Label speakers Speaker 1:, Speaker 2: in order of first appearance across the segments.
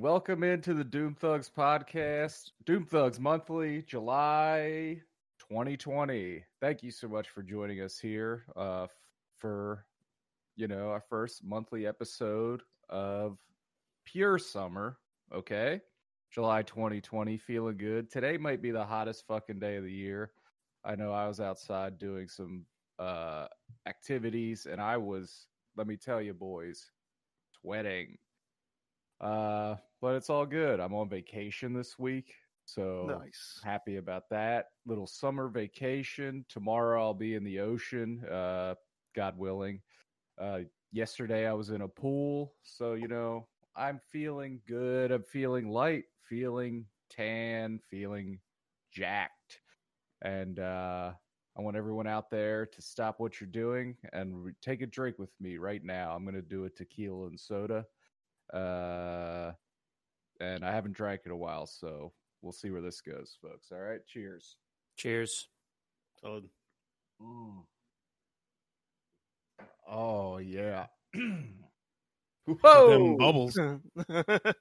Speaker 1: Welcome into the Doom Thugs podcast, Doom Thugs Monthly, July 2020. Thank you so much for joining us here uh, for, you know, our first monthly episode of Pure Summer. Okay. July 2020, feeling good. Today might be the hottest fucking day of the year. I know I was outside doing some uh, activities and I was, let me tell you, boys, sweating. Uh, but it's all good. I'm on vacation this week, so
Speaker 2: Nice.
Speaker 1: happy about that. Little summer vacation. Tomorrow I'll be in the ocean, uh, God willing. Uh, yesterday I was in a pool, so you know I'm feeling good. I'm feeling light, feeling tan, feeling jacked, and uh, I want everyone out there to stop what you're doing and re- take a drink with me right now. I'm gonna do a tequila and soda. Uh, and I haven't drank in a while, so we'll see where this goes, folks. All right, cheers.
Speaker 3: Cheers.
Speaker 2: Solid.
Speaker 1: Oh yeah.
Speaker 4: Them
Speaker 1: Whoa!
Speaker 4: bubbles.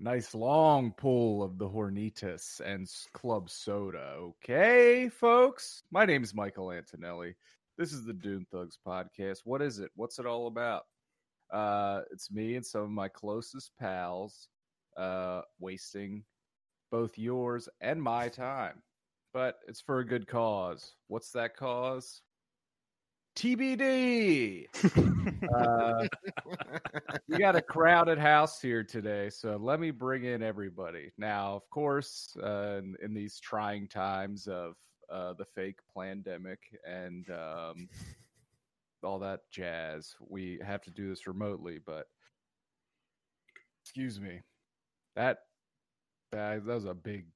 Speaker 1: Nice long pull of the Hornitos and Club Soda. Okay, folks. My name is Michael Antonelli. This is the Doom Thugs podcast. What is it? What's it all about? Uh, it's me and some of my closest pals uh, wasting both yours and my time. But it's for a good cause. What's that cause? TBD. uh, we got a crowded house here today, so let me bring in everybody. Now, of course, uh, in, in these trying times of uh, the fake pandemic and um, all that jazz, we have to do this remotely. But excuse me, that that, that was a big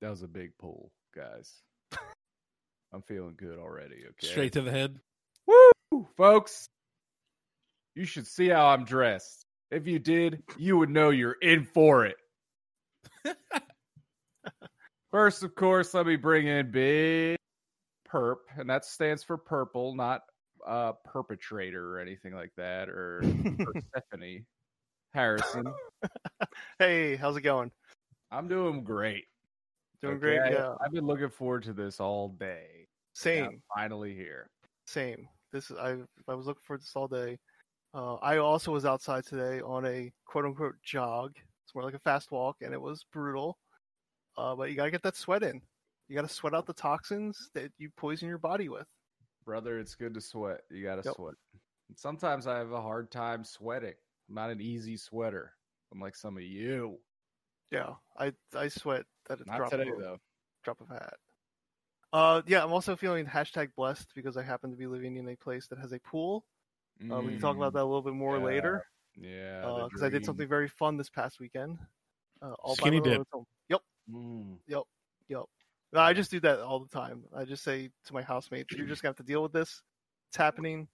Speaker 1: that was a big pull, guys. I'm feeling good already. Okay,
Speaker 4: Straight to the head.
Speaker 1: Woo, folks. You should see how I'm dressed. If you did, you would know you're in for it. First, of course, let me bring in Big Perp, and that stands for purple, not uh perpetrator or anything like that, or Persephone. Harrison,
Speaker 2: hey, how's it going?
Speaker 1: I'm doing great.
Speaker 2: Doing
Speaker 1: okay?
Speaker 2: great.
Speaker 1: I-
Speaker 2: Yeah.
Speaker 1: I've been looking forward to this all day.
Speaker 2: Same.
Speaker 1: I'm finally here.
Speaker 2: Same. This is I. I was looking for this all day. Uh, I also was outside today on a quote unquote jog. It's more like a fast walk, and it was brutal. Uh, but you gotta get that sweat in. You gotta sweat out the toxins that you poison your body with.
Speaker 1: brother it's good to sweat you gotta
Speaker 2: Yep.
Speaker 1: sweat sometimes i have a hard time sweating i'm not an easy sweater i'm like some of you
Speaker 2: Yeah, I I sweat at a
Speaker 1: not
Speaker 2: drop
Speaker 1: today
Speaker 2: of
Speaker 1: though
Speaker 2: drop of hat. Uh, yeah, I'm also feeling hashtag blessed because I happen to be living in a place that has a pool. Uh, we can talk about
Speaker 1: Mm,
Speaker 2: that a little bit more
Speaker 1: yeah,
Speaker 2: later.
Speaker 1: yeah the
Speaker 2: because I did something very fun this past weekend. Uh, all
Speaker 4: Skinny dip.
Speaker 2: own home. Yep,
Speaker 1: Mm,
Speaker 2: yep. No, I just do that all the time. I just say to my housemates, "You're just gonna have to deal with this. It's happening,"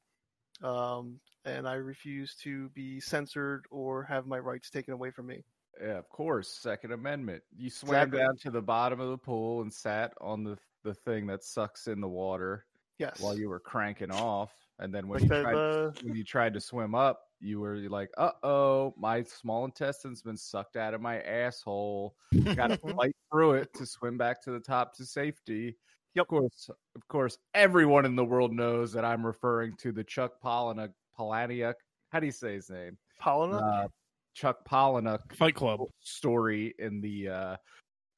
Speaker 2: um, and I refuse to be censored or have my rights taken away from me.
Speaker 1: yeah of course second amendment you swam
Speaker 2: Exactly.
Speaker 1: down to the bottom of the pool and sat on the the thing that sucks in the water
Speaker 2: Yes.
Speaker 1: while you were cranking off and then when
Speaker 2: like
Speaker 1: you tried when you tried to swim up, you were like, "Uh oh, my small intestine's been sucked out of my asshole. Got to fight through it to swim back to the top to safety."
Speaker 2: Yep.
Speaker 1: Of course, of course, everyone in the world knows that I'm referring to the Chuck Palahniuk. Palahniuk. How do you say his name?
Speaker 2: Pollen.
Speaker 1: Uh, Chuck Palahniuk
Speaker 4: Fight Club.
Speaker 1: story in the uh,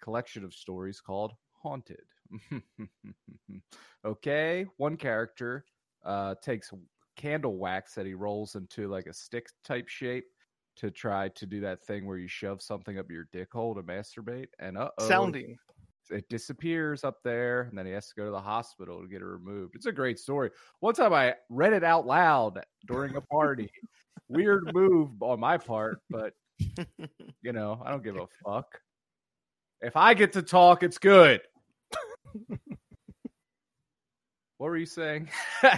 Speaker 1: collection of stories called Haunted. okay, one character uh, takes candle wax that he rolls into like a stick type shape to try to do that thing where you shove something up your dick hole to masturbate, and uh oh,
Speaker 2: sounding.
Speaker 1: It disappears up there, and then he has to go to the hospital to get it removed. It's a great story. One time I read it out loud during a party. Weird move on my part, but you know, I don't give a fuck. If I get to talk, it's good. what were you saying?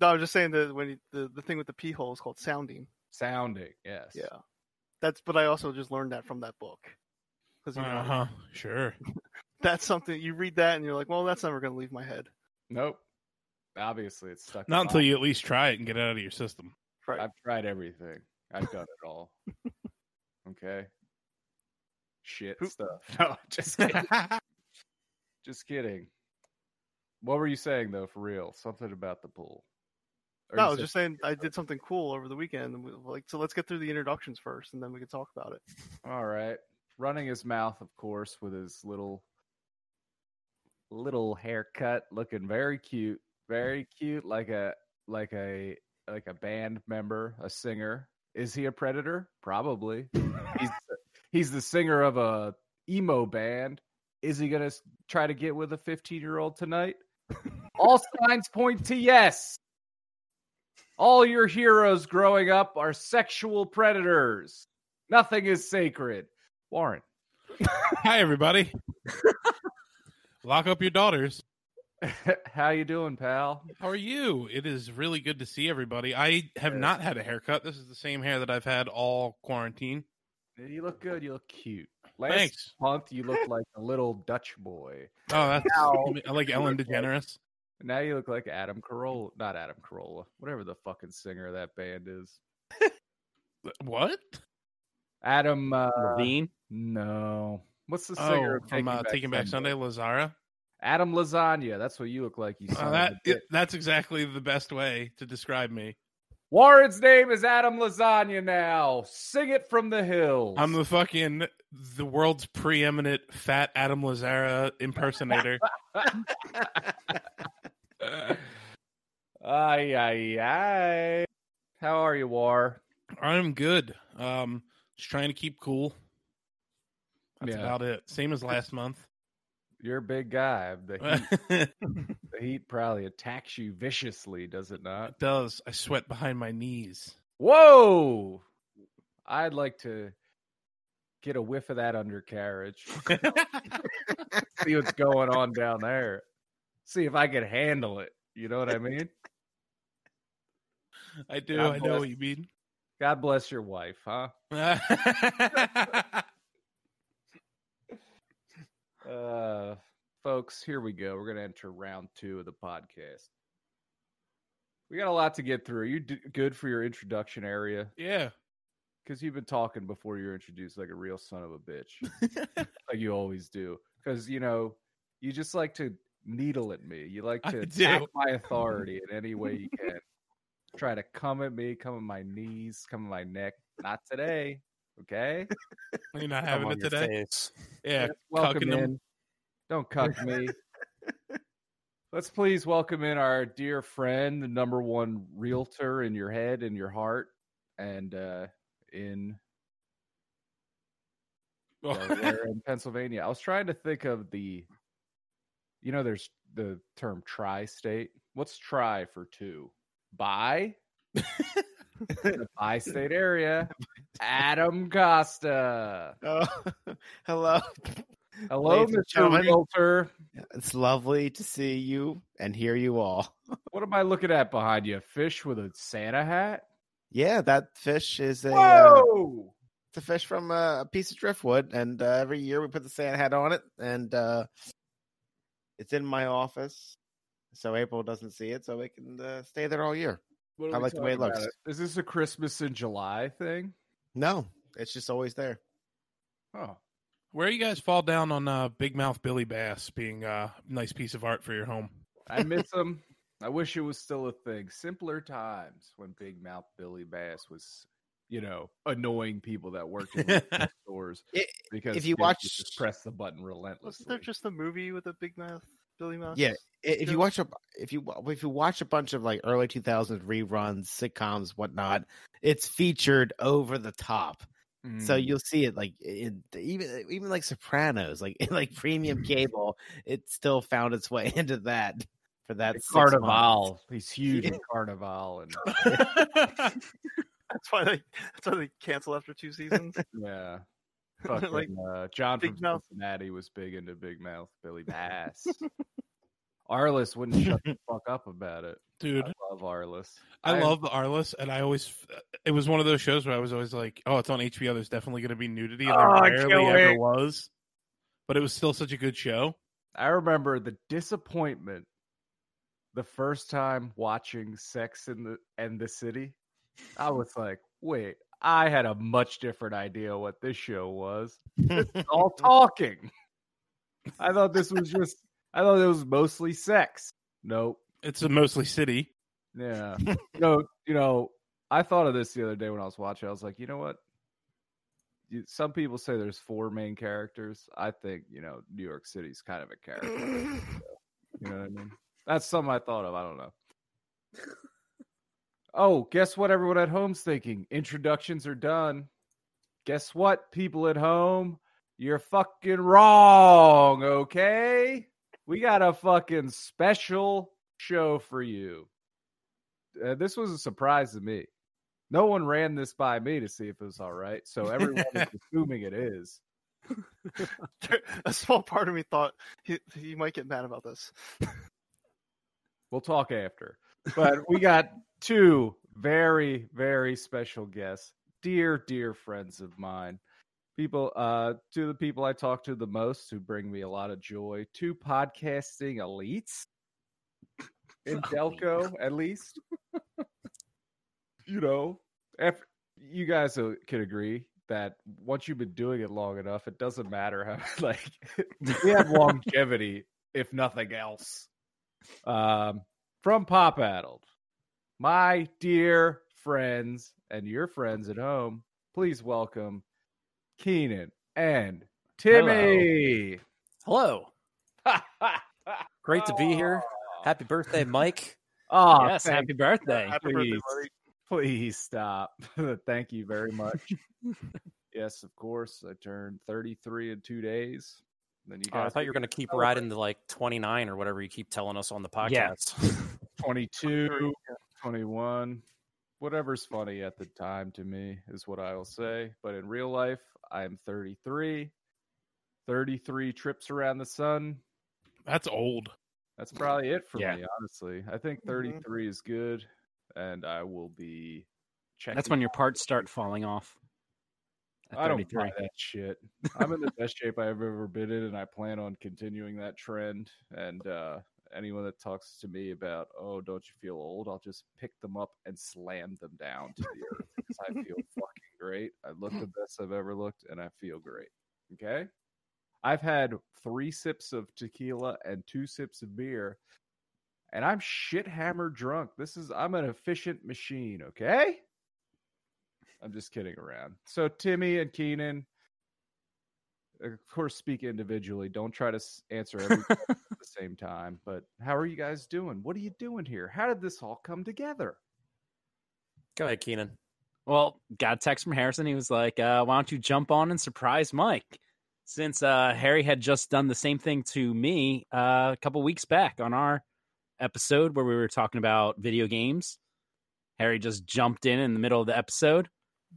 Speaker 2: No, I'm just saying that when you, the the thing with the pee hole is called sounding.
Speaker 1: Sounding, yes.
Speaker 2: Yeah, that's. But I also just learned that from that book. Because you know,
Speaker 4: Uh huh. Sure.
Speaker 2: that's something you read that and you're like, well, that's never going to leave my head.
Speaker 1: Nope. Obviously, it's stuck.
Speaker 4: Not
Speaker 1: my-
Speaker 4: until you at least try it and get it out of your system.
Speaker 2: Right.
Speaker 1: I've tried everything. I've done it all. Okay. Shit
Speaker 2: Who-
Speaker 1: stuff. No, just kidding. just kidding. What were you saying though? For real, something about the pool. Or
Speaker 2: No, I was just saying I did something cool over the weekend. and we- Like, so let's get through the introductions first, and then we can talk about it.
Speaker 1: All right. Running his mouth, of course, with his little little haircut, looking very cute, very cute, like a like a like a band member, a singer. Is he a predator? Probably. he's he's the singer of a emo band. Is he gonna try to get with a 15 year old tonight? All signs point to yes. All your heroes growing up are sexual predators. Nothing is sacred. Warren.
Speaker 3: Hi, everybody. Lock up your daughters.
Speaker 1: How you doing, pal?
Speaker 3: How are you? It is really good to see everybody. I have
Speaker 1: Yeah.
Speaker 3: not had a haircut. This is the same hair that I've had all quarantine.
Speaker 1: You look good. You look cute. Last
Speaker 3: Thanks.
Speaker 1: month, you looked like a little Dutch boy.
Speaker 3: Oh, that's
Speaker 1: Now-
Speaker 3: I like Ellen DeGeneres.
Speaker 1: Now you look like Adam Carolla. Not Adam Carolla. Whatever the fucking singer of that band is.
Speaker 3: What?
Speaker 1: Adam. Uh,
Speaker 4: Levine.
Speaker 1: no. What's the singer
Speaker 3: Oh,
Speaker 1: of
Speaker 3: from uh, Taking Back Sunday, Lazzara.
Speaker 1: Adam Lasagna. That's what you look like. You son
Speaker 3: Uh, that
Speaker 1: a bitch.
Speaker 3: that's exactly the best way to describe me.
Speaker 1: Warren's name is Adam Lasagna now. Sing it from the hills.
Speaker 3: I'm the fucking the world's preeminent fat Adam Lazzara impersonator.
Speaker 1: ay, ay, ay. How are you, War?
Speaker 3: I'm good. Um, just trying to keep cool. That's
Speaker 1: Yeah.
Speaker 3: about it. Same as last month.
Speaker 1: You're a big guy. The heat, the heat probably attacks you viciously, does it not?
Speaker 3: It does. I sweat behind my knees.
Speaker 1: Whoa! I'd like to get a whiff of that undercarriage. See what's going on down there. See if I can handle it. You know what I mean?
Speaker 3: I do. I know what you mean.
Speaker 1: God bless your wife, huh? Uh, folks, here we go. We're going to enter round two of the podcast. We got a lot to get through. Are you d- good for your introduction area?
Speaker 3: yeah.
Speaker 1: Because you've been talking before you're introduced like a real son of a bitch, like you always do. Because, you know, you just like to needle at me. You like to attack my authority in any way you can. Try to come at me, come at my knees, come at my neck. Not today. Okay?
Speaker 3: You're not having it today.
Speaker 4: face.
Speaker 3: Yeah.
Speaker 1: welcome
Speaker 3: cucking them.
Speaker 1: in. Don't cuck me. Let's please welcome in our dear friend, the number one realtor in your head and your heart, and uh, in Delaware in Pennsylvania. I was trying to think of the, you know, there's the term tri-state. What's tri for two? Bi. the bi-state area. Adam Costa.
Speaker 4: Oh, hello.
Speaker 1: Hello,
Speaker 4: Ladies
Speaker 1: Mr. Realtor.
Speaker 4: It's lovely to see you and hear you all.
Speaker 1: What am I looking at behind you? A fish with a Santa hat?
Speaker 4: Yeah, that fish is a, uh,
Speaker 1: Whoa!
Speaker 4: it's a fish from uh, a piece of driftwood, and uh, every year we put the Santa hat on it, and uh, it's in my office, so April doesn't see it, so it can uh, stay there all year. I like the way it looks.
Speaker 1: about? Is this a Christmas in July thing?
Speaker 4: No, it's just always there.
Speaker 1: Oh,
Speaker 3: Where you guys fall down on uh, Big Mouth Billy Bass being a nice piece of art for your home?
Speaker 1: I miss him. I wish it was still a thing. Simpler times when Big Mouth Billy Bass was, you know, annoying people that worked in liquor stores
Speaker 4: I-
Speaker 1: because
Speaker 4: if you
Speaker 1: they
Speaker 4: watch-
Speaker 1: just press the button relentlessly.
Speaker 2: Wasn't there just a movie with a big mouth, Billy Mouse?
Speaker 4: Yeah, If you watch a if you if you watch a bunch of like early 2000s reruns, sitcoms, whatnot, it's featured over the top. So
Speaker 1: Mm.
Speaker 4: you'll see it like in even even like Sopranos, like like premium cable, it still found its way into that for that.
Speaker 1: Carnival. He's huge in Carnival, and
Speaker 2: That's why they that's why they cancel after two seasons.
Speaker 1: yeah. Fucking,
Speaker 2: Like,
Speaker 1: uh, John
Speaker 2: Big
Speaker 1: from
Speaker 2: Mouth.
Speaker 1: Cincinnati was big into Big Mouth Billy Bass. Arliss wouldn't shut the fuck up about it.
Speaker 3: Dude,
Speaker 1: I love Arliss.
Speaker 3: I
Speaker 1: I'm-
Speaker 3: love the Arliss, and I always it was one of those shows where I was always like, "Oh, it's on HBO. There's definitely going to be nudity." And
Speaker 1: Oh, I
Speaker 3: there
Speaker 1: can't
Speaker 3: rarely ever was, but it was still such a good show.
Speaker 1: I remember the disappointment the first time watching Sex in the and the City. I was like, wait, I had a much different idea what this show was. All talking. I thought this was just. I thought it was mostly sex. Nope.
Speaker 3: It's a mostly city.
Speaker 1: Yeah. you know, you know, I thought of this the other day when I was watching. I was like, you know what? You, some people say there's four main characters. I think you know New York City's kind of a character. you know what I mean? That's something I thought of. I don't know. Oh, guess what? Everyone at home's thinking. Introductions are done. Guess what, people at home? You're fucking wrong. Okay, we got a fucking special show for you. Uh, this was a surprise to me. No one ran this by me to see if it was all right. So everyone is assuming it is.
Speaker 2: a small part of me thought he, he might get mad about this.
Speaker 1: We'll talk after. But we got two very, very special guests, dear, dear friends of mine. People, uh, two of the people I talk to the most who bring me a lot of joy, two podcasting elites in Delco, at least. you know, if you guys can agree that once you've been doing it long enough, it doesn't matter how like we have longevity, if nothing else. Um, from Pop Addled, my dear friends and your friends at home, please welcome Keenan and Timmy.
Speaker 5: Hello. Great to be here. Happy birthday, Mike.
Speaker 1: Oh,
Speaker 5: yes, happy birthday.
Speaker 2: Happy birthday,
Speaker 1: please.
Speaker 2: buddy.
Speaker 1: please stop. thank you very much. yes, of course. I turned 33 in two days. Then you
Speaker 5: Oh, I
Speaker 1: guys
Speaker 5: thought you were going to keep riding to like 29 or whatever you keep telling us on the
Speaker 6: Yeah.
Speaker 5: podcast.
Speaker 1: 22, 21, whatever's funny at the time to me is what I will say. But in real life, I'm 33. 33 trips around the sun.
Speaker 3: That's old.
Speaker 1: That's probably it for
Speaker 6: Yeah.
Speaker 1: me, honestly. I think
Speaker 2: Mhm.
Speaker 1: 33 is good, and I will be checking.
Speaker 6: That's when your parts start falling off.
Speaker 1: I don't
Speaker 6: 33.
Speaker 1: buy that shit. I'm in the best shape I've ever been in, and I plan on continuing that trend. And uh, anyone that talks to me about, oh, don't you feel old? I'll just pick them up and slam them down to the earth because I feel fucking great. I look the best I've ever looked, and I feel great. Okay. I've had three sips of tequila and two sips of beer, and I'm shit hammered drunk. This is I'm an efficient machine. Okay. I'm just kidding around. So Timmy and Keenan, of course, speak individually. Don't try to answer every at the same time. But how are you guys doing? What are you doing here? How did this all come together?
Speaker 5: Go ahead, Keenan.
Speaker 6: Well, got a text from Harrison. He was like, uh, "Why don't you jump on and surprise Mike?" Since uh, Harry had just done the same thing to me uh, a couple weeks back on our episode where we were talking about video games. Harry just jumped in in the middle of the episode,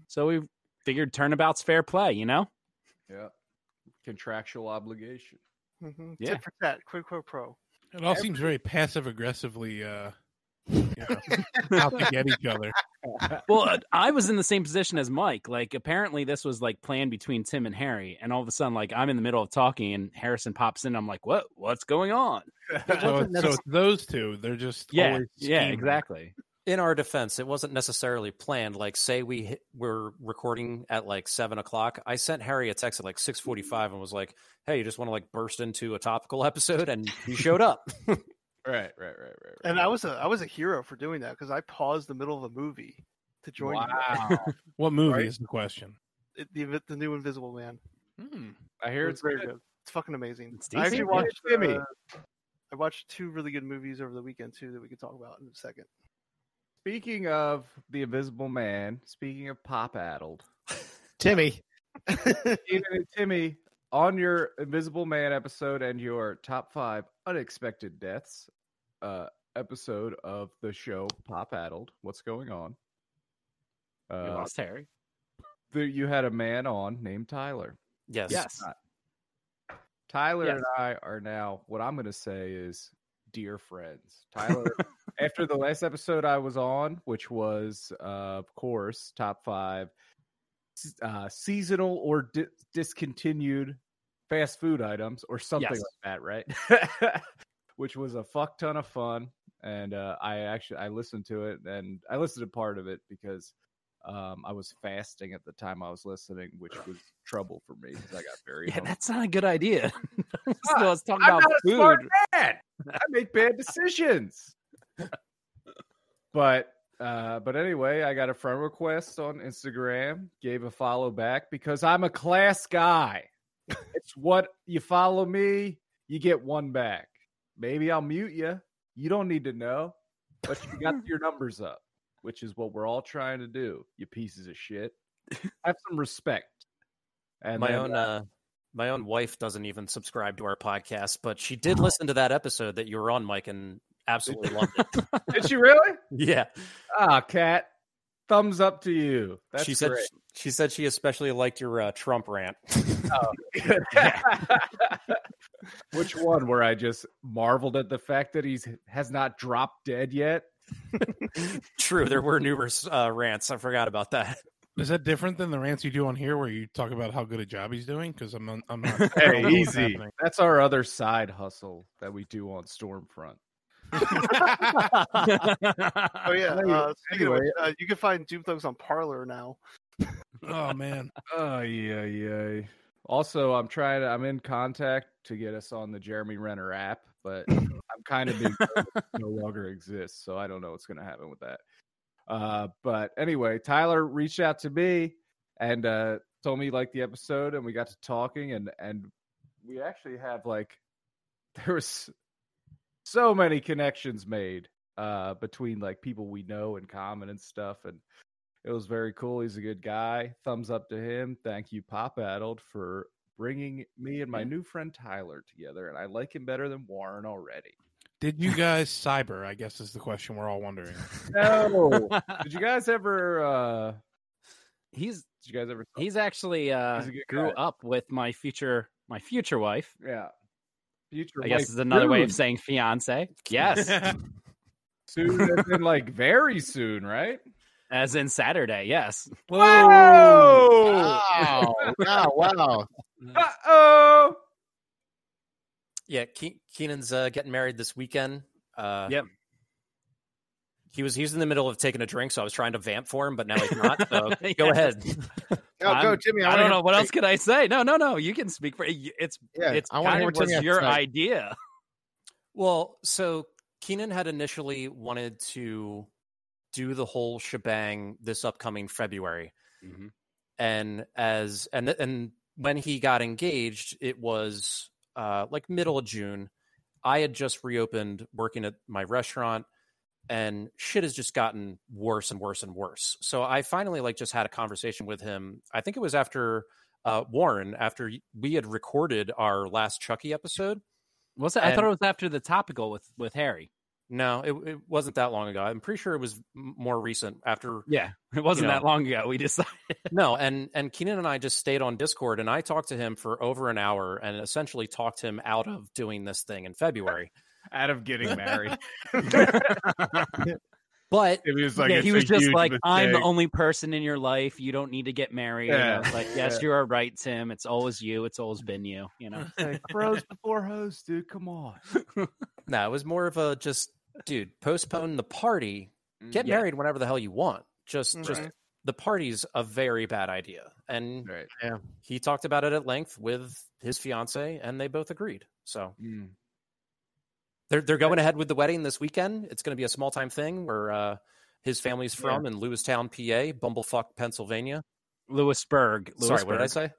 Speaker 6: so we figured turnabout's fair play. You know?
Speaker 1: Yeah, contractual obligation.
Speaker 2: Mm-hmm.
Speaker 6: Yeah.
Speaker 2: Tit for tat, quid pro pro.
Speaker 3: It all seems very passive aggressively uh you know, out to get each other.
Speaker 6: well, uh, I was in the same position as Mike. Like, apparently, this was like planned between Tim and Harry, and all of a sudden, like, I'm in the middle of talking, and Harrison pops in. I'm like, "What? What's going on?"
Speaker 3: So, it's, so it's those two. They're just
Speaker 6: Yeah,
Speaker 3: always
Speaker 6: yeah, exactly.
Speaker 5: In our defense, it wasn't necessarily planned. Like, say we hit, we're recording at like seven o'clock. I sent Harry a text at like six forty-five and was like, "Hey, you just want to like burst into a topical episode?" And he showed up.
Speaker 1: Right, right, right, right. right.
Speaker 2: And I was a I was a hero for doing that because I paused the middle of a movie to join you.
Speaker 1: wow.
Speaker 3: What movie
Speaker 2: Right?
Speaker 3: is the question?
Speaker 2: It, the the new Invisible Man.
Speaker 3: Hmm.
Speaker 1: I hear
Speaker 2: was
Speaker 1: it's
Speaker 2: very
Speaker 1: good.
Speaker 2: good. It's fucking amazing.
Speaker 6: It's
Speaker 2: I actually watched
Speaker 1: Timmy.
Speaker 2: uh, I watched two really good movies over the weekend too that we could talk about in a second.
Speaker 1: Speaking of the Invisible Man, speaking of pop addled,
Speaker 4: Timmy.
Speaker 1: Keenan and Timmy, on your Invisible Man episode and your top five unexpected deaths uh, episode of the show Pop Addled, what's going on?
Speaker 6: We
Speaker 1: Uh,
Speaker 6: lost Harry.
Speaker 1: there, you had a man on named Tyler.
Speaker 5: yes.
Speaker 6: Yes.
Speaker 1: Tyler
Speaker 6: Yes.
Speaker 1: and I are now what I'm going to say is dear friends. Tyler, after the last episode I was on, which was, uh, of course, top five uh, seasonal or di- discontinued fast food items or something
Speaker 6: Yes.
Speaker 1: like that, right? which was a fuck ton of fun. And uh, I actually I listened to it and I listened to part of it because Um, I was fasting at the time I was listening, which was trouble for me because I got very.
Speaker 6: Yeah,
Speaker 1: hungry.
Speaker 6: that's not a good idea.
Speaker 1: Ah,
Speaker 6: I was talking
Speaker 1: I'm
Speaker 6: about
Speaker 1: not a
Speaker 6: food.
Speaker 1: I make bad decisions. But uh, but anyway, I got a friend request on Instagram, gave a follow back because I'm a class guy. it's what you follow me, you get one back. Maybe I'll mute you. You don't need to know, but you got your numbers up, which is what we're all trying to do. You pieces of shit. Have some respect. And
Speaker 5: my
Speaker 1: then,
Speaker 5: own
Speaker 1: uh,
Speaker 5: uh, my own wife doesn't even subscribe to our podcast, but she did listen to that episode that you were on, Mike, and absolutely loved it.
Speaker 1: did she really?
Speaker 5: Yeah,
Speaker 1: Ah, cat. Thumbs up to you. That's
Speaker 5: she said
Speaker 1: great.
Speaker 5: she said she especially liked your uh, Trump rant.
Speaker 1: Which one? Where I just marveled at the fact that he's has not dropped dead yet.
Speaker 5: True, there were numerous uh, rants. I forgot about that.
Speaker 3: Is that different than the rants you do on here, where you talk about how good a job he's doing? Because I'm, not- I'm not. I don't know
Speaker 1: Hey, easy. That's our other side hustle that we do on Stormfront.
Speaker 2: Oh yeah.
Speaker 1: Anyway-
Speaker 2: Uh, speaking of which, uh, you can find Doom Thugs on Parler now.
Speaker 3: Oh man,
Speaker 1: Oh yeah, yeah. Also, I'm trying to. I'm in contact to get us on the Jeremy Renner app, but I'm kind of being no longer exists, so I don't know what's going to happen with that. Uh, but anyway, Tyler reached out to me and uh, told me he liked the episode, and we got to talking, and and we actually have like there was so many connections made uh, between like people we know in common and stuff, and it was very cool. He's a good guy. Thumbs up to him. Thank you, Pop Addled, for bringing me and my new friend Tyler together, and I like him better than Warren already.
Speaker 3: did you guys cyber? I guess is the question we're all wondering.
Speaker 1: No, did you guys ever? uh
Speaker 6: he's
Speaker 1: Did you guys ever?
Speaker 6: he's actually uh,
Speaker 1: He's
Speaker 6: grew
Speaker 1: guy.
Speaker 6: up with my future my future wife.
Speaker 1: Yeah. Future
Speaker 6: I guess
Speaker 1: wife
Speaker 6: is another way of saying fiance. Yes,
Speaker 1: soon, as in like very soon, right?
Speaker 6: as in Saturday. Yes.
Speaker 1: Whoa!
Speaker 4: Wow! wow! Wow!
Speaker 1: Uh oh!
Speaker 5: Yeah, Ke- Keenan's uh, getting married this weekend. Uh,
Speaker 6: Yep.
Speaker 5: He was he was in the middle of taking a drink, so I was trying to vamp for him, but now he's not. So
Speaker 6: Yeah.
Speaker 5: go ahead.
Speaker 4: No, go,
Speaker 6: I'm-
Speaker 4: Jimmy.
Speaker 6: I,
Speaker 4: wanna
Speaker 6: don't know what else could I say. No, no, no. You can speak for it's.
Speaker 4: Yeah,
Speaker 6: it's
Speaker 4: I wanna
Speaker 6: kind of
Speaker 4: what
Speaker 6: was
Speaker 4: Timmy has to
Speaker 6: your
Speaker 4: say.
Speaker 6: idea.
Speaker 5: Well, so Keenan had initially wanted to do the whole shebang this upcoming February. And as and and when he got engaged, it was uh like middle of June. I had just reopened working at my restaurant and shit has just gotten worse and worse and worse. So I finally like just had a conversation with him. I think it was after uh Warren after we had recorded our last Chucky episode.
Speaker 6: Was it? I thought it was after the topical with with Harry.
Speaker 5: No, it, it wasn't that long ago. I'm pretty sure it was more recent after.
Speaker 6: Yeah, it wasn't
Speaker 5: know.
Speaker 6: that long ago. We decided.
Speaker 5: No, and and Keenan and I just stayed on Discord, and I talked to him for over an hour, and essentially talked him out of doing this thing in February.
Speaker 1: Out of getting married.
Speaker 5: But
Speaker 1: It was like
Speaker 6: yeah, he was just
Speaker 1: huge
Speaker 6: like, "I'm the only person in your life. You don't need to get married." And I
Speaker 1: Yeah,
Speaker 6: was like, "Yes,
Speaker 1: yeah.
Speaker 6: you are right, Tim. It's always you. It's always been you." You know.
Speaker 1: Like, bros before hoes, dude. Come on.
Speaker 5: no, it was more of a just, dude, postpone the party. Get
Speaker 6: Yeah.
Speaker 5: married whenever the hell you want. Just, just the party's a very bad idea, and
Speaker 1: Right.
Speaker 5: he talked about it at length with his fiance, and they both agreed. So
Speaker 1: Mm.
Speaker 5: They're they're going ahead with the wedding this weekend. It's going to be a small time thing where uh, his family's from in Lewistown, PA, Bumblefuck, Pennsylvania.
Speaker 6: Lewisburg.
Speaker 5: Sorry, what did I say?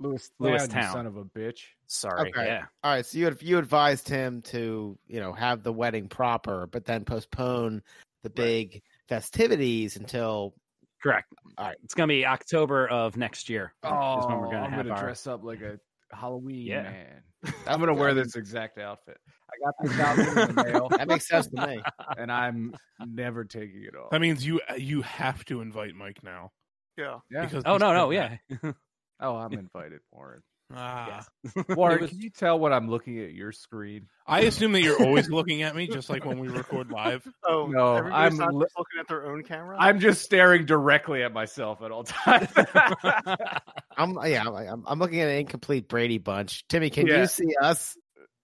Speaker 1: Lewis,
Speaker 6: Lewistown.
Speaker 1: you son of a bitch.
Speaker 5: Sorry.
Speaker 4: Okay.
Speaker 6: Yeah.
Speaker 4: All right, so you you advised him to you know have the wedding proper, but then postpone the big festivities until
Speaker 6: Correct.
Speaker 4: All right.
Speaker 6: It's gonna be October of next year.
Speaker 1: Oh,
Speaker 6: is when we're gonna
Speaker 1: I'm gonna
Speaker 6: our-
Speaker 1: dress up like a Halloween
Speaker 6: Yeah.
Speaker 1: man. I'm gonna wear this exact outfit. I got this outfit in the mail,
Speaker 4: that makes sense to me.
Speaker 1: and I'm never taking it off.
Speaker 3: That means you uh, you have to invite Mike now.
Speaker 2: Yeah.
Speaker 1: yeah.
Speaker 3: Because
Speaker 6: Oh no, no,
Speaker 3: good.
Speaker 6: yeah.
Speaker 1: Oh, I'm invited, Warren.
Speaker 3: Ah.
Speaker 1: Warren, can you tell what I'm looking at your screen?
Speaker 3: I assume that you're always looking at me, just like when we record live.
Speaker 2: Oh
Speaker 1: No, I'm
Speaker 2: not
Speaker 1: li-
Speaker 2: just looking at their own camera.
Speaker 1: I'm just staring directly at myself at all times.
Speaker 4: I'm yeah, I'm, I'm looking at an incomplete Brady bunch. Timmy, can
Speaker 1: Yeah.
Speaker 4: you see us?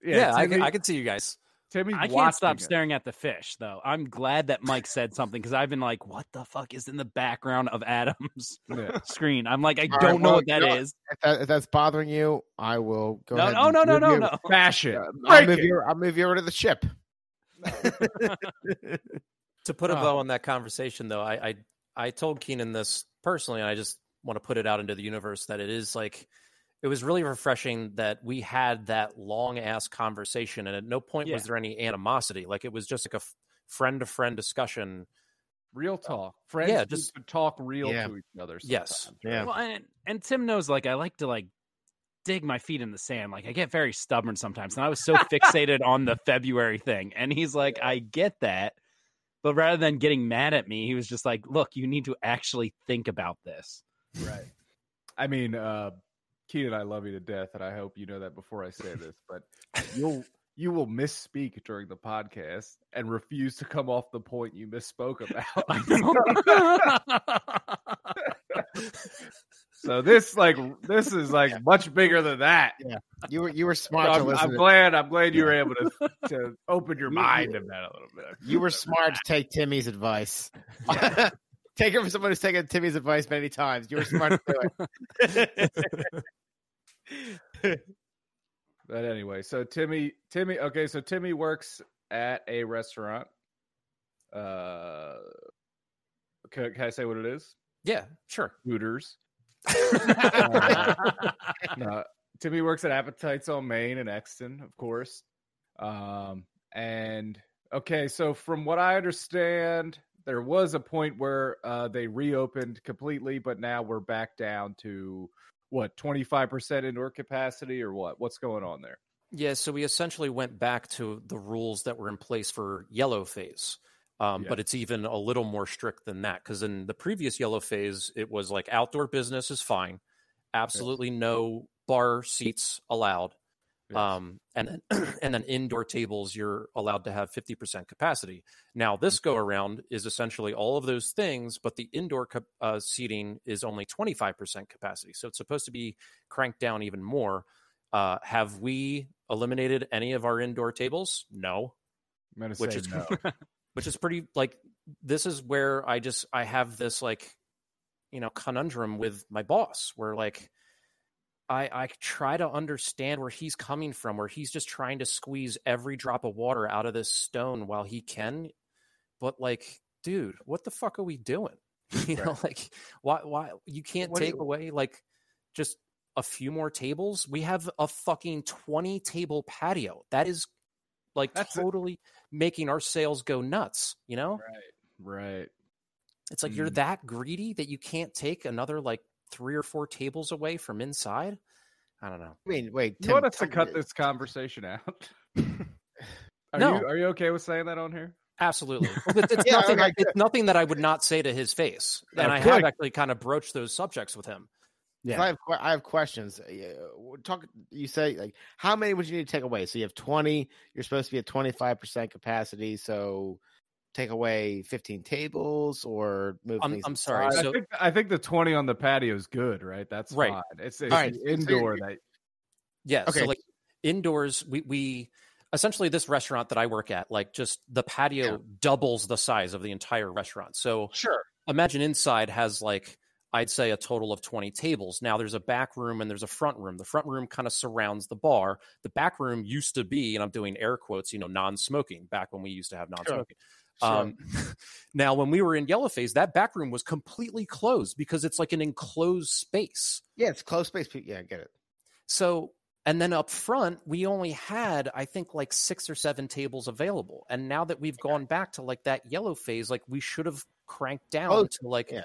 Speaker 5: Yeah, I, can, I can see you guys.
Speaker 1: Timmy's
Speaker 6: I can't stop
Speaker 1: it.
Speaker 6: staring at the fish, though. I'm glad that Mike said something because I've been like, "What the fuck is in the background of Adam's
Speaker 1: Yeah.
Speaker 6: screen?" I'm like, I
Speaker 4: All right,
Speaker 6: don't know
Speaker 4: well,
Speaker 6: what that
Speaker 4: you know
Speaker 6: is.
Speaker 4: If, that, if that's bothering you, I will go
Speaker 6: No,
Speaker 4: ahead.
Speaker 6: no, no, no, no,
Speaker 4: you-
Speaker 6: no.
Speaker 1: Bash it.
Speaker 4: I'll
Speaker 1: Break
Speaker 4: move
Speaker 1: it.
Speaker 4: you. I'll move you over to the ship.
Speaker 5: To put a
Speaker 1: Oh.
Speaker 5: bow on that conversation, though, I, I I told Keenan this personally, and I just want to put it out into the universe that it is like it was really refreshing that we had that long ass conversation, and at no point was there any animosity. Like it was just like a friend to friend discussion.
Speaker 1: Real talk. Friends
Speaker 5: Yeah, just-
Speaker 1: talk real
Speaker 4: Yeah.
Speaker 1: to each other.
Speaker 5: Yes.
Speaker 4: Yeah.
Speaker 6: Well, and, and Tim knows, like, I like to like dig my feet in the sand. Like, I get very stubborn sometimes, and I was so fixated on the February thing. And he's like, I get that, but rather than getting mad at me, he was just like, Look, you need to actually think about this.
Speaker 1: Right. I mean, uh, Keenan, I love you to death, and I hope you know that before I say this, but you'll you will misspeak during the podcast and refuse to come off the point you misspoke about. so this like this is like much bigger than that. Yeah.
Speaker 4: You were you were
Speaker 1: So
Speaker 4: smart to
Speaker 1: I'm,
Speaker 4: listen.
Speaker 1: I'm
Speaker 4: to-
Speaker 1: glad I'm glad you were able to to open your
Speaker 4: You-
Speaker 1: mind
Speaker 4: you-
Speaker 1: that a little bit.
Speaker 4: You were smart to take Timmy's advice. take it from someone who's taken Timmy's advice many times. You were smart to do it.
Speaker 1: But anyway, so Timmy, Timmy, okay, so Timmy works at a restaurant. Uh, can, can I say what it is?
Speaker 5: Yeah, sure.
Speaker 1: Hooters. Uh, no, Timmy works at Appetites on Main in Exton, of course. Um, and okay, so from what I understand, there was a point where uh, they reopened completely, but now we're back down to what twenty five percent indoor capacity, or what? What's going on there?
Speaker 5: Yeah, so we essentially went back to the rules that were in place for yellow phase. Um,
Speaker 1: Yeah.
Speaker 5: But it's even a little more strict than that because in the previous yellow phase, it was like outdoor business is fine, absolutely no bar seats allowed.
Speaker 1: Yes.
Speaker 5: Um, and then and then indoor tables, you're allowed to have 50% capacity. Now, this go around is essentially all of those things, but the indoor uh, seating is only 25% capacity. So it's supposed to be cranked down even more. Uh, have we eliminated any of our indoor tables? No, which is
Speaker 1: no.
Speaker 5: which is pretty like this is where I just I have this like you know conundrum with my boss where like I I try to understand where he's coming from where he's just trying to squeeze every drop of water out of this stone while he can but like dude what the fuck are we doing you know like why why you can't
Speaker 1: What
Speaker 5: take
Speaker 1: you-
Speaker 5: away like just a few more tables we have a fucking 20 table patio that is like totally making our sales go nuts you know
Speaker 1: right. Right.
Speaker 5: It's like you're
Speaker 1: Mm.
Speaker 5: that greedy that you can't take another like three or four tables away from inside i don't know
Speaker 4: I mean, wait.
Speaker 1: You want us to cut this conversation out? are
Speaker 5: No.
Speaker 1: you are you okay with saying that on here?
Speaker 5: absolutely But it's,
Speaker 4: Yeah,
Speaker 5: nothing,
Speaker 4: okay,
Speaker 5: it's nothing that i would not say to his face and
Speaker 1: Oh,
Speaker 5: i
Speaker 1: good.
Speaker 5: have actually kind of broached those subjects with him.
Speaker 6: Yeah.
Speaker 4: I have I have questions. Uh, Talk. You say like how many would you need to take away? So you have twenty. You're supposed to be at twenty five percent capacity. So take away fifteen tables or move.
Speaker 5: I'm- I'm sorry,
Speaker 4: inside?
Speaker 1: I
Speaker 5: So-
Speaker 1: think I think the twenty on the patio is good, right? That's
Speaker 5: Right.
Speaker 1: fine. It's, it's
Speaker 4: All right,
Speaker 1: the
Speaker 4: so
Speaker 1: indoor that
Speaker 5: Yeah.
Speaker 4: Okay.
Speaker 5: So like indoors, we we essentially this restaurant that I work at, like just the patio
Speaker 4: Yeah.
Speaker 5: doubles the size of the entire restaurant. So
Speaker 4: sure.
Speaker 5: imagine inside has like I'd say a total of 20 tables. Now there's a back room and there's a front room. The front room kind of surrounds the bar. The back room used to be, and I'm doing air quotes, you know, non-smoking back when we used to have non-smoking.
Speaker 4: Sure.
Speaker 5: Um, now, when we were in yellow phase, that back room was completely closed because it's like an enclosed space.
Speaker 4: yeah, it's closed space. Yeah, I get it.
Speaker 5: So, and then up front, we only had, I think, like six or seven tables available. And now that we've gone back to like that yellow phase, like we should have cranked down
Speaker 4: Oh,
Speaker 5: to like
Speaker 4: yeah.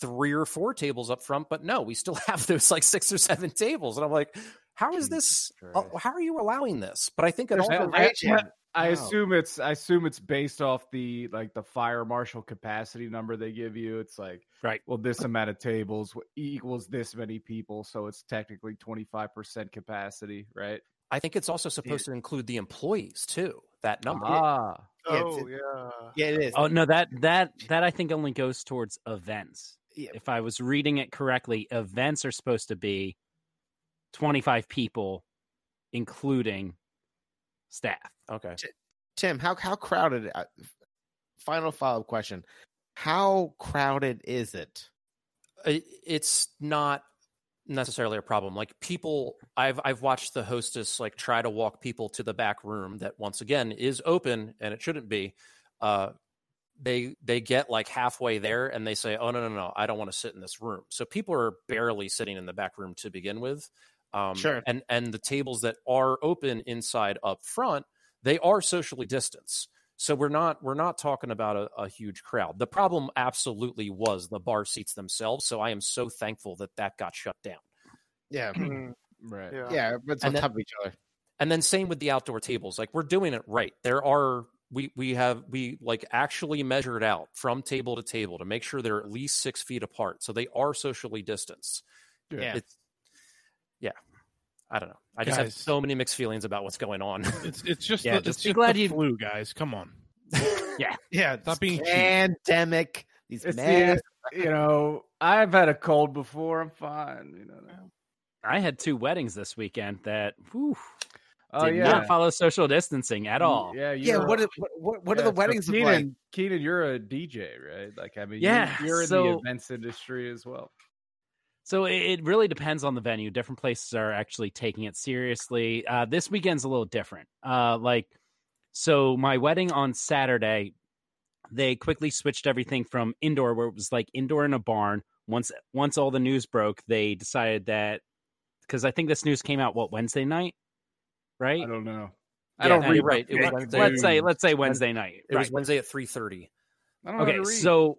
Speaker 5: three or four tables up front. But no, we still have those like six or seven tables. And I'm like, how is this? uh, how are you allowing this? But I think it
Speaker 4: There's
Speaker 5: also,
Speaker 4: no rage in.
Speaker 1: I
Speaker 4: Wow.
Speaker 1: assume it's I assume it's based off the like the fire marshal capacity number they give you. It's like
Speaker 6: Right.
Speaker 1: Well, this amount of tables equals this many people, so it's technically twenty five percent capacity, right?
Speaker 5: I think it's also supposed to include the employees too. That number.
Speaker 1: Ah,
Speaker 4: Yeah, it's-
Speaker 2: Oh yeah.
Speaker 4: Yeah, it is.
Speaker 6: Oh no, that that that I think only goes towards events.
Speaker 4: Yeah.
Speaker 6: If I was reading it correctly, events are supposed to be 25 people including staff.
Speaker 5: Okay.
Speaker 4: Tim, how how crowded? uh, Final follow up question: How crowded is it?
Speaker 5: It's not necessarily a problem like people i've i've watched the hostess like try to walk people to the back room that once again is open and it shouldn't be uh they they get like halfway there and they say oh no no no i don't want to sit in this room so people are barely sitting in the back room to begin with um
Speaker 4: Sure.
Speaker 5: and and the tables that are open inside up front they are socially distanced so we're not we're not talking about a, a huge crowd. The problem absolutely was the bar seats themselves. So I am so thankful that that got shut down.
Speaker 4: Yeah,
Speaker 2: Mm,
Speaker 1: Right.
Speaker 2: yeah.
Speaker 4: yeah, but it's on
Speaker 5: And then-
Speaker 4: top of each other.
Speaker 5: And then same with the outdoor tables. Like we're doing it right. There are we we have we like actually measured out from table to table to make sure they're at least six feet apart. So they are socially distanced.
Speaker 4: Yeah.
Speaker 5: It's yeah. I don't know. I just have so many mixed feelings about what's going on.
Speaker 3: It's it's just
Speaker 6: Yeah,
Speaker 3: the,
Speaker 6: just
Speaker 3: it's
Speaker 6: be
Speaker 3: just
Speaker 6: glad
Speaker 3: the
Speaker 6: you-
Speaker 3: flu, guys. Come on.
Speaker 4: Yeah, yeah.
Speaker 3: Stop being cheap.
Speaker 4: pandemic. These
Speaker 1: It's
Speaker 4: masks.
Speaker 1: the, you know, I've had a cold before. I'm fine. You know.
Speaker 6: I had two weddings this weekend that whew,
Speaker 1: Oh
Speaker 6: did
Speaker 1: yeah.
Speaker 6: not follow social distancing at all.
Speaker 1: Yeah.
Speaker 4: Yeah,
Speaker 1: you're-
Speaker 4: what are, what what, what are the weddings
Speaker 1: so Keenan,
Speaker 4: like?
Speaker 1: Keenan, you're a DJ, right? Like, I mean,
Speaker 6: Yeah,
Speaker 1: you're, you're in
Speaker 6: so-
Speaker 1: the events industry as well.
Speaker 6: So it, it really depends on the venue. Different places are actually taking it seriously. Uh, this weekend's a little different. Uh, like, so my wedding on Saturday, they quickly switched everything from indoor, where it was like indoor in a barn. Once once all the news broke, they decided that because I think this news came out what Wednesday night, right?
Speaker 1: I don't know.
Speaker 5: Yeah,
Speaker 1: I don't
Speaker 5: no,
Speaker 1: read.
Speaker 5: right. It was
Speaker 1: Let's-
Speaker 5: Wednesday.
Speaker 6: Let's say let's say Wednesday night.
Speaker 5: It was. Wednesday at three thirty.
Speaker 1: I know how
Speaker 6: Okay,
Speaker 1: to read.
Speaker 6: so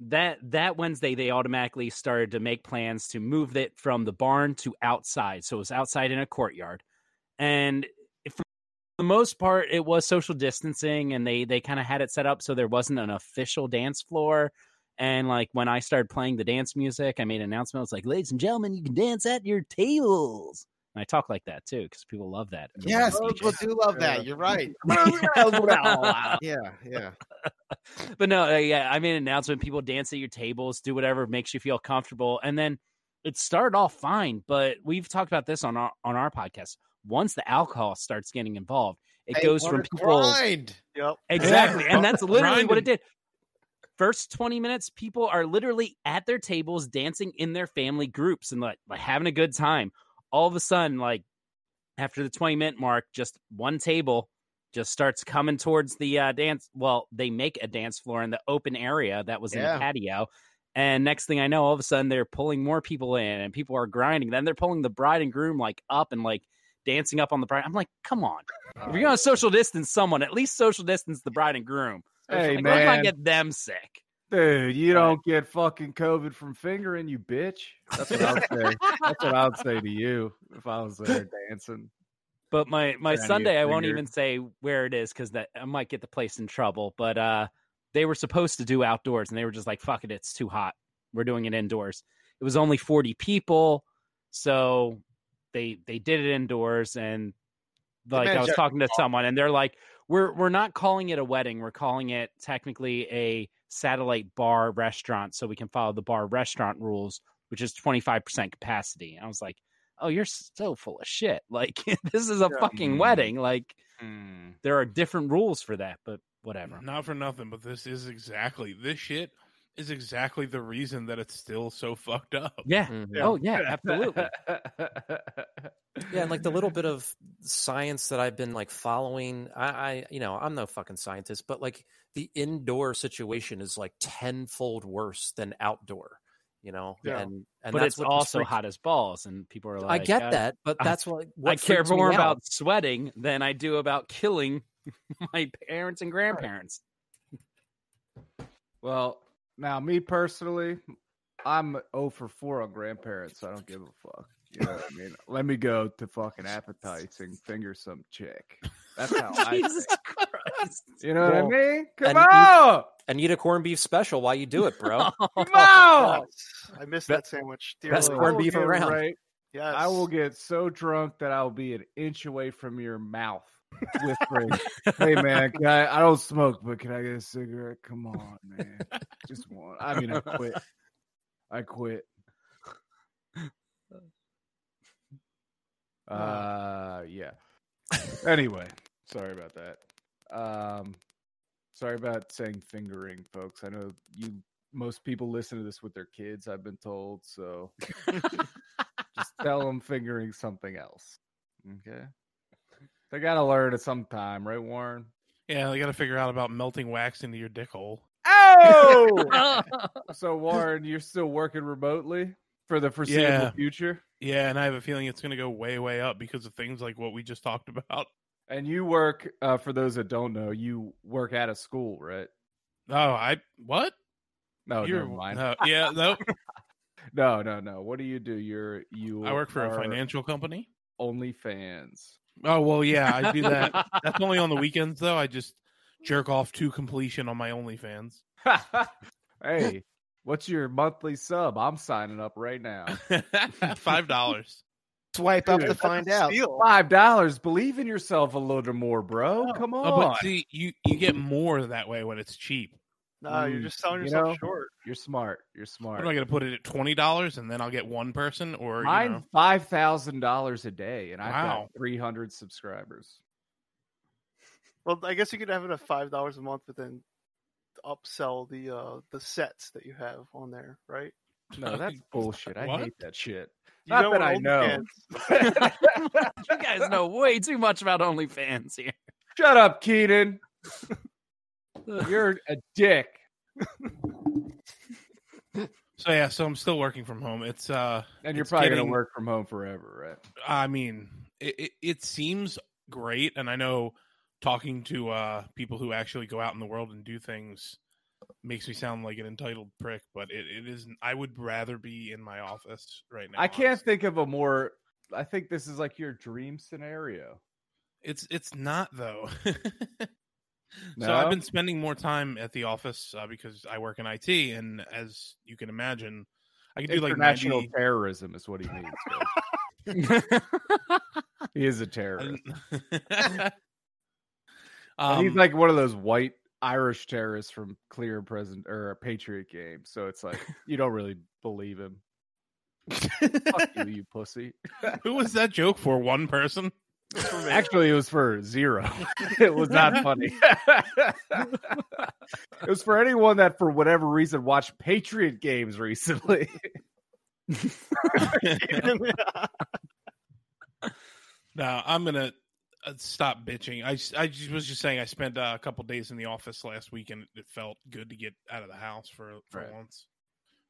Speaker 6: that that Wednesday they automatically started to make plans to move it from the barn to outside. So it was outside in a courtyard. And for the most part it was social distancing and they they kind of had it set up so there wasn't an official dance floor. And like when I started playing the dance music, I made an announcement. I was like, "Ladies and gentlemen, you can dance at your tables." And I talk like that too because people love that.
Speaker 4: Yes, people do love that. You're right. yeah, yeah.
Speaker 6: but no, uh, yeah, I made an announcement. People dance at your tables, do whatever makes you feel comfortable, and then it started off fine. But we've talked about this on our on our podcast. Once the alcohol starts getting involved, it
Speaker 4: They
Speaker 6: goes from people
Speaker 4: grind.
Speaker 2: Yep.
Speaker 6: exactly,
Speaker 3: Yeah.
Speaker 6: and that's literally what it did. First twenty minutes, people are literally at their tables dancing in their family groups and like, like having a good time. All of a sudden, like after the 20 minute mark, just one table just starts coming towards the uh, dance. Well, they make a dance floor in the open area that was in
Speaker 4: Yeah.
Speaker 6: the patio. And next thing I know, all of a sudden they're pulling more people in and people are grinding. Then they're pulling the bride and groom like up and like dancing up on the bride. I'm like, come on. If you're going to social distance someone, at least social distance the bride and groom.
Speaker 1: hey
Speaker 6: Like,
Speaker 1: man,
Speaker 6: get them sick.
Speaker 1: Dude, you don't get fucking COVID from fingering, you bitch. That's what I would say. That's what I would say to you if I was there dancing.
Speaker 6: But my my
Speaker 1: Trying
Speaker 6: Sunday, I won't even say where it is because that I might get the place in trouble. But uh, they were supposed to do outdoors, and they were just like, "Fuck it, it's too hot. We're doing it indoors." It was only forty people, so they they did it indoors. And like I was talking to someone, and they're like, "We're we're not calling it a wedding. We're calling it technically a satellite bar restaurant, so we can follow the bar restaurant rules, which is twenty five percent capacity." And I was like oh you're so full of shit like this is a
Speaker 2: Yeah.
Speaker 6: fucking
Speaker 1: Mm.
Speaker 6: wedding like
Speaker 1: Hmm.
Speaker 6: there are different rules for that but whatever
Speaker 3: Not for nothing, but this is exactly this shit is exactly the reason that it's still so fucked up.
Speaker 6: yeah
Speaker 5: Mhm.
Speaker 2: Yeah.
Speaker 6: oh yeah absolutely
Speaker 5: Yeah, and like the little bit of science that I've been like following, I, I you know, I'm no fucking scientist, but like the indoor situation is like tenfold worse than outdoor, you know,
Speaker 2: Yeah.
Speaker 5: and and
Speaker 6: but
Speaker 5: that's
Speaker 6: it's also
Speaker 5: freaks-
Speaker 6: hot as balls and people are like
Speaker 5: I get
Speaker 6: uh,
Speaker 5: that, but
Speaker 6: I-
Speaker 5: that's what,
Speaker 6: i care
Speaker 5: freaks me
Speaker 6: more
Speaker 5: out.
Speaker 6: about sweating than i do about killing my parents and grandparents
Speaker 1: Well, now me personally, I'm 0 for 4 on grandparents, so I don't give a fuck. You know what I mean? Let me go to fucking appetites and finger some chick. That's how I
Speaker 6: jesus
Speaker 1: You know what I mean? Come
Speaker 5: and you-
Speaker 1: on!
Speaker 5: And eat a corned beef special while you do it, bro.
Speaker 1: Come on!
Speaker 2: Yes. I missed
Speaker 5: Be-
Speaker 2: that sandwich. Dear
Speaker 5: best
Speaker 1: I
Speaker 2: Lord.
Speaker 5: corned
Speaker 1: will
Speaker 5: beef
Speaker 1: get
Speaker 5: around.
Speaker 1: right-
Speaker 2: Yes.
Speaker 1: I will get so drunk that I'll be an inch away from your mouth whispering, Hey man, can I, I don't smoke, but can I get a cigarette? Come on, man. Just one. I mean, I quit. I quit. Uh, yeah. Anyway, sorry about that. Um, sorry about saying fingering, folks. I know you. Most people listen to this with their kids. I've been told, so just tell them fingering something else. Okay. They got to learn at some time, right, Warren?
Speaker 3: Yeah, they got to figure out about melting wax into your dick hole.
Speaker 1: Oh! so, Warren, you're still working remotely for the foreseeable
Speaker 3: Yeah.
Speaker 1: future,
Speaker 3: Yeah, and I have a feeling it's going to go way, way up because of things like what we just talked about.
Speaker 1: And you work. Uh, for those that don't know, you work at a school, right?
Speaker 3: Oh, I what?
Speaker 1: No,
Speaker 3: You're
Speaker 1: never mind.
Speaker 3: no, yeah, no.
Speaker 1: No, no, no. What do you do? You're you.
Speaker 3: I work for a financial company.
Speaker 1: OnlyFans.
Speaker 3: Oh well, yeah, I do that. That's only on the weekends though. I just jerk off to completion on my OnlyFans.
Speaker 1: hey, what's your monthly sub? I'm signing up right now.
Speaker 3: Five dollars.
Speaker 4: Swipe up to find out.
Speaker 2: steal.
Speaker 1: Five dollars. Believe in yourself a little more, bro. Come on.
Speaker 3: Oh, but see, you you get more that way when it's cheap.
Speaker 2: Nah, you're
Speaker 1: Mm,
Speaker 2: just selling
Speaker 1: you
Speaker 2: yourself
Speaker 1: know,
Speaker 2: short.
Speaker 1: You're smart. You're
Speaker 3: What
Speaker 1: smart.
Speaker 3: am I going to put it at twenty dollars and then I'll get one person or you
Speaker 1: Mine
Speaker 3: know?
Speaker 1: five thousand dollars a day, and I've
Speaker 3: Wow.
Speaker 1: got three hundred subscribers.
Speaker 2: Well, I guess you could have it at five dollars a month, but then upsell the uh the sets that you have on there, right?
Speaker 1: No, that's bullshit. I
Speaker 3: What?
Speaker 1: hate that shit.
Speaker 2: You
Speaker 1: Not
Speaker 2: know
Speaker 1: that I know.
Speaker 6: You guys know way too much about OnlyFans here.
Speaker 1: Shut up, Keenan. You're a dick.
Speaker 3: So yeah, so I'm still working from home. It's uh,
Speaker 1: And you're
Speaker 3: It's
Speaker 1: probably
Speaker 3: getting-
Speaker 1: gonna work from home forever, right?
Speaker 3: I mean, it, it it seems great, and I know talking to uh people who actually go out in the world and do things makes me sound like an entitled prick, but it, it isn't. I would rather be in my office right now.
Speaker 1: I can't
Speaker 3: honestly.
Speaker 1: think of a more. I think this is like your dream scenario.
Speaker 3: It's it's not though.
Speaker 1: No?
Speaker 3: So I've been spending more time at the office uh, because I work in IT, and as you can imagine, I can do like
Speaker 1: national
Speaker 3: 90,
Speaker 1: terrorism is what he means. he is a terrorist.
Speaker 3: Um,
Speaker 1: he's like one of those white Irish terrorist from Clear and Present or a Patriot game. So it's like you don't really believe him. Fuck you, you pussy.
Speaker 3: who was that joke for? One person?
Speaker 1: Actually, it was for zero. it was not funny. it was for anyone that, for whatever reason, watched Patriot games recently.
Speaker 3: now I'm gonna stop bitching. I just was just saying I spent uh, a couple days in the office last week, and it felt good to get out of the house for for
Speaker 1: Right.
Speaker 3: once.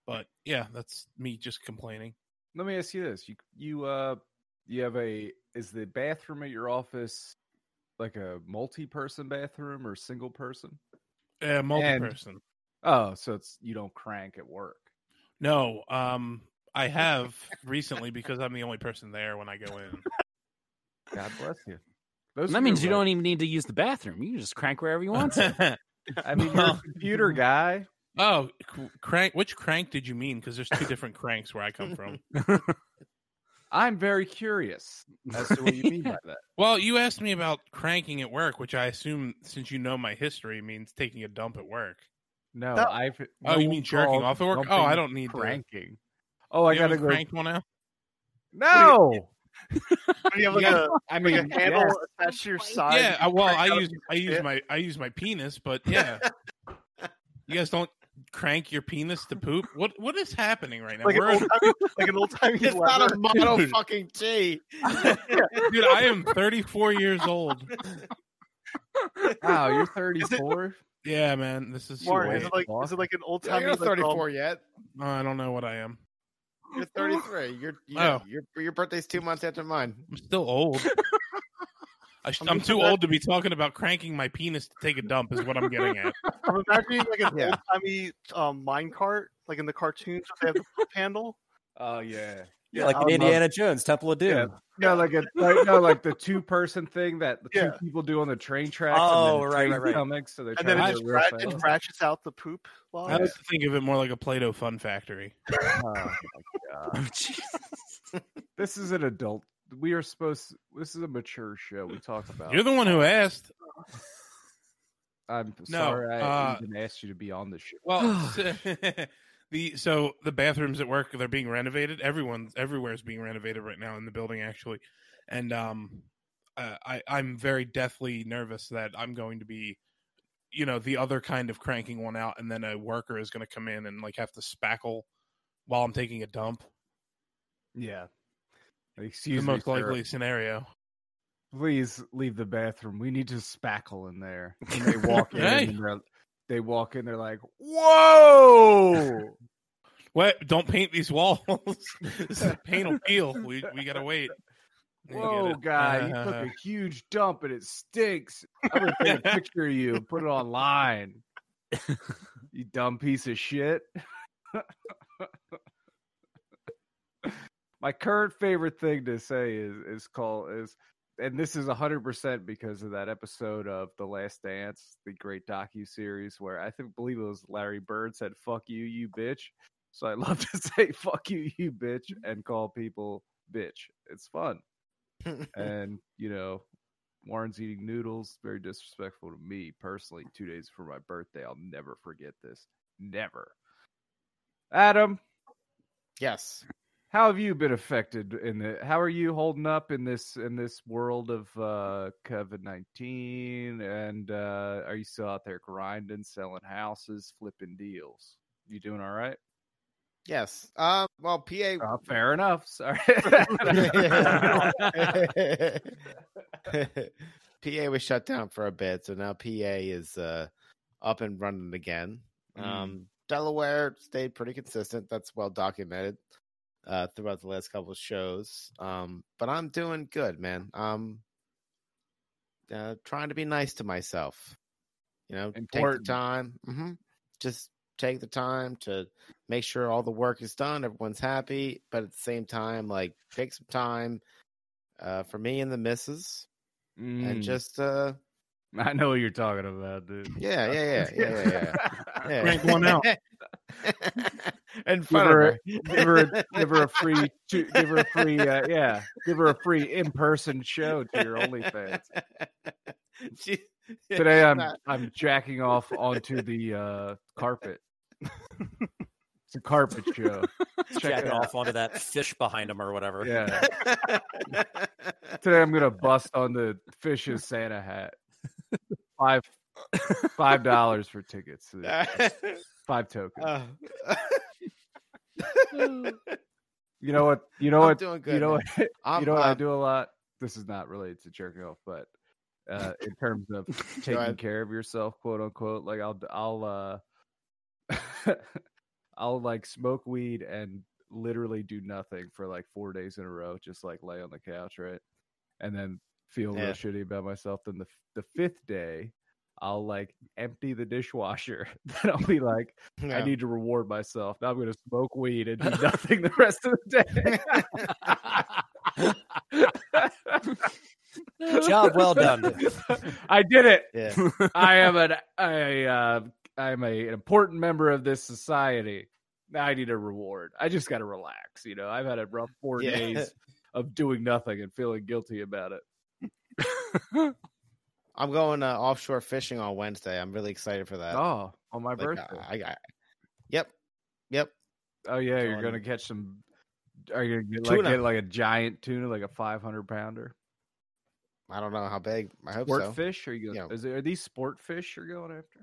Speaker 3: But yeah, that's me just complaining.
Speaker 1: Let me ask you this: you you uh you have a is the bathroom at your office like a multi-person bathroom or single person?
Speaker 3: Uh, multi person.
Speaker 1: Oh, so it's you don't crank at work.
Speaker 3: No, um, I have recently because I'm the only person there when I go in.
Speaker 1: God bless you. Those
Speaker 6: that means
Speaker 1: your
Speaker 6: you don't even need to use the bathroom. You can just crank wherever you want to.
Speaker 1: I mean, you're a computer guy.
Speaker 3: oh, crank. Which crank did you mean? Because there's two different cranks where I come from.
Speaker 1: I'm very curious as to what you mean by that.
Speaker 3: Well, you asked me about cranking at work, which I assume, since you know my history, means taking a dump at work.
Speaker 1: No,
Speaker 2: No.
Speaker 1: I've.
Speaker 3: Oh, you mean jerking
Speaker 1: called
Speaker 3: off at work? Oh, I don't need to.
Speaker 1: cranking. Oh, I
Speaker 3: You
Speaker 1: gotta
Speaker 3: haven't
Speaker 1: go.
Speaker 3: cranked one out.
Speaker 1: No,
Speaker 2: you have like
Speaker 3: Yeah.
Speaker 2: a,
Speaker 1: I
Speaker 2: like
Speaker 1: mean,
Speaker 2: a handle
Speaker 1: yes.
Speaker 2: attached to your side.
Speaker 3: yeah, I, well, I use I use my I use my penis, but yeah, you guys don't crank your penis to poop. What what is happening right now?
Speaker 2: like an
Speaker 3: We're
Speaker 2: old
Speaker 3: time,
Speaker 2: timey, like an old timey
Speaker 4: It's not a model
Speaker 3: Dude.
Speaker 4: fucking T.
Speaker 3: dude, I am 34 years old.
Speaker 1: Wow, you're 34.
Speaker 3: Yeah, man, this is
Speaker 2: Martin,
Speaker 3: way-
Speaker 2: is it like is it like an old
Speaker 4: Yeah,
Speaker 2: timey?
Speaker 4: you're not
Speaker 2: like, um,
Speaker 4: 34 yet.
Speaker 3: I don't know what I am.
Speaker 4: You're 33. You're, you
Speaker 3: Oh.
Speaker 4: your your birthday's two months after mine.
Speaker 3: I'm still old. I sh-
Speaker 2: I'm
Speaker 3: I'm too old to be talking about cranking my penis to take a dump. Is what I'm getting at.
Speaker 2: I'm imagining like an
Speaker 4: Yeah.
Speaker 2: old timey um, mine cart, like in the cartoons where they have the handle.
Speaker 1: Oh yeah.
Speaker 5: Yeah, like
Speaker 1: I
Speaker 5: in
Speaker 1: would love-
Speaker 5: Indiana Jones, Temple of Doom.
Speaker 1: Yeah. No, like a like, no, like the two person thing that the
Speaker 2: Yeah.
Speaker 1: two people do on the train tracks.
Speaker 5: Oh,
Speaker 1: and the
Speaker 5: right, right, right.
Speaker 1: Coming, so they're
Speaker 2: And then it just,
Speaker 1: do it real
Speaker 2: rat- it
Speaker 1: fast.
Speaker 2: ratchets out the poop.
Speaker 3: I
Speaker 2: Log.
Speaker 3: like to think of it more like a Play-Doh fun factory.
Speaker 1: Oh, my God. This is an adult. We are supposed. This is a mature show. We talk about.
Speaker 3: You're the one who asked.
Speaker 1: I'm
Speaker 3: No,
Speaker 1: sorry. I
Speaker 3: uh,
Speaker 1: even asked you to be on the show.
Speaker 3: Well, the so the bathrooms at work they're being renovated. Everyone's everywhere is being renovated right now in the building actually, and um, uh, I I'm very deathly nervous that I'm going to be, you know, the other kind of cranking one out, and then a worker is going to come in and like have to spackle while I'm taking a dump.
Speaker 1: Yeah.
Speaker 3: The
Speaker 1: Excuse me,
Speaker 3: most
Speaker 1: sir.
Speaker 3: likely scenario.
Speaker 1: Please leave the bathroom. We need to spackle in there. And they walk in
Speaker 3: Hey.
Speaker 1: and they're, they walk in. They're like, "Whoa!"
Speaker 3: What? Don't paint these walls. this is paint will peel. We we gotta wait.
Speaker 1: Whoa, guy! You took uh-huh. a huge dump and it stinks. I'm gonna take a picture of you and put it online. you dumb piece of shit. My current favorite thing to say is is called is, and this is hundred percent because of that episode of The Last Dance, the great docu series, where I think believe it was Larry Bird said "fuck you, you bitch." So I love to say "fuck you, you bitch" mm-hmm. and call people bitch. It's fun and you know Warren's eating noodles. Very disrespectful to me personally. Two days before my birthday, I'll never forget this. Never. Adam,
Speaker 4: yes.
Speaker 1: How have you been affected in the? How are you holding up in this in this world of uh, COVID nineteen? And uh, are you still out there grinding, selling houses, flipping deals? You doing all right?
Speaker 4: Yes. Uh, well, PA.
Speaker 1: Oh, fair enough. Sorry.
Speaker 4: PA was shut down for a bit, so now PA is uh, up and running again.
Speaker 1: Mm.
Speaker 4: Um, Delaware stayed pretty consistent. That's well documented uh, throughout the last couple of shows. Um, but I'm doing good, man. Um, uh, trying to be nice to myself. You know,
Speaker 1: Important.
Speaker 4: take the time. Mm-hmm. Just take the time to make sure all the work is done. Everyone's happy, but at the same time, like take some time uh, for me and the missus,
Speaker 1: Mm,
Speaker 4: and just uh,
Speaker 1: I know what you're talking about, dude.
Speaker 4: yeah, yeah, yeah, yeah, yeah. yeah. yeah.
Speaker 3: Crank one out.
Speaker 4: in
Speaker 1: give her,
Speaker 4: her.
Speaker 1: give her, a, give her a free, two, give her a free, uh, yeah, give her a free in-person show to your OnlyFans.
Speaker 4: She-
Speaker 1: Today, I'm
Speaker 4: not-
Speaker 1: I'm jacking off onto the uh, carpet. it's a carpet show. Check
Speaker 5: Jack
Speaker 1: it
Speaker 5: it
Speaker 1: out.
Speaker 5: off onto that fish behind him or whatever.
Speaker 1: Yeah. Today, I'm gonna bust on the fish's Santa hat. Five, five dollars for tickets. Five tokens.
Speaker 4: Uh,
Speaker 1: You know what? You know
Speaker 4: I'm
Speaker 1: what?
Speaker 4: doing
Speaker 1: you know
Speaker 4: man.
Speaker 1: what?
Speaker 4: I'm,
Speaker 1: you know what I
Speaker 4: um,
Speaker 1: do a lot. This is not related to jerking off, but uh, in terms of taking
Speaker 4: ahead.
Speaker 1: care of yourself, quote unquote, like I'll I'll uh, I'll like smoke weed and literally do nothing for like four days in a row, just like lay on the couch, right, and then feel
Speaker 4: Yeah.
Speaker 1: real shitty about myself. Then the the fifth day. I'll like empty the dishwasher. then I'll be like, I need to reward myself. Now I'm going to smoke weed and do nothing the rest of the day.
Speaker 5: Job well done.
Speaker 1: I did it.
Speaker 4: yeah.
Speaker 1: I am an I uh, I'm a, an important member of this society. Now I need a reward. I just got to relax. You know, I've had a rough four
Speaker 4: Yeah.
Speaker 1: days of doing nothing and feeling guilty about it.
Speaker 4: I'm going uh, offshore fishing on Wednesday. I'm really excited for that.
Speaker 1: Oh, on my
Speaker 4: Like,
Speaker 1: birthday.
Speaker 4: I, I, yep, yep.
Speaker 1: oh yeah, you're
Speaker 4: going-
Speaker 1: gonna catch some. Are you gonna get like, get like a giant tuna, like a 500 pounder?
Speaker 4: I don't know how big. I hope
Speaker 1: Sport
Speaker 4: so.
Speaker 1: fish? Are you going?
Speaker 4: Yeah.
Speaker 1: Is it, are these sport fish you're going after?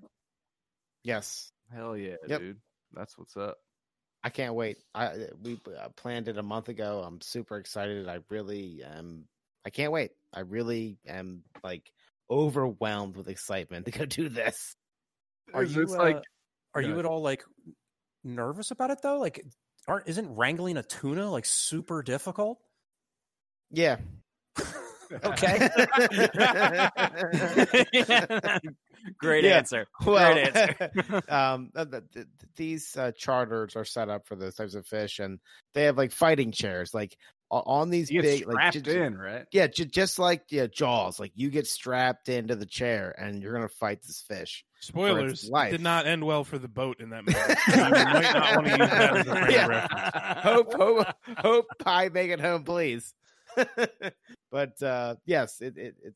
Speaker 4: Yes,
Speaker 1: Hell yeah,
Speaker 4: Yep.
Speaker 1: dude. That's what's up.
Speaker 4: I can't wait. I we uh, planned it a month ago. I'm super excited. I really am. I can't wait. I really am like overwhelmed with excitement to go do this.
Speaker 5: Are you
Speaker 1: it's like
Speaker 5: uh, are you at all like nervous about it though? Like, aren't isn't wrangling a tuna like super difficult?
Speaker 4: Yeah.
Speaker 5: Okay. Great
Speaker 4: Yeah.
Speaker 5: answer.
Speaker 4: well,
Speaker 5: Great answer.
Speaker 4: um, th- th- th- these uh, charters are set up for those types of fish, and they have like fighting chairs, like o- on these
Speaker 1: you
Speaker 4: big, like
Speaker 1: strapped
Speaker 4: ju- ju-
Speaker 1: in, right?
Speaker 4: Yeah, ju- just like yeah, Jaws. Like you get strapped into the chair, and you're gonna fight this fish.
Speaker 3: Spoilers
Speaker 4: life.
Speaker 3: did not end well for the boat in that movie. might not want to use that as a
Speaker 4: Yeah.
Speaker 3: reference.
Speaker 4: hope, hope, hope, I make it home, please. but uh yes, it, it, it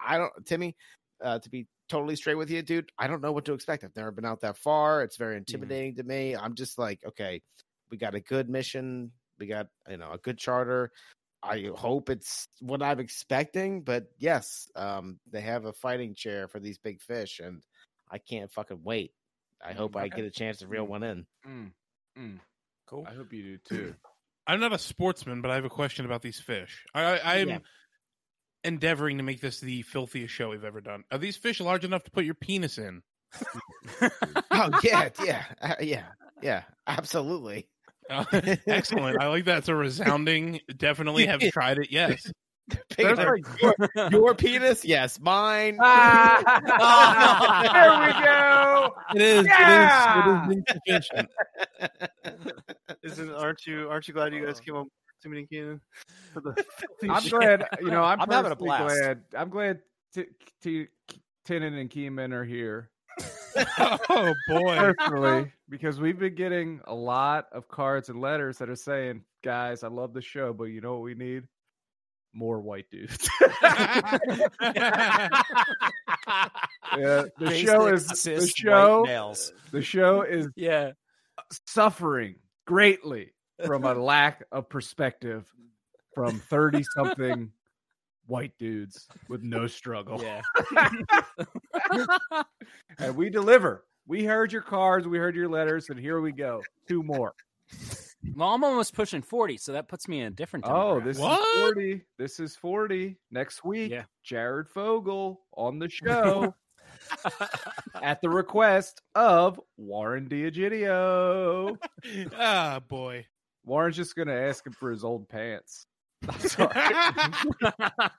Speaker 4: I don't, Timmy. Uh, to be totally straight with you, dude, I don't know what to expect. I've never been out that far. It's very intimidating to me. I'm just like, okay, we got a good mission. We got you know a good charter. I hope it's what I'm expecting, but yes, um, they have a fighting chair for these big fish, and I can't fucking wait. I hope I get a chance to reel one in.
Speaker 1: Mm, mm.
Speaker 5: Cool.
Speaker 1: I hope you do too.
Speaker 3: I'm not a sportsman, but I have a question about these fish. I, I, I'm
Speaker 4: Yeah.
Speaker 3: endeavoring to make this the filthiest show we've ever done. Are these fish large enough to put your penis in?
Speaker 4: Oh yeah, yeah, uh, yeah, yeah, absolutely.
Speaker 3: Uh, excellent. I like that. It's a resounding. Definitely have tried it. Yes.
Speaker 4: Peter,
Speaker 1: like-
Speaker 4: your, your penis, yes, mine.
Speaker 1: Ah, there we go.
Speaker 3: It is.
Speaker 1: Yeah!
Speaker 3: It is. It is insufficient.
Speaker 2: Isn't aren't you aren't you glad you guys came up with Timmy and Keenan for the filthy
Speaker 1: I'm
Speaker 2: shit?
Speaker 1: glad. You know, I'm,
Speaker 5: I'm having a blast.
Speaker 1: glad. I'm glad T- T- Tinin and Keeman are here
Speaker 3: Oh boy.
Speaker 1: personally because we've been getting a lot of cards and letters that are saying, "Guys, I love the show, but you know what we need." More white dudes. yeah, the show is the show.
Speaker 5: males.
Speaker 1: The show is
Speaker 6: yeah.
Speaker 1: suffering greatly from a lack of perspective from 30 something white dudes with no struggle.
Speaker 6: Yeah.
Speaker 1: And we deliver. We heard your cards, we heard your letters, and here we go. Two more.
Speaker 6: Well, I'm almost pushing 40, so that puts me in a different.
Speaker 1: Oh, this
Speaker 3: What?
Speaker 1: is 40. This is 40. Next week,
Speaker 6: Yeah.
Speaker 1: Jared Fogle on the show at the request of Warren Diagidio.
Speaker 3: Ah boy.
Speaker 1: Warren's just going to ask him for his old pants. I'm sorry.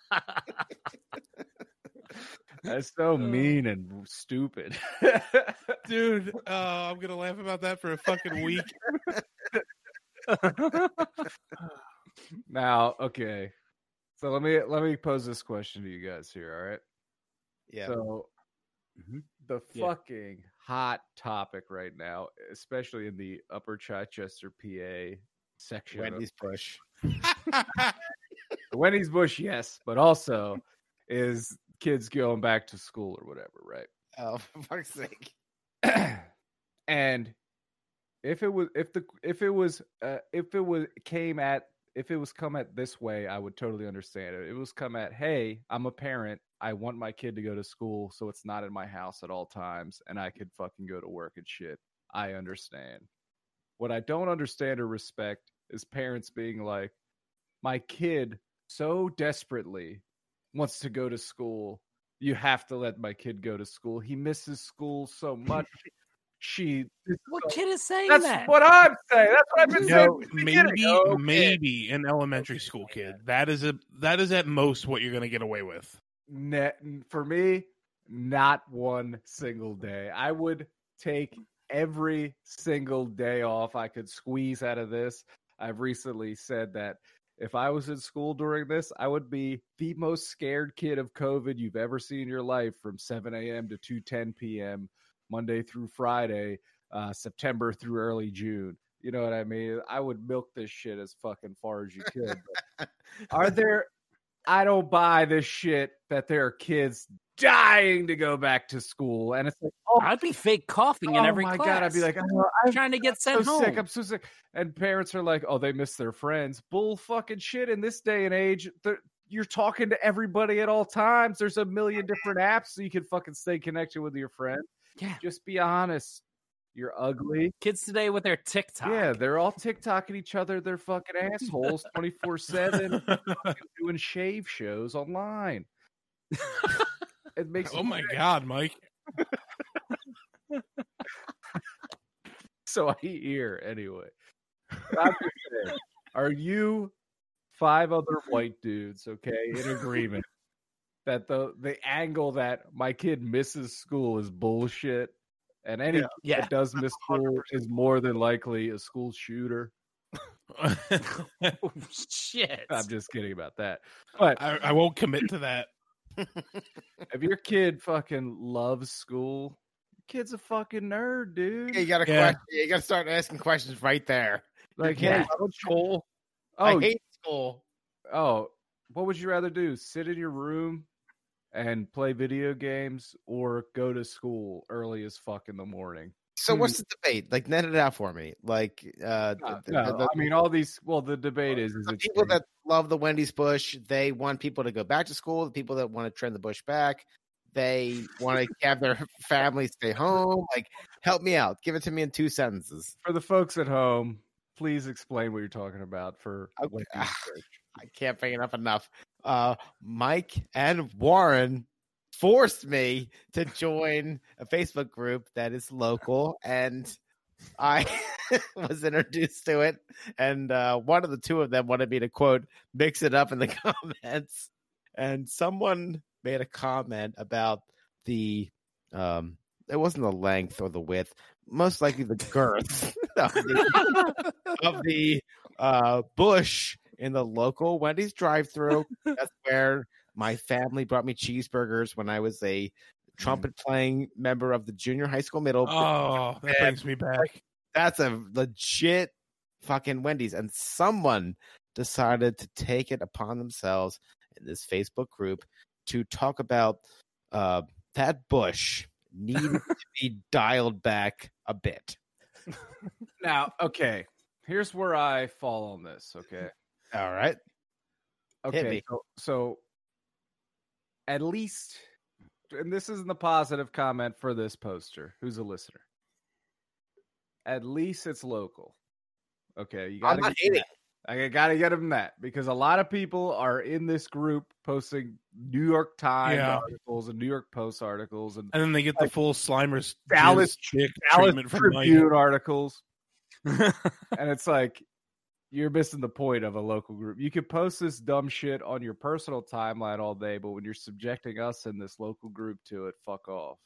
Speaker 1: That's so mean and stupid.
Speaker 3: Dude, uh, I'm gonna laugh about that for a fucking week.
Speaker 1: now, okay. So let me let me pose this question to you guys here, all right?
Speaker 4: Yeah,
Speaker 1: So
Speaker 6: Mhm.
Speaker 1: the
Speaker 6: Yeah.
Speaker 1: fucking hot topic right now, especially in the Upper Chichester, PA section. of-
Speaker 4: Wendy's push.
Speaker 1: Wendy's Bush, yes, but also is kids going back to school or whatever, right?
Speaker 4: Oh, for fuck's sake!
Speaker 1: and if it was if the if it was uh, if it was came at if it was come at this way i would totally understand it it was come at hey i'm a parent i want my kid to go to school so it's not in my house at all times and i could fucking go to work and shit i understand what i don't understand or respect is parents being like my kid so desperately wants to go to school you have to let my kid go to school he misses school so much she
Speaker 6: What kid is saying
Speaker 1: that's
Speaker 6: that?
Speaker 1: what i'm saying that's what i've been saying
Speaker 3: No,
Speaker 1: from the beginning.
Speaker 3: maybe
Speaker 1: Okay.
Speaker 3: maybe an elementary school kid. That is a that is at most what you're gonna get away with.
Speaker 1: Net, for me not one single day i would take every single day off i could squeeze out of this i've recently said that if i was in school during this i would be the most scared kid of covid you've ever seen in your life from 7 a.m to 2.10 p.m monday through friday uh, september through early june. You know what i mean? I would milk this shit as fucking far as you could are there I don't buy this shit that there are kids dying to go back to school, and it's like, oh,
Speaker 6: I'd be fake coughing in
Speaker 1: oh
Speaker 6: every
Speaker 1: my
Speaker 6: class.
Speaker 1: god, I'd be like, oh, I'm
Speaker 6: trying to get
Speaker 1: so
Speaker 6: sent home.
Speaker 1: sick, I'm so sick, and parents are like, oh, they miss their friends. Bull fucking shit. In this day and age, you're talking to everybody at all times. There's a million different apps so you can fucking stay connected with your friend.
Speaker 6: Yeah.
Speaker 1: Just be honest. You're ugly.
Speaker 6: Kids today with their TikTok.
Speaker 1: Yeah, they're all TikToking each other. They're fucking assholes 24 7 doing shave shows online. It makes
Speaker 3: oh
Speaker 1: me
Speaker 3: my god, Mike.
Speaker 1: so I hear anyway. But I'm just saying, are you five other white dudes, okay, in agreement that the the angle that my kid misses school is bullshit, and any
Speaker 2: Yeah.
Speaker 1: kid
Speaker 6: Yeah.
Speaker 1: that does miss school is more than likely a school shooter?
Speaker 6: Oh, shit.
Speaker 1: I'm just kidding about that. But
Speaker 3: I, I won't commit to that.
Speaker 1: If your kid fucking loves school, your kid's a fucking nerd, dude.
Speaker 4: Yeah, you got to
Speaker 3: Yeah.
Speaker 4: question. You got to start asking questions right there.
Speaker 1: Like,
Speaker 4: Yeah.
Speaker 1: hey, don't you-
Speaker 4: School.
Speaker 1: oh,
Speaker 4: I hate school.
Speaker 1: oh, what would you rather do? Sit in your room and play video games, or go to school early as fuck in the morning?
Speaker 4: So
Speaker 1: Hmm.
Speaker 4: what's the debate? Like, net it out for me. Like, uh,
Speaker 1: No,
Speaker 4: the,
Speaker 1: no,
Speaker 4: the- the-
Speaker 1: I mean, all these. Well, the debate is: is
Speaker 4: the people
Speaker 1: staying
Speaker 4: that love the Wendy's bush. They want people to go back to school. The people that want to trend the bush back. They want to have their family stay home. Like, help me out. Give it to me in two sentences.
Speaker 1: For the folks at home, please explain what you're talking about. For
Speaker 4: Okay. I can't bring it up enough. Uh, Mike and Warren forced me to join a Facebook group that is local, and I was introduced to it. And uh, one of the two of them wanted me to quote mix it up in the comments, and someone made a comment about the um, it wasn't the length or the width, most likely the girth of the, of the uh, bush in the local Wendy's drive-through. That's where my family brought me cheeseburgers when I was a trumpet playing member of the junior high school middle.
Speaker 3: Oh, that brings me back.
Speaker 4: That's a legit fucking Wendy's, and someone decided to take it upon themselves in this Facebook group to talk about uh, that bush needed to be dialed back a bit.
Speaker 1: Now, okay, here's where I fall on this. Okay,
Speaker 4: All right.
Speaker 1: okay, so, so at least, and this isn't the positive comment for this poster. Who's a listener? At least it's local. Okay, you
Speaker 4: I'm
Speaker 1: gotta
Speaker 4: not
Speaker 1: get
Speaker 4: hating.
Speaker 1: that. I gotta get them that because a lot of people are in this group posting New York Times
Speaker 3: Yeah.
Speaker 1: articles and New York Post articles and
Speaker 3: And then they get the full Slimer's
Speaker 1: Dallas-
Speaker 3: chick
Speaker 1: Dallas
Speaker 3: treatment from Mike.
Speaker 1: Tribune articles, and it's like you're missing the point of a local group. You could post this dumb shit on your personal timeline all day, but when you're subjecting us in this local group to it, fuck off.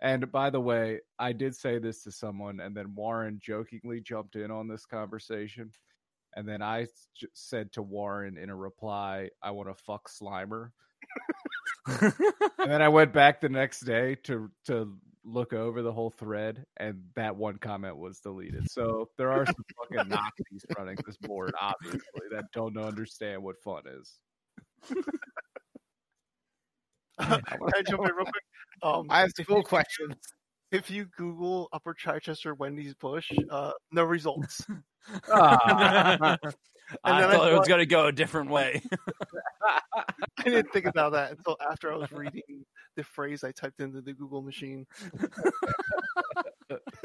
Speaker 1: And by the way, I did say this to someone, and then Warren jokingly jumped in on this conversation. And then I j- said to Warren in a reply, I want to fuck Slimer. and then I went back the next day to to look over the whole thread, and that one comment was deleted. So there are some fucking Nazis running this board, obviously, that don't understand what fun is.
Speaker 2: Can I jump in real quick? Um,
Speaker 4: I have
Speaker 2: if
Speaker 4: full questions.
Speaker 2: If you Google Upper Chichester Wendy's Bush, uh, no results.
Speaker 1: Ah.
Speaker 6: I
Speaker 2: then I
Speaker 6: thought it was going to go a different way.
Speaker 2: I didn't think about that until after I was reading the phrase I typed into the Google machine.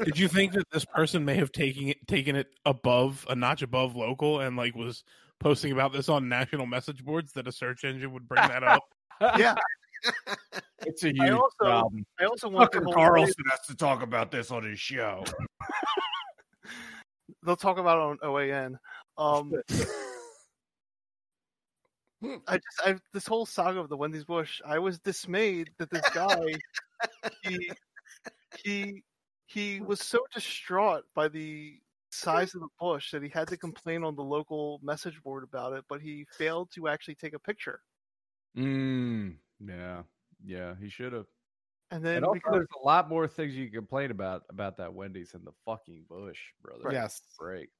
Speaker 3: Did you think that this person may have taken it taken it above a notch above local and like was posting about this on national message boards that a search engine would bring that up?
Speaker 2: Yeah,
Speaker 1: it's a huge
Speaker 2: also-
Speaker 1: problem.
Speaker 2: I also want
Speaker 1: Tucker
Speaker 2: the whole
Speaker 1: Carlson has to talk about this on his show.
Speaker 2: They'll talk about it on OAN. Um, I just, I this whole saga of the Wendy's Bush, I was dismayed that this guy, he, he, he was so distraught by the size of the bush that he had to complain on the local message board about it, but he failed to actually take a picture.
Speaker 1: Mm, yeah, yeah, he should have.
Speaker 2: And then
Speaker 1: And also,
Speaker 2: because,
Speaker 1: there's a lot more things you can complain about about that Wendy's than the fucking bush, brother.
Speaker 4: Yes.
Speaker 1: break.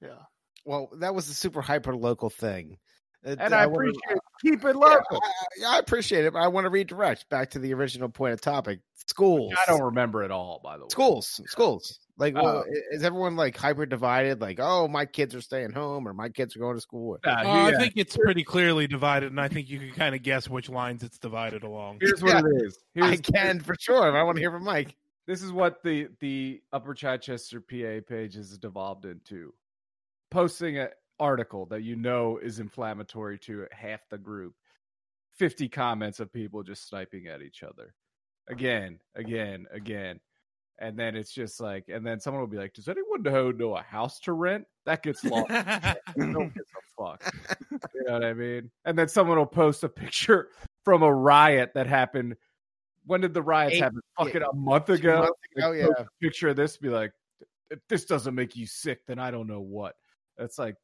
Speaker 2: yeah,
Speaker 4: Well, that was a super hyper local thing. Uh,
Speaker 1: And I,
Speaker 4: wanna-
Speaker 1: appreciate keep it
Speaker 4: Yeah,
Speaker 1: local.
Speaker 4: I, I appreciate it, but I want to redirect back to the original point of topic. Schools.
Speaker 1: I don't remember it all, by the way.
Speaker 4: schools. Schools. Like, well,
Speaker 1: Oh.
Speaker 4: is everyone like hyper divided? Like, oh, my kids are staying home, or my kids are going to school.
Speaker 1: Nah,
Speaker 3: Uh,
Speaker 1: you-
Speaker 3: I think it's pretty clearly divided, and I think you can kind of guess which lines it's divided along.
Speaker 1: here's what
Speaker 4: Yeah.
Speaker 1: it is. Here's,
Speaker 4: I can for sure. If I want to hear from Mike.
Speaker 1: This is what the the Upper Chichester PA page has devolved into. Posting an article that you know is inflammatory to half the group. 50 comments of people just sniping at each other. Again, again, again. And then it's just like, and then someone will be like, Does anyone know, know a house to rent? That gets lost. Don't give a fuck. You know what I mean? And then someone will post a picture from a riot that happened. When did the riots
Speaker 4: Eight-
Speaker 1: happen? Fucking a month ago. post
Speaker 4: yeah.
Speaker 1: a picture of this, be like, if this doesn't make you sick, then I don't know what. It's like,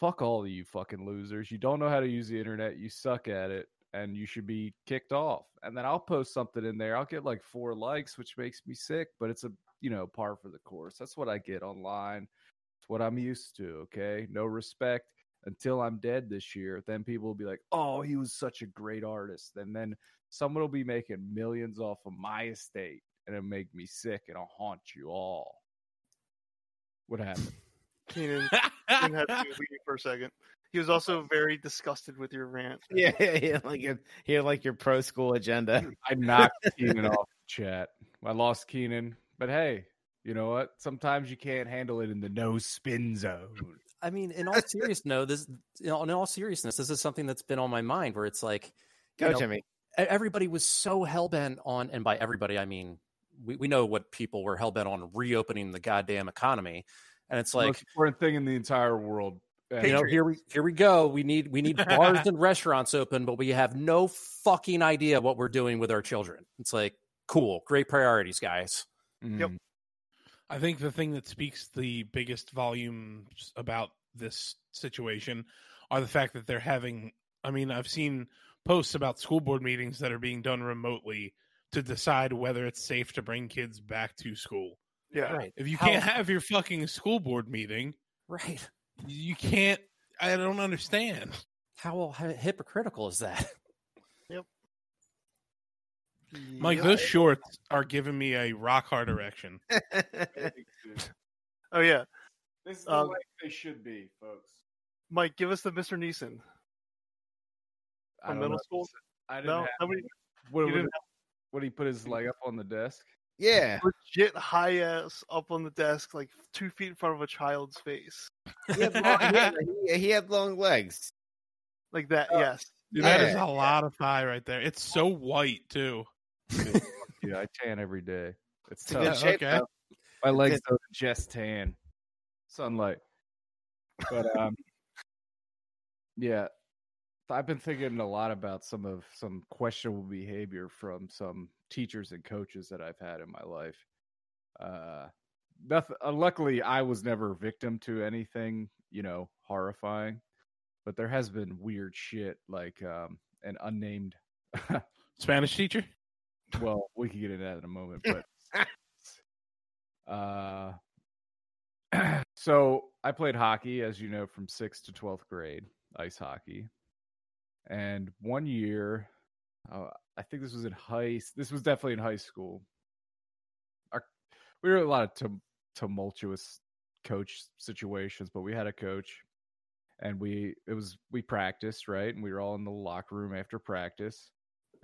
Speaker 1: fuck all of you fucking losers. You don't know how to use the internet. You suck at it, and you should be kicked off. And then I'll post something in there. I'll get like four likes, which makes me sick, but it's a you know par for the course. That's what I get online. It's what I'm used to. Okay, no respect until I'm dead this year. Then people will be like, "Oh, he was such a great artist," and then someone will be making millions off of my estate, and it'll make me sick, and I'll haunt you all. What happened?
Speaker 2: Keenan, Keenan had to leave for a second. He was also very disgusted with your rant.
Speaker 4: Yeah, yeah, yeah, like your, here, like your pro school agenda.
Speaker 1: I knocked Keenan off the chat. I lost Keenan, but hey, you know what? Sometimes you can't handle it in the no spin zone.
Speaker 5: I mean, in all seriousness, no. This, you know, in all seriousness, this is something that's been on my mind. Where it's like,
Speaker 4: Go,
Speaker 5: you know,
Speaker 4: Jimmy.
Speaker 5: everybody was so hell bent on, and by everybody I mean we, we know what people were hell bent on reopening the goddamn economy, and it's like the
Speaker 1: Most important thing in the entire world.
Speaker 5: You know here we here we go. We need we need bars and restaurants open, but we have no fucking idea what we're doing with our children. It's like cool, great priorities, guys.
Speaker 2: Yep.
Speaker 1: mm,
Speaker 3: I think the thing that speaks the biggest volumes about this situation are the fact that they're having. I mean, I've seen posts about school board meetings that are being done remotely to decide whether it's safe to bring kids back to school.
Speaker 2: Yeah.
Speaker 5: Right.
Speaker 3: If you
Speaker 5: How-
Speaker 3: can't have your fucking school board meeting,
Speaker 5: Right.
Speaker 3: you can't. I don't understand.
Speaker 5: How, how hypocritical is that? Yep.
Speaker 3: Mike,
Speaker 2: Yeah.
Speaker 3: those shorts are giving me a rock hard erection.
Speaker 2: Oh yeah,
Speaker 1: This is the
Speaker 2: Um,
Speaker 1: way they should be, folks.
Speaker 2: Mike, give us the Mr. Neeson
Speaker 1: I
Speaker 2: from
Speaker 1: don't
Speaker 2: middle
Speaker 1: know.
Speaker 2: school.
Speaker 1: I didn't
Speaker 2: No,
Speaker 1: have,
Speaker 2: nobody.
Speaker 1: what,
Speaker 2: you
Speaker 1: what,
Speaker 2: didn't
Speaker 1: what, he put his leg up on the desk?
Speaker 4: Yeah,
Speaker 2: legit high ass up on the desk, like two feet in front of a child's face,
Speaker 4: he had, long, he, had, he- he had long legs.
Speaker 2: like that.
Speaker 1: Oh.
Speaker 2: yes.
Speaker 3: Dude, that is
Speaker 4: Yeah.
Speaker 3: a lot of thigh right there. It's so white too.
Speaker 1: yeah, I tan every day. It's
Speaker 4: It's in good
Speaker 1: tough.
Speaker 3: Yeah,
Speaker 4: shape.
Speaker 3: okay.
Speaker 4: though.
Speaker 1: My legs
Speaker 4: It's
Speaker 1: don't just tan. Sunlight. But um yeah. I've been thinking a lot about some of some questionable behavior from some teachers and coaches that I've had in my life. Uh nothing, uh, luckily I was never victim to anything, you know, horrifying. But there has been weird shit like um an unnamed
Speaker 3: Spanish teacher.
Speaker 1: well, we can get into that in a moment, but uh so I played hockey, as you know, from sixth to twelfth grade, ice hockey. And one year, uh, I think this was in high. This was definitely in high school. Our, we were a lot of tum- tumultuous coach situations, but we had a coach, and we it was we practiced right, and we were all in the locker room after practice,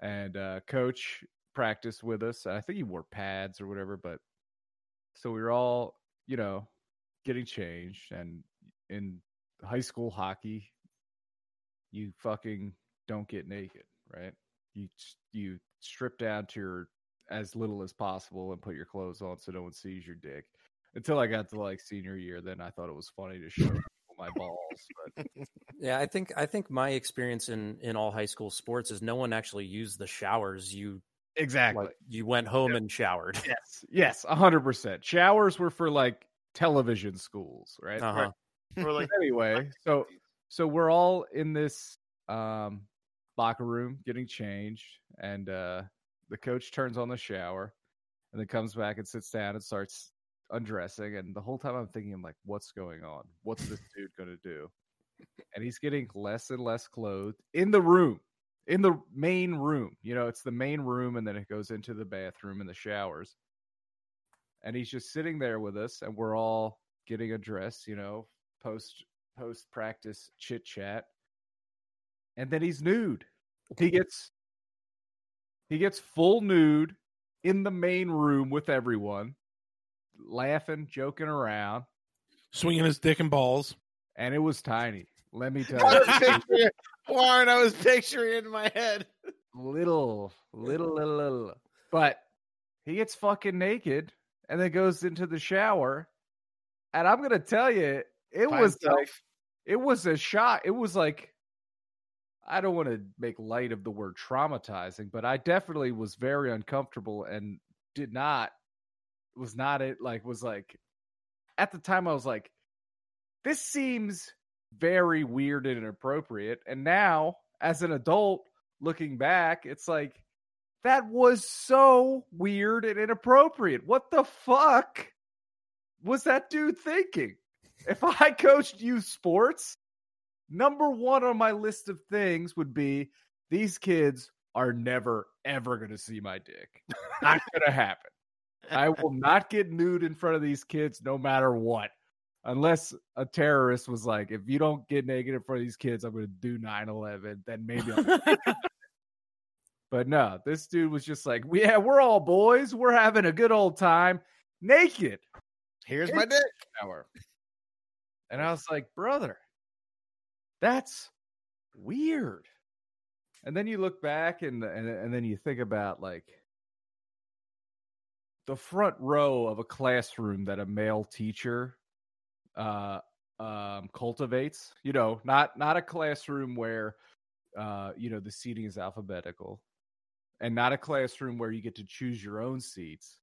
Speaker 1: and uh, coach practiced with us. I think he wore pads or whatever, but so we were all, you know, getting changed. And in high school hockey, you fucking don't get naked, right? You you strip down to your as little as possible and put your clothes on so no one sees your dick. Until I got to like senior year, then I thought it was funny to show my balls. But
Speaker 5: Yeah, I think I think my experience in in all high school sports is no one actually used the showers. You
Speaker 1: exactly,
Speaker 5: like you went home and showered.
Speaker 1: yes, yes, a hundred percent. Showers were for like television schools, right?
Speaker 5: Uh-huh.
Speaker 2: Or like
Speaker 1: anyway, so so we're all in this um locker room getting changed and uh the coach turns on the shower and then comes back and sits down and starts undressing and the whole time I'm thinking I'm like what's going on? What's this dude going to do? And he's getting less and less clothed in the room. In the main room. You know, it's the main room and then it goes into the bathroom and the showers. And he's just sitting there with us and we're all getting undressed, you know, post post practice chit chat. And then he's nude. He gets he gets full nude in the main room with everyone, laughing, joking around,
Speaker 3: Swinging his dick and balls.
Speaker 1: and it was tiny. Let me tell you,
Speaker 4: Warren, I was picturing it in my head.
Speaker 1: little, little, little, little. But he gets fucking naked and then goes into the shower. And I'm gonna tell you, it
Speaker 4: By
Speaker 1: was
Speaker 4: himself.
Speaker 1: it was a shot. It was like I don't want to make light of the word traumatizing, but I definitely was very uncomfortable and did not was not it like was like at the time I was like this seems very weird and inappropriate and now as an adult looking back it's like that was so weird and inappropriate. What the fuck was that dude thinking? If I coached youth sports, number one on my list of things would be these kids are never ever going to see my dick. Not going to happen. I will not get nude in front of these kids no matter what. unless a terrorist was like, if you don't get naked in front of these kids, I'm going to do 9 11, then maybe I'll. but no, this dude was just like, yeah, we're all boys. We're having a good old time naked.
Speaker 4: Here's my dick.
Speaker 1: Hour. And I was like, brother, that's weird. And then you look back and, and and then you think about like the front row of a classroom that a male teacher uh um cultivates you know not not a classroom where uh you know the seating is alphabetical and not a classroom where you get to choose your own seats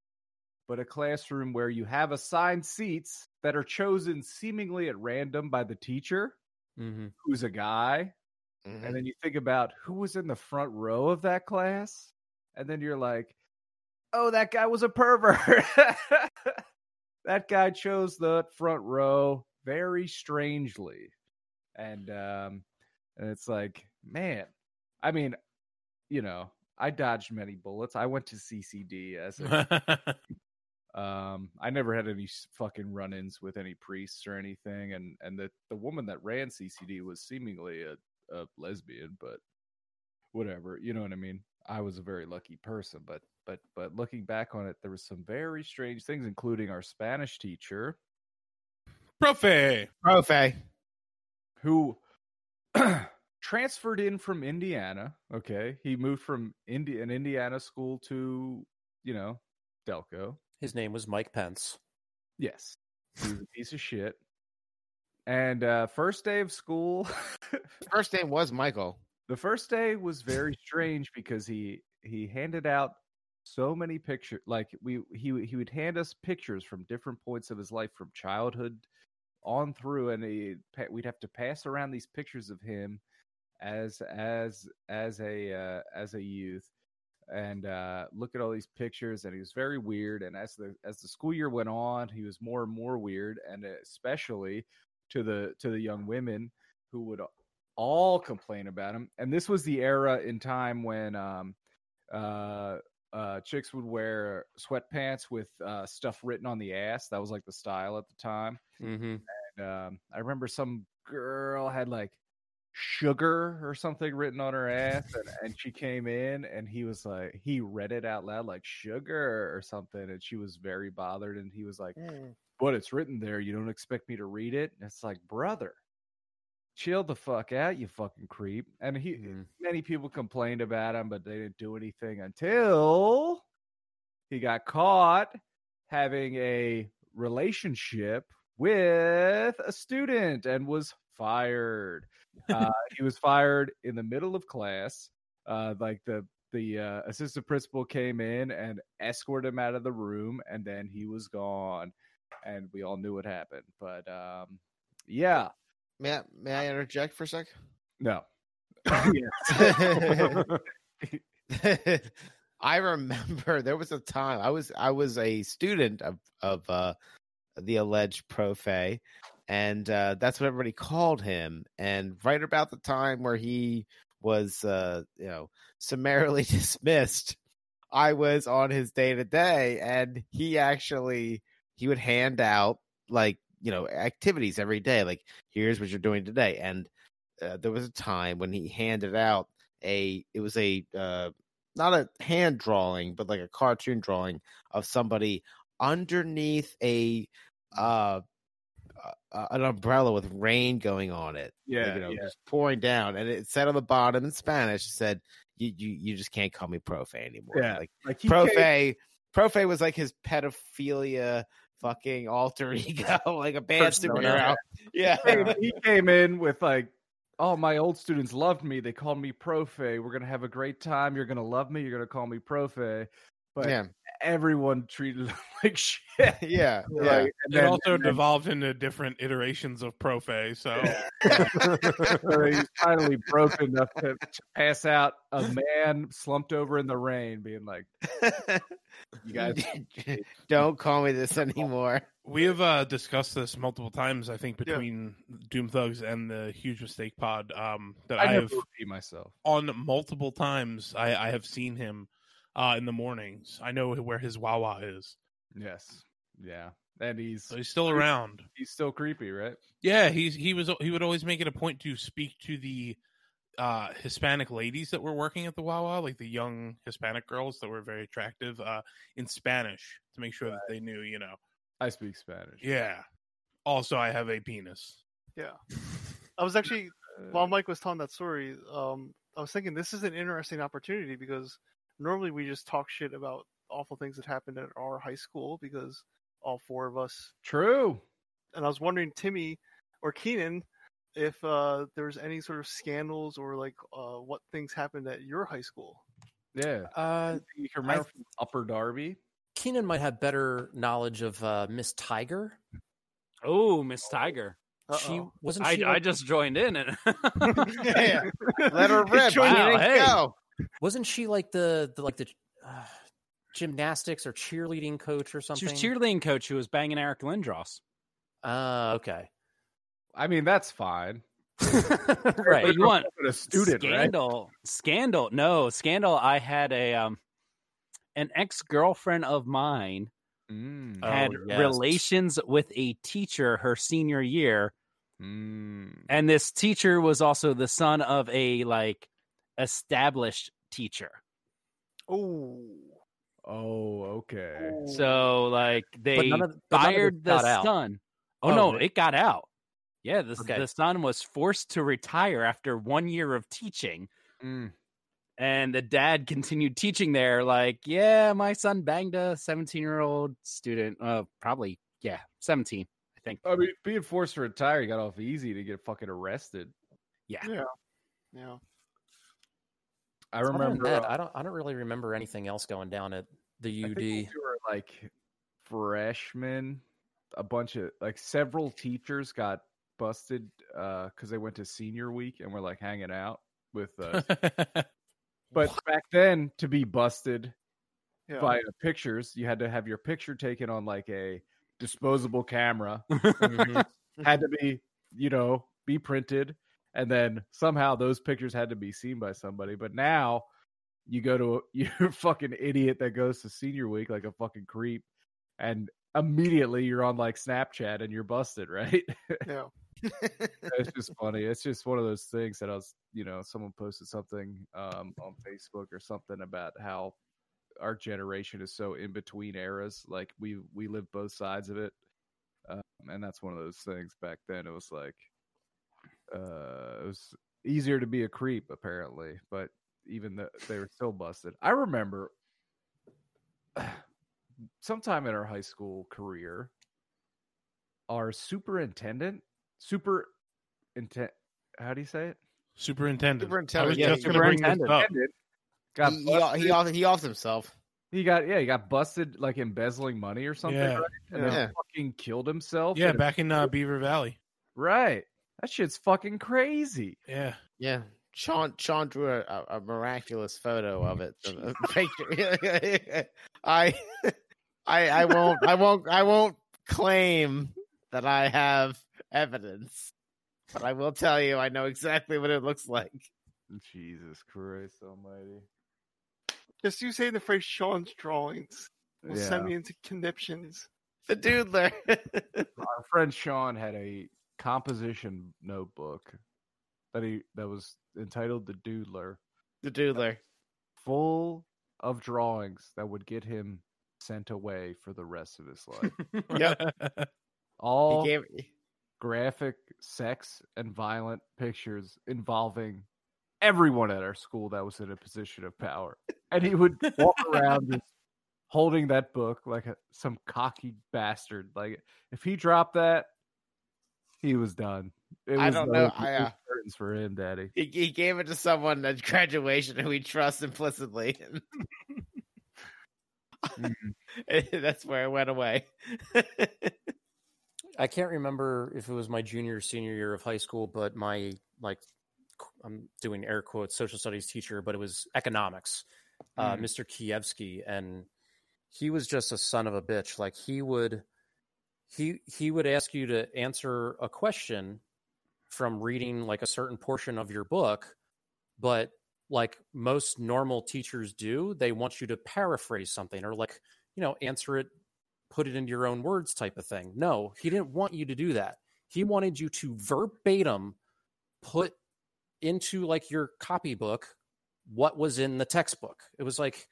Speaker 1: but a classroom where you have assigned seats that are chosen seemingly at random by the teacher
Speaker 5: Mm-hmm.
Speaker 1: who's a guy
Speaker 4: Mhm.
Speaker 1: and then you think about who was in the front row of that class and then you're like oh that guy was a pervert that guy chose the front row very strangely and um and it's like man i mean you know i dodged many bullets i went to ccd as a um i never had any fucking run-ins with any priests or anything and and the the woman that ran ccd was seemingly a, a lesbian but whatever you know what i mean i was a very lucky person but but but looking back on it there was some very strange things including our spanish teacher
Speaker 3: Profe.
Speaker 4: Profe.
Speaker 1: who transferred in from indiana okay he moved from Indi- an indiana school to you know delco
Speaker 5: His name was Mike Pence.
Speaker 1: Yes. He was a piece of shit. And uh first day of school,
Speaker 4: First name was Michael.
Speaker 1: the first day was very strange because he he handed out so many pictures like we he he would hand us pictures from different points of his life from childhood on through and he, we'd have to pass around these pictures of him as as as a uh, as a youth and uh look at all these pictures and he was very weird and as the as the school year went on he was more and more weird and especially to the to the young women who would all complain about him and this was the era in time when um uh uh chicks would wear sweatpants with uh stuff written on the ass that was like the style at the time
Speaker 5: Mm-hmm.
Speaker 1: and um i remember some girl had like sugar or something written on her ass and, and she came in and he was like he read it out loud like sugar or something and she was very bothered and he was like but it's written there you don't expect me to read it? And it's like brother chill the fuck out you fucking creep. And he
Speaker 5: Mhm.
Speaker 1: many people complained about him but they didn't do anything until he got caught having a relationship with a student and was fired uh, he was fired in the middle of class uh, like the the uh, assistant principal came in and escorted him out of the room and then he was gone and we all knew what happened but um yeah
Speaker 4: May I, may I interject for a sec?
Speaker 1: no
Speaker 4: I remember there was a time I was I was a student of of uh, the alleged profe, and uh, that's what everybody called him. And right about the time where he was, uh, you know, summarily dismissed, I was on his day to day, and he actually he would hand out like you know activities every day, like here's what you're doing today, and uh, there was a time when he handed out a it was a uh, not a hand drawing but like a cartoon drawing of somebody underneath a uh, uh an umbrella with rain going on it like,
Speaker 1: yeah,
Speaker 4: you know
Speaker 1: yeah.
Speaker 4: just pouring down and it said on the bottom in spanish it said you you, you just can't call me profe anymore
Speaker 1: Yeah,
Speaker 4: like
Speaker 1: like he came-
Speaker 4: profe profe was like his pedophilia fucking alter ego like a bad superhero yeah
Speaker 1: came- he came in with like, "Oh, my old students loved me. They called me Profe. We're gonna have a great time. You're gonna love me. You're gonna call me Profe." But
Speaker 4: yeah
Speaker 1: everyone treated him like shit.
Speaker 4: yeah yeah
Speaker 1: Like, and
Speaker 3: It also
Speaker 1: and then-
Speaker 3: devolved into different iterations of Profe. So
Speaker 1: so he's finally broke enough to, to pass out a man slumped over in the rain, being like, "You guys,
Speaker 4: don't call me this anymore.
Speaker 3: we have uh, discussed this multiple times. I think
Speaker 2: Yeah.
Speaker 3: between Doom Thugs and the Huge Mistake Pod. Um, that
Speaker 1: I
Speaker 3: I, have
Speaker 1: myself."
Speaker 3: on multiple times. I, I have seen him uh, in the mornings. I know where his Wawa is.
Speaker 1: Yes, yeah. and he's
Speaker 3: So he's still around.
Speaker 1: he's still creepy, right?
Speaker 3: Yeah, he's he was he would always make it a point to speak to the uh Hispanic ladies that were working at the Wawa, like the young Hispanic girls that were very attractive, uh in Spanish to make sure that they knew, you know.
Speaker 1: I speak Spanish.
Speaker 3: Yeah. Also, I have a penis.
Speaker 2: Yeah. I was actually while Mike was telling that story, um, I was thinking this is an interesting opportunity because normally we just talk shit about awful things that happened at our high school because all four of us.
Speaker 1: true.
Speaker 2: And I was wondering, Timmy or Keenan, if uh, there's any sort of scandals or like uh, what things happened at your high school.
Speaker 1: Yeah,
Speaker 5: Uh,
Speaker 1: you can remember from Upper Darby.
Speaker 5: Keenan might have better knowledge of uh, Miss Tiger.
Speaker 6: Oh, Miss Tiger.
Speaker 5: She
Speaker 2: Uh-oh.
Speaker 5: wasn't.
Speaker 6: I,
Speaker 5: She
Speaker 6: I
Speaker 5: like-
Speaker 6: just joined in and
Speaker 4: yeah, let her rip. Wow,
Speaker 6: Wow, hey.
Speaker 4: go.
Speaker 5: Wasn't she like the, the like the uh, gymnastics or cheerleading coach or something?
Speaker 6: she
Speaker 5: something?
Speaker 6: was cheerleading coach who was banging Eric Lindros.
Speaker 5: Uh, okay.
Speaker 1: I mean, that's fine.
Speaker 5: right.
Speaker 6: But you want
Speaker 1: a student, right?
Speaker 6: scandal? Scandal? No, scandal. I had a um, an ex girlfriend of mine
Speaker 1: Mm,
Speaker 5: Oh,
Speaker 6: had
Speaker 5: yes.
Speaker 6: relations with a teacher her senior year,
Speaker 1: mm.
Speaker 6: and this teacher was also the son of a like established teacher.
Speaker 2: Oh.
Speaker 1: Oh, okay.
Speaker 6: So like they
Speaker 5: none of- but none of it
Speaker 6: fired the son. Oh,
Speaker 5: Oh,
Speaker 6: no,
Speaker 5: they-
Speaker 6: it got out. Yeah, the
Speaker 5: Okay.
Speaker 6: the son was forced to retire after one year of teaching,
Speaker 1: Mm.
Speaker 6: and the dad continued teaching there. Like, yeah, my son banged a seventeen year old student. Uh, probably yeah, seventeen. I think.
Speaker 1: I mean, being forced to retire, you got off easy to get fucking arrested.
Speaker 6: Yeah.
Speaker 2: Yeah. Yeah.
Speaker 1: I remember.
Speaker 5: that,
Speaker 1: uh,
Speaker 5: I don't. I don't really remember anything else going down at the
Speaker 1: I
Speaker 5: UD.
Speaker 1: think we were like freshmen, a bunch of like several teachers got busted uh because they went to senior week and were like hanging out with us. but back then, to be busted
Speaker 2: Yeah.
Speaker 1: by uh, pictures, you had to have your picture taken on like a disposable camera.
Speaker 5: Mhm.
Speaker 1: had to be, you know, be printed, and then somehow those pictures had to be seen by somebody. But now you go to a, you're a fucking idiot that goes to senior week like a fucking creep, and immediately you're on like Snapchat and you're busted, right?
Speaker 2: Yeah.
Speaker 1: it's just funny. It's just one of those things that I was, you know, someone posted something um, on Facebook or something about how our generation is so in between eras. Like we we live both sides of it, um, and that's one of those things. Back then, it was like uh, it was easier to be a creep apparently, but even though they were still busted. I remember sometime in our high school career, our superintendent, super intent, how do you say it?
Speaker 3: Superintendent.
Speaker 4: Superintendent,
Speaker 3: I was
Speaker 4: yeah,
Speaker 3: just going to bring this
Speaker 6: superintendent.
Speaker 3: up.
Speaker 1: Got
Speaker 4: he, he,
Speaker 1: busted.
Speaker 4: he, off, he offed himself.
Speaker 1: He got yeah, he got busted like embezzling money or something,
Speaker 3: Yeah.
Speaker 1: right? And then
Speaker 4: Yeah.
Speaker 1: fucking killed himself.
Speaker 3: Yeah,
Speaker 1: in a-
Speaker 3: back in uh, Beaver Valley.
Speaker 1: right. That shit's fucking crazy.
Speaker 3: Yeah.
Speaker 4: Yeah. Sean Sean drew a, a, a miraculous photo of it. a- a picture. I I I won't I won't I won't claim that I have evidence. But I will tell you I know exactly what it looks like.
Speaker 1: Jesus Christ Almighty.
Speaker 2: Just you say the phrase Sean's drawings. Will
Speaker 1: Yeah.
Speaker 2: send me into conniptions.
Speaker 4: The doodler.
Speaker 1: Our friend Sean had a composition notebook that he that was entitled the Doodler,
Speaker 4: the doodler.
Speaker 1: full of drawings that would get him sent away for the rest of his life.
Speaker 4: Yep.
Speaker 1: All
Speaker 4: He gave
Speaker 1: graphic sex and violent pictures involving everyone at our school that was in a position of power. And he would walk around just holding that book like a, some cocky bastard. Like if he dropped that, he was done. It
Speaker 4: I don't know, I,
Speaker 1: was
Speaker 4: uh,
Speaker 1: curtains for him, Daddy.
Speaker 4: he, he gave it to someone at graduation who he trusts implicitly. That's where it went away.
Speaker 5: I can't remember if it was my junior or senior year of high school, but my like I'm doing air quotes social studies teacher, but it was economics, uh, Mr. Kievsky, and he was just a son of a bitch. Like he would he he would ask you to answer a question from reading like a certain portion of your book, but like most normal teachers do, they want you to paraphrase something or like you know answer it put it into your own words type of thing. No, he didn't want you to do that. He wanted you to verbatim put into like your copybook what was in the textbook. It was like,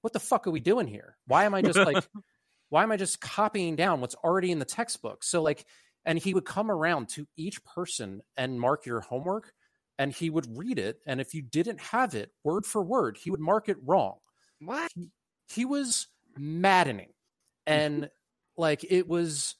Speaker 5: what the fuck are we doing here? Why am I just like, why am I just copying down what's already in the textbook? So like, and he would come around to each person and mark your homework and he would read it. And if you didn't have it word for word, he would mark it wrong.
Speaker 4: What?
Speaker 5: He was maddening. And like, it was,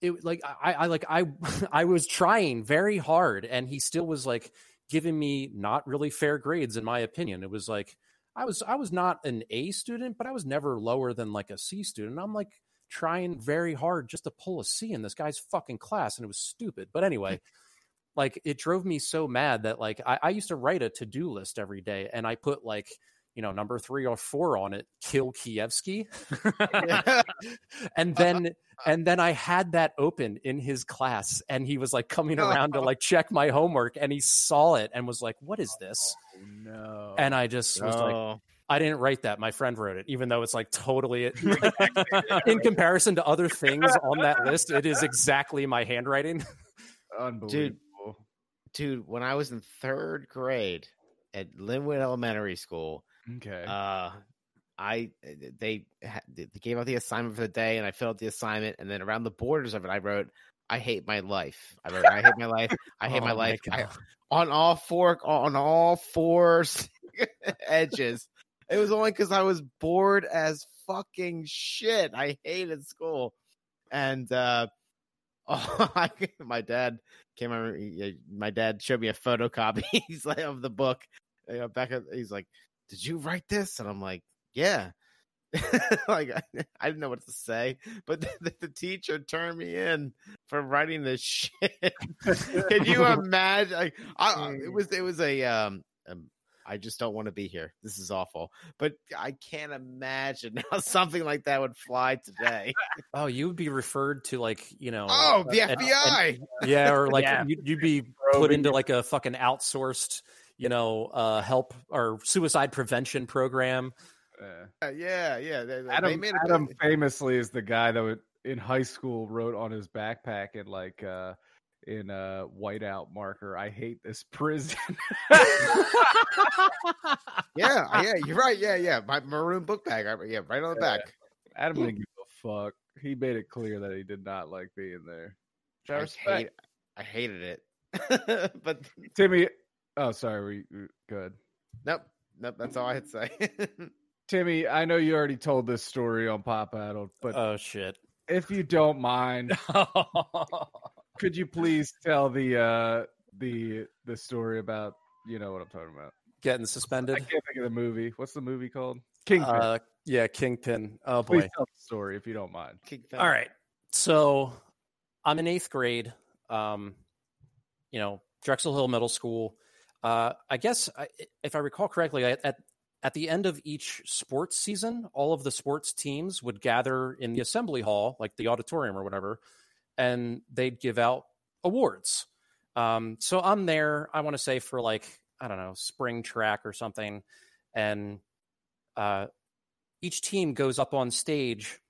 Speaker 5: it like, I, I like, I, I was trying very hard and he still was like giving me not really fair grades, in my opinion. It was like, I was, I was not an A student, but I was never lower than like a C student. I'm like, trying very hard just to pull a C in this guy's fucking class, and it was stupid. But anyway, like it drove me so mad that like I, I used to write a to do list every day, and I put like you know number three or four on it, kill Kievsky, and uh-huh. then and then I had that open in his class, and he was like coming around to like check my homework, and he saw it and was like, "What is this?"
Speaker 1: Oh, no.
Speaker 5: And I just was like. I didn't write that. My friend wrote it, even though it's like totally in comparison to other things on that list. It is exactly my handwriting.
Speaker 1: unbelievable.
Speaker 4: dude, when I was in third grade at Linwood Elementary School,
Speaker 1: Okay.
Speaker 4: uh, I they they gave out the assignment for the day, and I filled out the assignment, and then around the borders of it, I wrote, "I hate my life." I wrote, "I hate my life. I hate my
Speaker 5: Oh my
Speaker 4: life." I- on all four on all four edges. It was only because I was bored as fucking shit. I hated school, and uh, oh, I, my dad came over. My dad showed me a photocopy. He's like of the book. You know, back. at- He's like, "Did you write this?" And I'm like, "Yeah." like I, I didn't know what to say, but the, the teacher turned me in for writing this shit. Can you imagine? Like, I, it was it was a um, um I just don't want to be here. This is awful. But I can't imagine how something like that would fly today.
Speaker 5: Oh, you would be referred to like you know.
Speaker 4: Oh, the
Speaker 5: and-
Speaker 4: FBI.
Speaker 5: yeah, or like
Speaker 6: Yeah.
Speaker 5: you'd, you'd be put into like a fucking outsourced, you know, uh, help or suicide prevention program.
Speaker 1: Yeah.
Speaker 4: yeah, yeah. They, they
Speaker 1: Adam,
Speaker 4: made
Speaker 1: Adam famously is the guy that would, in high school wrote on his backpack in like uh in a whiteout marker, I hate this prison.
Speaker 4: yeah, yeah. You're right. Yeah, yeah. My maroon book bag. Yeah, right on the
Speaker 1: Yeah.
Speaker 4: back.
Speaker 1: Adam didn't give a fuck. He made it clear that he did not like being there. I
Speaker 4: I, hate, I hated it. but
Speaker 1: Timmy Oh sorry, we we- good.
Speaker 4: nope, nope. That's all I had to say.
Speaker 1: Timmy, I know you already told this story on Pop Addled, but
Speaker 5: Oh shit.
Speaker 1: if you don't mind, could you please tell the uh the the story about you know what I'm talking about?
Speaker 5: Getting
Speaker 1: I
Speaker 5: suspended.
Speaker 1: can't think of the movie. What's the movie called? Kingpin.
Speaker 5: Uh, yeah, Kingpin. Oh
Speaker 1: please
Speaker 5: boy.
Speaker 1: tell the story if you don't mind.
Speaker 4: Kick
Speaker 5: All right. So I'm in eighth grade. Um, you know, Drexel Hill Middle School. Uh, I guess if I recall correctly, at at the end of each sports season, all of the sports teams would gather in the assembly hall, like the auditorium or whatever, and they'd give out awards. Um, so I'm there. I want to say for like I don't know spring track or something, and uh, each team goes up on stage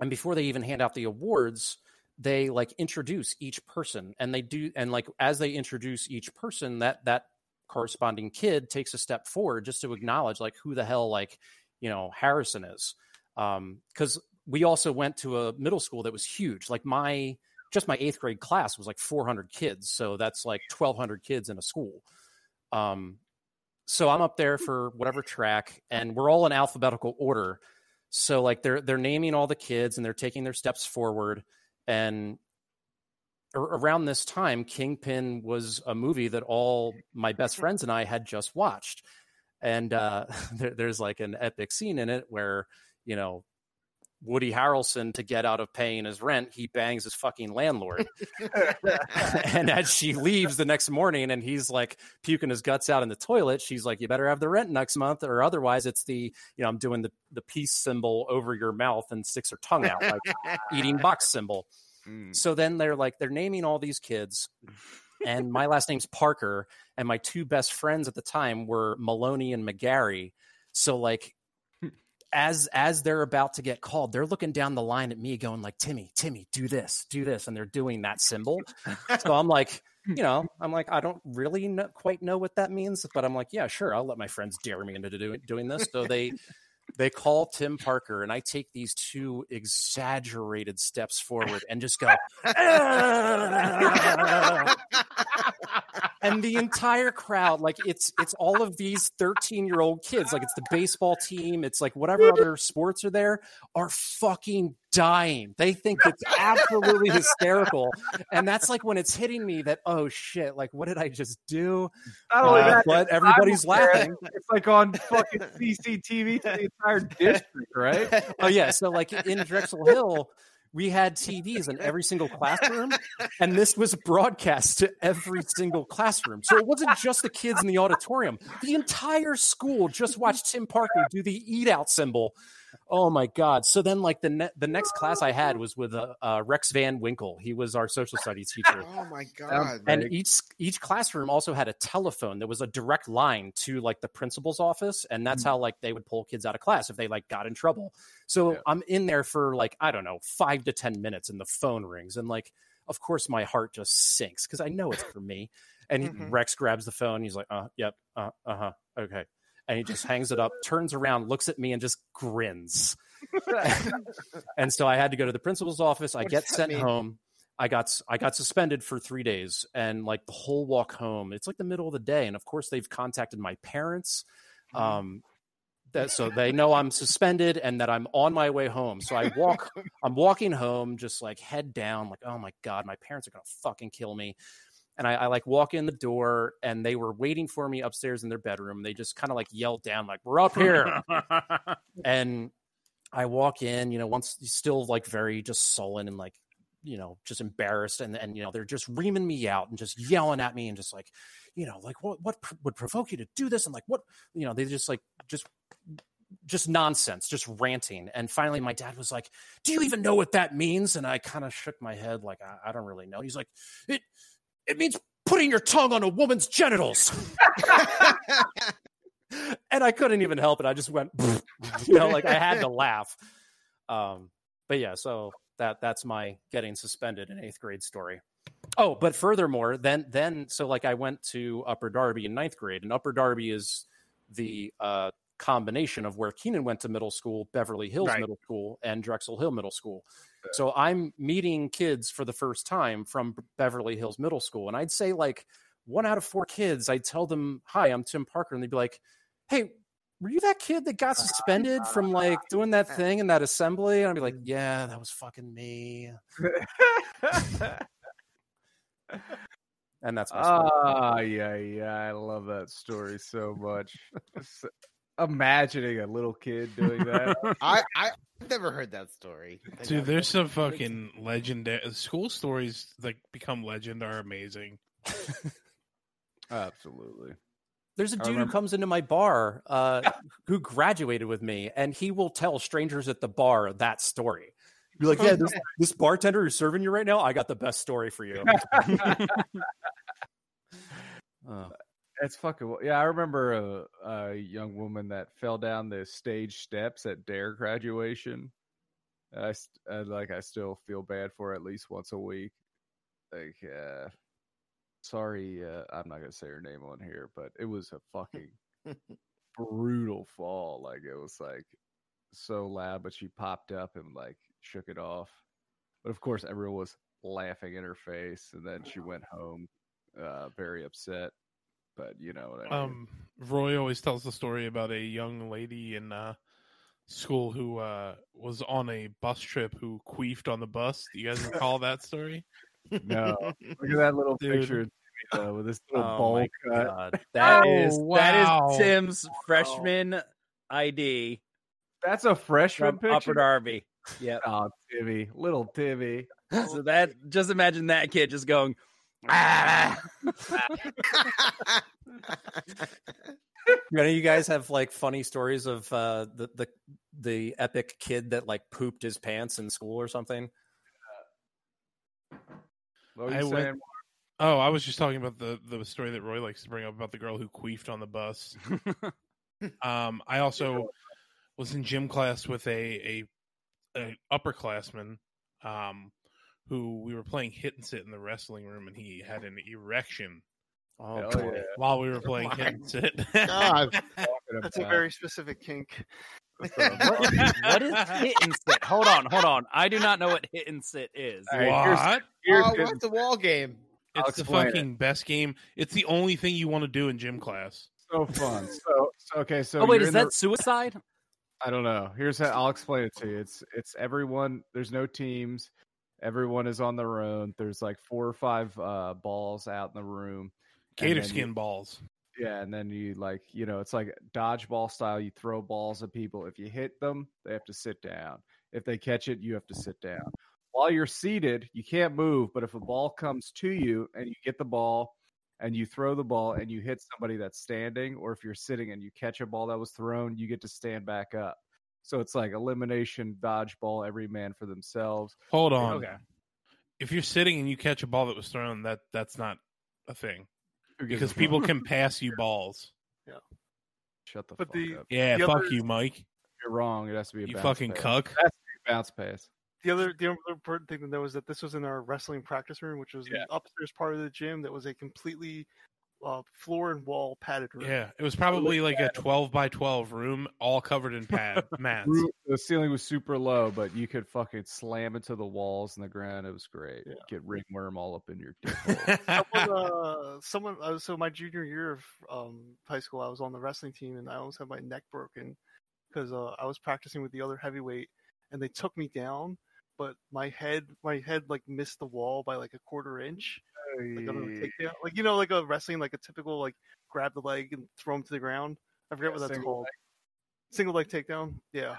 Speaker 5: and before they even hand out the awards they like introduce each person and they do and like as they introduce each person that that corresponding kid takes a step forward just to acknowledge like who the hell like you know harrison is. Um because we also went to a middle school that was huge. Like my just my eighth grade class was like 400 kids so that's like 1200 kids in a school. Um so i'm up there for whatever track and we're all in alphabetical order. So like they're they're naming all the kids and they're taking their steps forward and around this time kingpin was a movie that all my best friends and i had just watched. And uh there, there's like an epic scene in it where you know woody harrelson to get out of paying his rent he bangs his fucking landlord. And as she leaves the next morning and he's like puking his guts out in the toilet she's like you better have the rent next month or otherwise it's the you know i'm doing the the peace symbol over your mouth and sticks her tongue out like eating box symbol
Speaker 1: Mm.
Speaker 5: so then they're like they're naming all these kids and my last name's parker and my two best friends at the time were maloney and mcgarry so like as as they're about to get called, they're looking down the line at me, going like, "Timmy, Timmy, do this, do this," and they're doing that symbol. so I'm like, you know, I'm like, I don't really know, quite know what that means, but I'm like, yeah, sure, I'll let my friends dare me into do, doing this. So they they call Tim Parker, and I take these two exaggerated steps forward and just go, "Ah!" and the entire crowd, like it's it's all of these 13 year old kids, like it's the baseball team, it's like whatever other sports are there, are fucking dying. They think it's absolutely hysterical, and that's like when it's hitting me that oh shit, like what did I just do?
Speaker 1: Not only
Speaker 5: Uh,
Speaker 1: that,
Speaker 5: but everybody's laughing.
Speaker 1: It's like on fucking CCTV to the entire district, right?
Speaker 5: Oh yeah, so like in Drexel Hill, we had TVs in every single classroom, and this was broadcast to every single classroom. So it wasn't just the kids in the auditorium; the entire school just watched Tim Parker do the eat out symbol. Oh my god! So then, like the ne- the next class I had was with uh, uh, Rex Van Winkle. He was our social studies teacher.
Speaker 4: Oh my god!
Speaker 5: and each each classroom also had a telephone that was a direct line to like the principal's office and that's how like they would pull kids out of class if they like got in trouble so
Speaker 1: Yeah.
Speaker 5: i'm in there for like i don't know five to ten minutes and the phone rings and like of course my heart just sinks because i know it's for me and he,
Speaker 2: Mhm.
Speaker 5: rex grabs the phone he's like uh yep uh, uh-huh okay and he just hangs it up turns around looks at me and just grins and so I had to go to the principal's office. I
Speaker 4: What
Speaker 5: get sent
Speaker 4: mean?
Speaker 5: home. I got I got suspended for three days, and like the whole walk home, it's like the middle of the day, and of course they've contacted my parents. Um, that so they know I'm suspended and that I'm on my way home. So I walk, I'm walking home, just like head down, like oh my god, my parents are gonna fucking kill me. And I, I like walk in the door, and they were waiting for me upstairs in their bedroom. They just kind of like yelled down, like "We're up here." and I walk in, you know, once still like very just sullen and like, you know, just embarrassed, and and you know they're just reaming me out and just yelling at me and just like, you know, like what what pr- would provoke you to do this and like what you know they just like just just nonsense, just ranting. And finally, my dad was like, "Do you even know what that means?" And I kind of shook my head, like, I, I don't really know. He's like, "It it means putting your tongue on a woman's genitals." and I couldn't even help it. I just went, you know, like I had to laugh. Um, but yeah, so that that's my getting suspended in eighth grade story. Oh, but furthermore, then then so like I went to Upper Darby in ninth grade, and Upper Darby is the uh, combination of where Keenan went to middle school, Beverly Hills
Speaker 2: Right.
Speaker 5: Middle School, and Drexel Hill Middle School. So I'm meeting kids for the first time from Beverly Hills Middle School, and I'd say like one out of four kids, I'd tell them, "Hi, I'm Tim Parker," and they'd be like, "Hey." Were you that kid that got suspended from like doing that thing in that assembly? And I'd be like, Yeah, that was fucking me. And that's my story.
Speaker 1: Ah, yeah, yeah. I love that story so much. Just Imagining a little kid doing that.
Speaker 4: I I I've never heard that story.
Speaker 3: Dude, there's some fucking legendary school stories like become legend are amazing.
Speaker 1: Absolutely.
Speaker 5: There's a dude who comes into my bar uh, who graduated with me, and he will tell strangers at the bar that story. Be like, yeah, this, this bartender who's serving you right now, I got the best story for you. Oh.
Speaker 1: That's fucking yeah. I remember a, a young woman that fell down the stage steps at Dare graduation. I, I like I still feel bad for at least once a week. Like, uh, sorry, uh, I'm not gonna say her name on here, but it was a fucking brutal fall. Like it was like so loud, but she popped up and like shook it off. But of course, everyone was laughing in her face, and then she went home uh, very upset. But you know what I mean.
Speaker 3: Um, Roy always tells the story about a young lady in uh, school who uh, was on a bus trip who queefed on the bus. Do you guys recall that story?
Speaker 1: No, look at that little
Speaker 3: Dude.
Speaker 1: picture of Timmy, though, with this little
Speaker 5: Oh
Speaker 1: bowl
Speaker 5: my
Speaker 1: cut.
Speaker 5: God.
Speaker 6: That
Speaker 3: Oh,
Speaker 6: is
Speaker 3: wow.
Speaker 6: that is Tim's freshman ID
Speaker 1: That's a freshman
Speaker 6: from Upper. Darby. Yep.
Speaker 1: Oh, Timmy, little Timmy.
Speaker 6: So that just imagine that kid just going.
Speaker 5: Do of you guys have like funny stories of uh, the the the epic kid that like pooped his pants in school or something?
Speaker 1: What were
Speaker 3: I
Speaker 1: you
Speaker 3: went-
Speaker 1: saying?
Speaker 3: Oh, I was just talking about the the story that Roy likes to bring up about the girl who queefed on the bus. um, I also was in gym class with a a, a upperclassman, um, who we were playing hit and sit in the wrestling room, and he had an erection
Speaker 4: Oh,
Speaker 1: yeah.
Speaker 3: while we were playing hit and sit.
Speaker 4: God.
Speaker 1: Talking
Speaker 2: That's a very specific kink.
Speaker 6: what, what is hit and sit? Hold on, hold on. I do not know what hit and sit is.
Speaker 1: All right, here's-
Speaker 3: what?
Speaker 1: here's
Speaker 4: oh, what's the wall game?
Speaker 1: I'll
Speaker 3: It's the
Speaker 1: explain it.
Speaker 3: fucking best game. It's the only thing you want to do in gym class.
Speaker 1: so fun. So, so okay, so
Speaker 6: oh wait, is that
Speaker 1: the-
Speaker 6: suicide?
Speaker 1: I don't know. Here's how I'll explain it to you. It's it's everyone. There's no teams. Everyone is on their own. There's like four or five uh, balls out in the room.
Speaker 3: Gator skin
Speaker 1: you-
Speaker 3: balls.
Speaker 1: yeah, and then you like you know it's like dodgeball style. You throw balls at people. If you hit them, they have to sit down. If they catch it, you have to sit down. While you're seated, you can't move. But if a ball comes to you and you get the ball and you throw the ball and you hit somebody that's standing, or if you're sitting and you catch a ball that was thrown, you get to stand back up. So it's like elimination, dodgeball, every man for themselves.
Speaker 3: Hold on.
Speaker 6: Okay.
Speaker 3: If you're sitting and you catch a ball that was thrown, that that's not a thing because people can pass you balls. Yeah.
Speaker 1: Shut the
Speaker 2: But
Speaker 1: fuck
Speaker 2: the-
Speaker 1: up.
Speaker 3: Yeah,
Speaker 2: The
Speaker 3: fuck
Speaker 2: other-
Speaker 3: you, Mike.
Speaker 1: You're wrong. It has to be a
Speaker 3: You
Speaker 1: bounce
Speaker 3: fucking
Speaker 1: pass.
Speaker 3: cuck.
Speaker 1: It has to be a bounce pass.
Speaker 2: The other, the other important thing to know is that this was in our wrestling practice room, which was
Speaker 1: Yeah.
Speaker 2: the upstairs part of the gym that was a completely uh, floor and wall padded room.
Speaker 3: Yeah, it was probably like a 12 by 12 room, all covered in pad mats.
Speaker 1: The ceiling was super low, but you could fucking slam into the walls and the ground. It was great.
Speaker 2: Yeah.
Speaker 1: Get ringworm all up in your dick
Speaker 2: someone, uh, someone uh, so my junior year of um, high school, I was on the wrestling team, and I almost had my neck broken because uh, I was practicing with the other heavyweight, and they took me down, but my head, my head like missed the wall by like a quarter inch, like on a takedown, like you know, like a wrestling, like a typical like grab the leg and throw him to the ground. I forget
Speaker 1: Yeah,
Speaker 2: what that's
Speaker 1: single
Speaker 2: called. Single leg takedown. Yeah.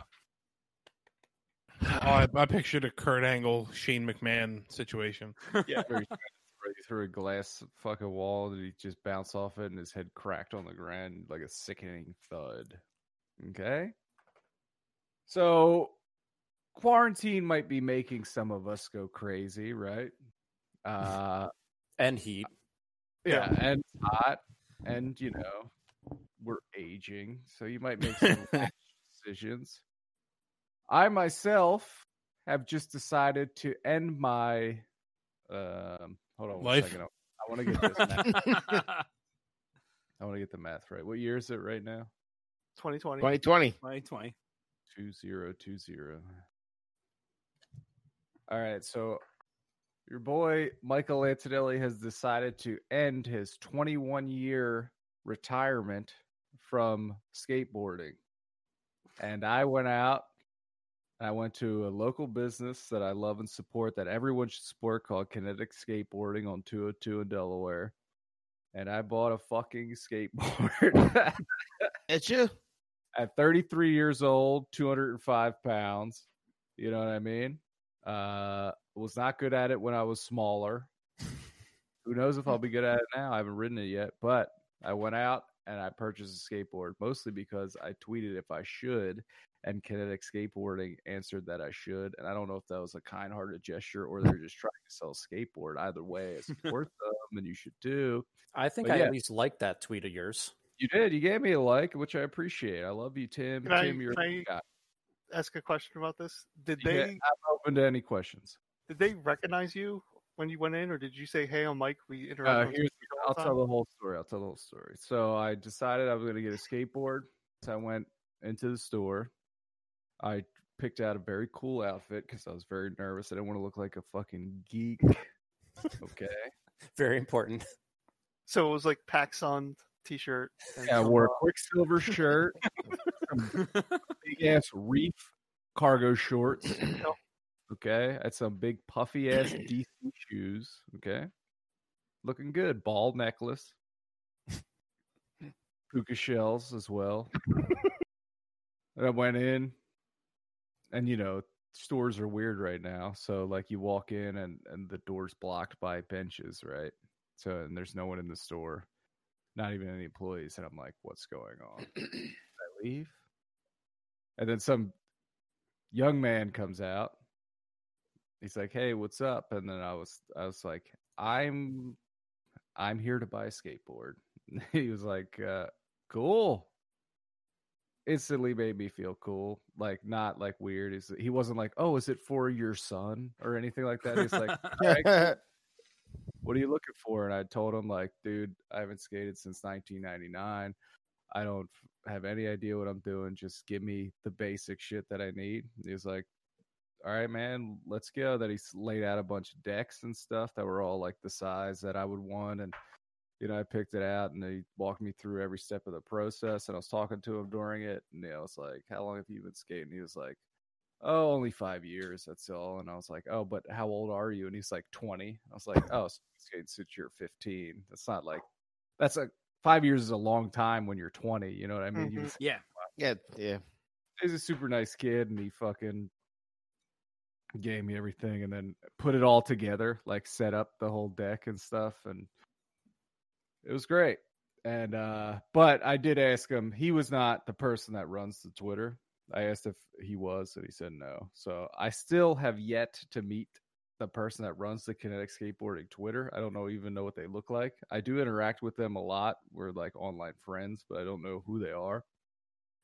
Speaker 3: Oh, I, I pictured a Kurt Angle, Shane McMahon situation.
Speaker 1: yeah. Where he tried to throw you through a glass fucking wall and he just bounced off it and his head cracked on the ground like a sickening thud. Okay. So quarantine might be making some of us go crazy, right? Uh
Speaker 5: and heat.
Speaker 1: yeah, and hot and you know we're aging so you might make some decisions i myself have just decided to end my um hold on one
Speaker 3: Life?
Speaker 1: second. i want to get this math. i want to get the math right what year is it right now
Speaker 2: 2020.
Speaker 4: 2020.
Speaker 6: 2020.
Speaker 1: 2020 all right so your boy Michael Antonelli has decided to end his 21 year retirement from skateboarding. And I went out, I went to a local business that I love and support that everyone should support called Kinetic Skateboarding on 202 in Delaware. And I bought a fucking skateboard
Speaker 4: At you.
Speaker 1: at 33 years old, 205 pounds. You know what I mean? Uh, was not good at it when I was smaller. Who knows if I'll be good at it now? I haven't ridden it yet, but I went out and I purchased a skateboard mostly because I tweeted if I should, and Kinetic Skateboarding answered that I should. And I don't know if that was a kind hearted gesture or they're just trying to sell a skateboard. Either way, it's worth them and you should do.
Speaker 5: I think
Speaker 1: But
Speaker 5: I
Speaker 1: yeah.
Speaker 5: at least liked that tweet of yours.
Speaker 1: You did. You gave me a like, which I appreciate. I love you, Tim.
Speaker 2: Can I-
Speaker 1: Tim, you're
Speaker 2: can
Speaker 1: a
Speaker 2: I-
Speaker 1: guy.
Speaker 2: Ask a question about this. Did
Speaker 1: Yeah,
Speaker 2: they
Speaker 1: I'm open to any questions.
Speaker 2: Did they recognize you when you went in, or did you say, "Hey, I'm Mike. We interact."
Speaker 1: Uh, here's, I'll
Speaker 2: the
Speaker 1: tell the whole story. I'll tell the whole story. So I decided I was going to get a skateboard. So I went into the store. I picked out a very cool outfit because I was very nervous. I didn't want to look like a fucking geek. okay.
Speaker 5: Very important.
Speaker 2: So it was like PacSun t-shirt. and
Speaker 1: Yeah, I wore a
Speaker 2: uh,
Speaker 1: Quiksilver shirt, big ass reef cargo shorts. Okay. I had some big puffy ass DC shoes. Okay. Looking good. Ball necklace. Puka shells as well. and I went in, and you know, stores are weird right now. So like you walk in and and the door's blocked by benches, right? So and there's no one in the store, not even any employees, and I'm like, what's going on? I leave? And then some young man comes out. He's like, "Hey, what's up?" And then I was, I was like, "I'm, I'm here to buy a skateboard." he was like, uh, "Cool." instantly made me feel cool. Like not like weird. Is he wasn't like, oh, is it for your son or anything like that? He's like, "Alright, what are you looking for? And I told him like, dude, I haven't skated since 1999. I don't have any idea what I'm doing. Just give me the basic shit that I need. He was like, all right, man, let's go. That he's laid out a bunch of decks and stuff that were all like the size that I would want. And, you know, I picked it out and he walked me through every step of the process. And I was talking to him during it. And you know, I was like, how long have you been skating? He was like, oh, only five years. That's all. And I was like, oh, but how old are you? And he's like, 20. I was like, oh, so you've since you're 15. That's not like, that's a, five years is a long time when you're 20. You know what I mean? He
Speaker 2: Mhm.
Speaker 1: was
Speaker 6: yeah.
Speaker 4: yeah, yeah.
Speaker 1: he's a super nice kid and he fucking gave me everything and then put it all together like set up the whole deck and stuff and it was great. And uh but i did ask him he was not the person that runs the twitter. I asked if he was and he said no. So i still have yet to meet the person that runs the kinetic skateboarding twitter. I don't know even know what they look like. I do interact with them a lot. We're like online friends but i don't know who they are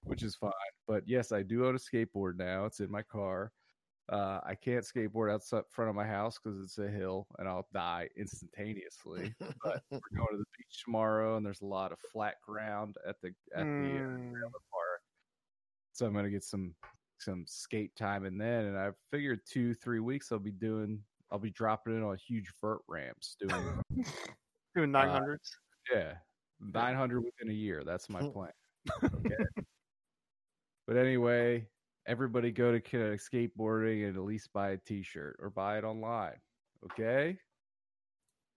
Speaker 1: which is fine. But yes, I do own a skateboard now. It's in my car. Uh, I can't skateboard outside front of my house because it's a hill and I'll die instantaneously. but we're going to the beach tomorrow, and there's a lot of flat ground at the at the uh,
Speaker 2: Mm.
Speaker 1: park. So I'm gonna get some some skate time in then, and I figured two three weeks I'll be doing. I'll be dropping in on huge vert ramps, doing
Speaker 2: Doing nine hundreds.
Speaker 1: yeah, 900 within a year. That's my plan. Okay. but anyway, everybody go to Kinetic Skateboarding and at least buy a T-shirt or buy it online. Okay.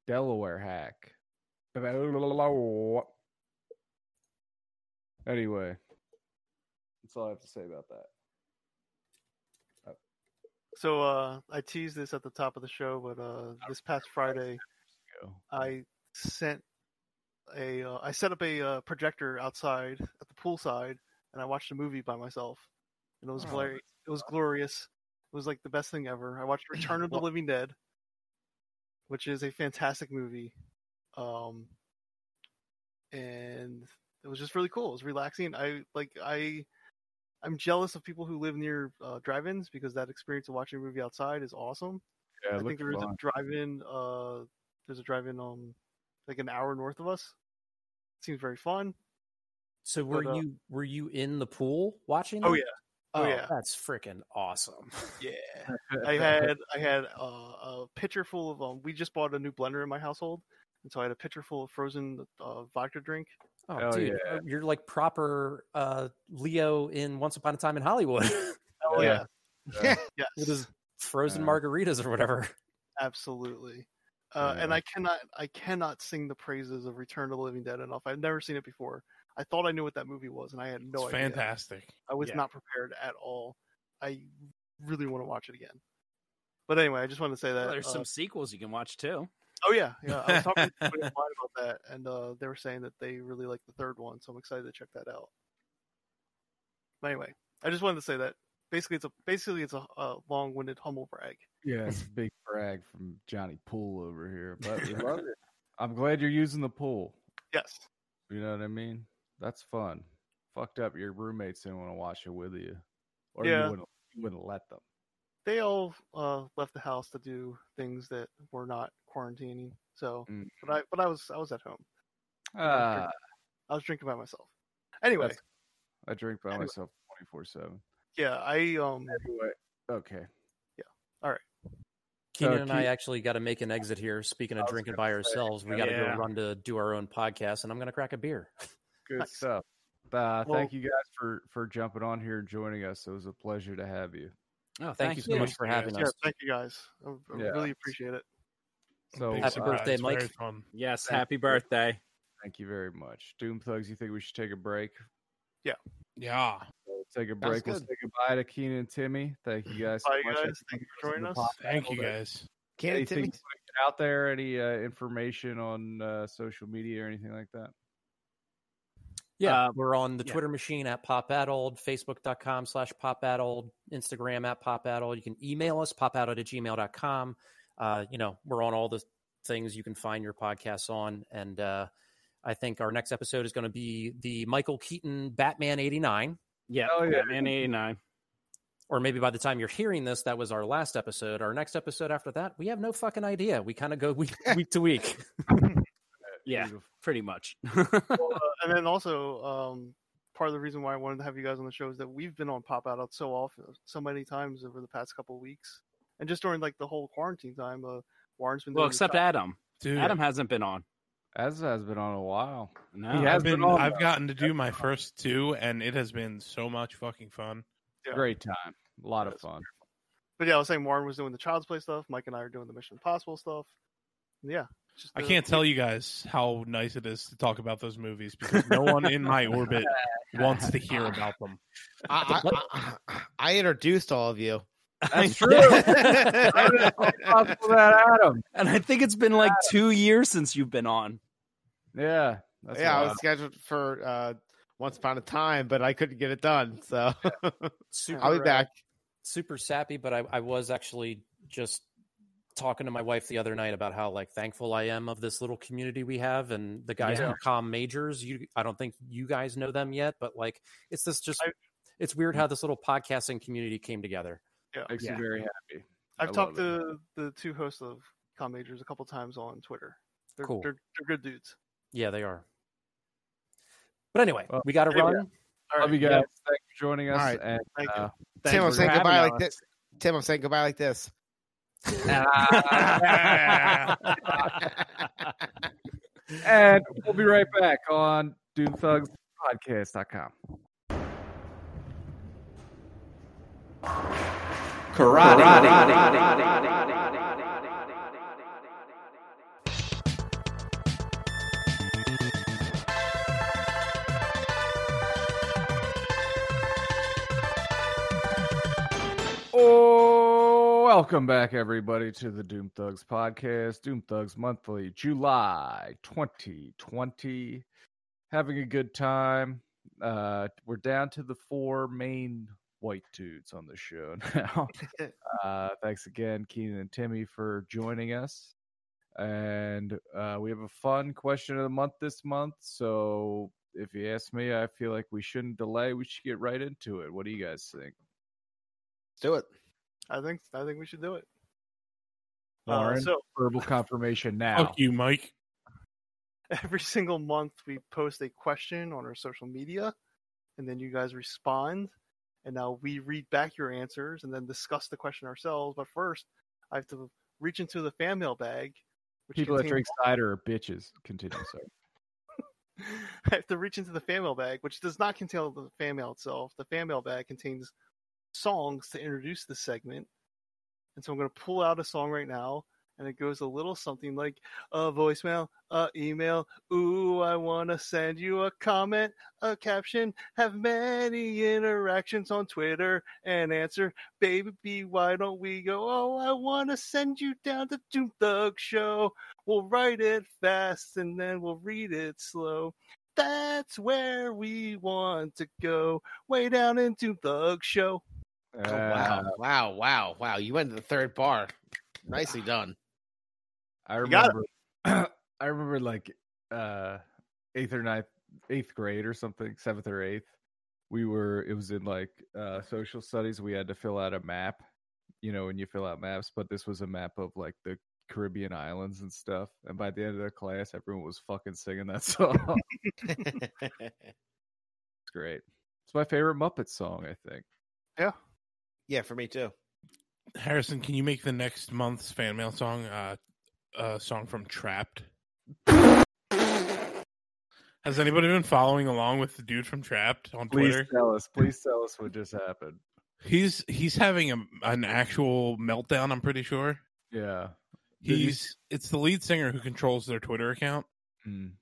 Speaker 1: Delaware hack. Anyway, that's all I have to say about that.
Speaker 2: So uh, I teased this at the top of the show, but uh, this past Friday, I sent a uh, I set up a uh, projector outside at the poolside, and I watched a movie by myself, and it was
Speaker 1: Oh,
Speaker 2: glorious. It was glorious. It was like the best thing ever. I watched Return of the Living Dead, which is a fantastic movie, um, and it was just really cool. It was relaxing. I like I. I'm jealous of people who live near uh, drive-ins because that experience of watching a movie outside is awesome.
Speaker 1: Yeah,
Speaker 2: I think there is a drive-in. Uh, there's a drive-in um, like an hour north of us. Seems very fun.
Speaker 5: So were
Speaker 2: But, uh,
Speaker 5: you were you in the pool watching?
Speaker 2: Oh
Speaker 5: them?
Speaker 2: yeah, oh, yeah.
Speaker 5: that's freaking awesome.
Speaker 2: yeah. I had I had uh, a pitcher full of um. We just bought a new blender in my household, and so I had a pitcher full of frozen uh, vodka drink.
Speaker 5: Oh,
Speaker 1: Hell
Speaker 5: dude,
Speaker 1: yeah.
Speaker 5: you're like proper uh, Leo in Once Upon a Time in Hollywood
Speaker 2: Oh
Speaker 1: Yeah.
Speaker 2: yeah,
Speaker 1: Yeah.
Speaker 5: with
Speaker 2: yes,
Speaker 5: his frozen
Speaker 1: Yeah.
Speaker 5: margaritas or whatever.
Speaker 2: absolutely. Uh, And I cannot I cannot sing the praises of Return of the Living Dead enough. I've never seen it before. I thought I knew what that movie was, and I had no
Speaker 3: it's
Speaker 2: idea.
Speaker 3: fantastic.
Speaker 2: I was
Speaker 6: Yeah.
Speaker 2: not prepared at all. I really want to watch it again. But anyway, I just wanted to say that.
Speaker 6: Well, there's
Speaker 2: uh,
Speaker 6: some sequels you can watch too.
Speaker 2: Oh yeah, yeah. I was talking to somebody online about that, and uh, they were saying that they really like the third one, so I'm excited to check that out. But anyway, I just wanted to say that basically it's a basically it's a, a long-winded humble brag.
Speaker 1: Yeah, it's a big brag from Johnny Pool over here, but we love it. I'm glad you're using the pool.
Speaker 2: Yes.
Speaker 1: You know what I mean? That's fun. Fucked up. Your roommates didn't want to watch it with you, or
Speaker 2: Yeah.
Speaker 1: you wouldn't. You wouldn't let them.
Speaker 2: They all uh, left the house to do things that were not quarantining. So,
Speaker 1: Mm.
Speaker 2: but I but I was I was at home.
Speaker 1: Ah,
Speaker 2: I was drinking by myself. Anyway,
Speaker 1: I drink by
Speaker 2: Anyway.
Speaker 1: myself 24 seven.
Speaker 2: yeah, I um
Speaker 1: Anyway, okay. Yeah. All right.
Speaker 5: Keenan
Speaker 1: Uh,
Speaker 5: and I actually got to make an exit here. Speaking of drinking by
Speaker 1: say,
Speaker 5: ourselves, we got to
Speaker 6: yeah.
Speaker 5: go run to do our own podcast, and I'm going to crack a beer.
Speaker 1: Good
Speaker 2: Nice.
Speaker 1: stuff. Uh,
Speaker 2: Well-
Speaker 1: thank you guys for for jumping on here and joining us. It was a pleasure to have you.
Speaker 6: Oh,
Speaker 5: Thank you so much for having
Speaker 2: yeah,
Speaker 5: us.
Speaker 2: thank you guys. I, I
Speaker 1: Yeah.
Speaker 2: really appreciate it.
Speaker 1: So
Speaker 5: Happy
Speaker 3: surprise.
Speaker 5: birthday, Mike.
Speaker 6: Yes,
Speaker 1: Thank
Speaker 6: happy
Speaker 1: you.
Speaker 6: birthday.
Speaker 1: thank you very much. Doom Thugs, you think we should take a break?
Speaker 3: Yeah.
Speaker 1: We'll take a break. We'll say goodbye to Keenan and Timmy. Thank you guys. so
Speaker 2: Bye,
Speaker 1: much.
Speaker 2: guys. Thank you for joining us.
Speaker 3: Thank you guys.
Speaker 4: Can it,
Speaker 1: Anything
Speaker 4: Timmy?
Speaker 1: you wanna out there? Any uh, information on uh, social media or anything like that?
Speaker 5: Yeah,
Speaker 6: Uh,
Speaker 5: we're on the
Speaker 6: yeah.
Speaker 5: Twitter machine at popadold, facebook.com slash popadold, Instagram at popadold. You can email us, popadold at gmail.com. Uh, you know, we're on all the things you can find your podcasts on. And uh, I think our next episode is going to be the Michael Keaton Batman 89.
Speaker 6: Yeah,
Speaker 1: Hell yeah.
Speaker 6: Batman '89.
Speaker 5: Or maybe by the time you're hearing this, that was our last episode. Our next episode after that, we have no fucking idea. We kind of go week, week to week.
Speaker 6: Yeah,
Speaker 1: Beautiful.
Speaker 6: pretty much.
Speaker 2: Well, uh, and then also, um, part of the reason why I wanted to have you guys on the show is that we've been on Pop Addled so often, so many times over the past couple of weeks, and just during like the whole quarantine time. Uh, Warren's been
Speaker 6: well, except Adam.
Speaker 3: Dude,
Speaker 6: Adam hasn't been on.
Speaker 1: As has been on a while.
Speaker 6: No,
Speaker 1: He has
Speaker 3: I've been,
Speaker 1: been on,
Speaker 3: I've gotten to do my first two, and it has been so much fucking fun.
Speaker 2: Yeah.
Speaker 1: Great time. A lot of fun.
Speaker 2: But yeah, I was saying Warren was doing the Child's Play stuff. Mike and I are doing the Mission Impossible stuff. Yeah, it's just
Speaker 3: I
Speaker 2: uh,
Speaker 3: can't tell you guys how nice it is to talk about those movies because no one in my orbit wants to hear about them.
Speaker 4: I, I, I, I introduced all of you.
Speaker 1: That's true. Possible that Adam.
Speaker 6: and I think it's been like two years since you've been on.
Speaker 1: Yeah. That's
Speaker 4: yeah, I was scheduled for uh, once upon a time, but I couldn't get it done. So
Speaker 5: Super,
Speaker 4: I'll be back.
Speaker 5: super sappy, but I, I was actually just talking to my wife the other night about how like thankful I am of this little community we have and the guys
Speaker 6: Yeah.
Speaker 5: from Com Majors. You, I don't think you guys know them yet, but like it's this just.
Speaker 2: I-
Speaker 5: it's weird how this little podcasting community came together.
Speaker 1: Makes
Speaker 6: Yeah.
Speaker 1: you very happy.
Speaker 2: I've
Speaker 1: I
Speaker 2: talked
Speaker 1: love it.
Speaker 2: to the two hosts of Com Majors a couple times on Twitter. They're,
Speaker 5: Cool.
Speaker 2: they're, they're good dudes.
Speaker 5: Yeah, they are. But anyway,
Speaker 1: Well,
Speaker 5: we got to
Speaker 2: anyway.
Speaker 5: run.
Speaker 2: All
Speaker 1: Love
Speaker 2: right,
Speaker 1: you guys. Thanks for joining us.
Speaker 4: All right.
Speaker 1: And
Speaker 2: Thank
Speaker 1: uh,
Speaker 2: Thank
Speaker 4: Tim, I'm saying
Speaker 2: having
Speaker 4: goodbye
Speaker 2: us.
Speaker 4: like this. Tim, I'm saying goodbye like this. Ah.
Speaker 1: and we'll be right back on DoomThugsPodcast.com. Oh, welcome back, everybody, to the Doom Thugs podcast, Doom Thugs Monthly, July 2020. Having a good time. Uh, we're down to the four main white dudes on the show now. uh, thanks again, Keenan and Timmy, for joining us. And uh, we have a fun question of the month this month. So, if you ask me, I feel like we shouldn't delay. We should get right into it. What do you guys think?
Speaker 4: Let's do it.
Speaker 2: I think I think we should do it. Uh, so
Speaker 1: verbal confirmation now.
Speaker 3: Fuck you, Mike.
Speaker 2: every single month we post a question on our social media, and then you guys respond. And now we read back your answers and then discuss the question ourselves. But first, I have to reach into the fan mail bag. Which
Speaker 1: People that drink cider are bitches. Continue, sir.
Speaker 2: I have to reach into the fan mail bag, which does not contain the fan mail itself. The fan mail bag contains songs to introduce the segment. And so I'm going to pull out a song right now, and it goes a little something like a voicemail, a email. Ooh, I want to send you a comment, a caption, have many interactions on Twitter, and answer, baby, B, why don't we go? Oh, I want to send you down to Doom Thug Show. We'll write it fast and then we'll read it slow. That's where we want to go. Way down into Thug Show.
Speaker 4: Oh, wow, wow, wow, wow! You went to the third bar. Nicely done.
Speaker 1: I remember. I remember like uh eighth or ninth, eighth grade or something, seventh or eighth. We were. It was in like uh social studies. We had to fill out a map. You know, when you fill out maps, but this was a map of like the Caribbean islands and stuff. And by the end of the class, everyone was fucking singing that song. it's great. It's my favorite Muppet song. I think.
Speaker 4: yeah, for me too.
Speaker 3: Harrison, can you make the next month's fan mail song uh, a song from Trapt? Has anybody been following along with the dude from Trapt on
Speaker 1: Please
Speaker 3: Twitter?
Speaker 1: Please tell us. Please tell us what just happened.
Speaker 3: He's he's having a, an actual meltdown. I'm pretty sure.
Speaker 1: Yeah.
Speaker 3: He's it's the lead singer who controls their Twitter account,
Speaker 1: Mm.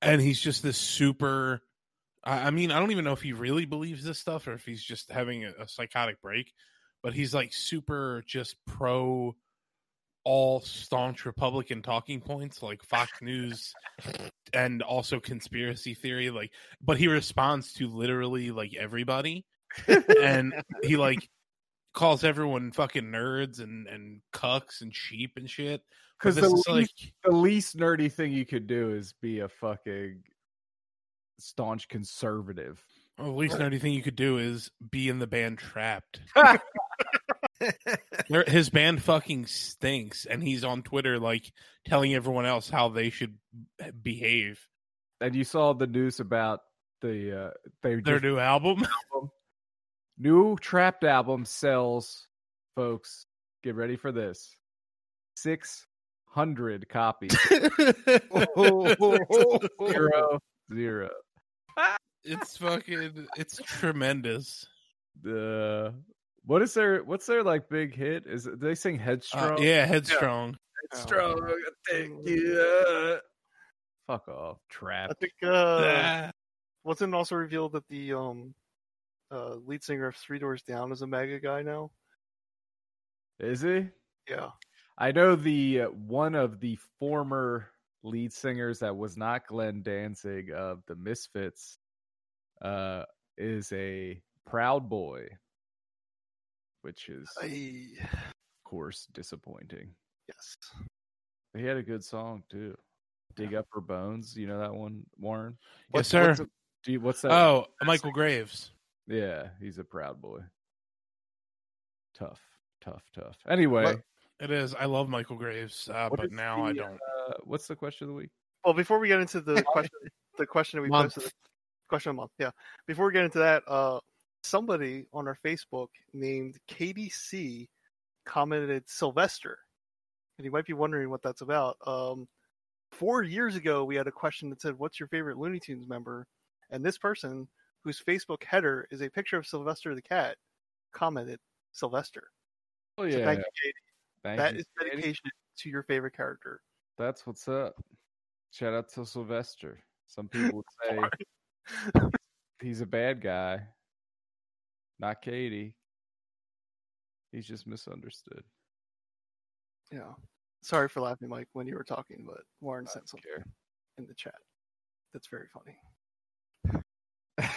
Speaker 3: and he's just this super. I I mean, I don't even know if he really believes this stuff or if he's just having a, a psychotic break, but he's like super just pro all staunch Republican talking points like Fox News and also conspiracy theory. Like, but he responds to literally like everybody, and he like calls everyone fucking nerds and and cucks and sheep and shit.
Speaker 1: Because the
Speaker 3: like
Speaker 1: the least nerdy thing you could do is be a fucking staunch conservative.
Speaker 3: Well, at least the only thing you could do is be in the band Trapt. His band fucking stinks, and he's on Twitter like telling everyone else how they should behave.
Speaker 1: And you saw the news about the uh, they
Speaker 3: Their
Speaker 1: just-
Speaker 3: new album.
Speaker 1: new Trapt album sells, folks. Get ready for this. Six hundred copies. zero zero.
Speaker 3: It's fucking. It's tremendous.
Speaker 1: The what is their what's their like big hit? Is it, they sing
Speaker 3: Uh,
Speaker 1: Headstrong?
Speaker 3: yeah, headstrong.
Speaker 1: Headstrong. Thank you. Fuck off,
Speaker 2: I
Speaker 1: Trapt.
Speaker 2: think uh, wasn't it also revealed that the um uh lead singer of Three Doors Down is a mega guy now.
Speaker 1: Is he?
Speaker 2: Yeah.
Speaker 1: I know the uh, one of the former lead singers that was not Glenn Danzig of the Misfits uh is a proud boy which is of course disappointing.
Speaker 2: yes.
Speaker 1: He had a good song too. Dig up her bones, you know that one, Warren?
Speaker 3: Yes,
Speaker 1: What's-
Speaker 3: sir.
Speaker 1: What's, do you, what's that?
Speaker 3: Oh, Michael Graves.
Speaker 1: yeah, he's a proud boy. Tough, tough, tough. Anyway,
Speaker 2: What-
Speaker 3: It is. I love Michael Graves, uh, but
Speaker 1: is
Speaker 3: now I don't.
Speaker 1: uh, what's the question of the week?
Speaker 2: Well, before we get into the question, the question that we
Speaker 4: Month.
Speaker 2: posted, question of the month, yeah. Before we get into that, uh, somebody on our Facebook named KDC commented Sylvester, and you might be wondering what that's about. Um, four years ago, we had a question that said, "What's your favorite Looney Tunes member?" And this person, whose Facebook header is a picture of Sylvester the cat, commented Sylvester.
Speaker 1: Oh
Speaker 2: So
Speaker 1: yeah,
Speaker 2: thank you, Katie.
Speaker 1: thank
Speaker 2: That
Speaker 1: you,
Speaker 2: is
Speaker 1: Katie.
Speaker 2: dedication to your favorite character.
Speaker 1: That's what's up. Shout out to Sylvester. Some people would say he's a bad guy. Not Katie. He's just misunderstood.
Speaker 2: Yeah. Sorry for laughing, Mike, when you were talking, but Warren
Speaker 1: I
Speaker 2: sent
Speaker 1: don't
Speaker 2: something in the chat. That's very funny.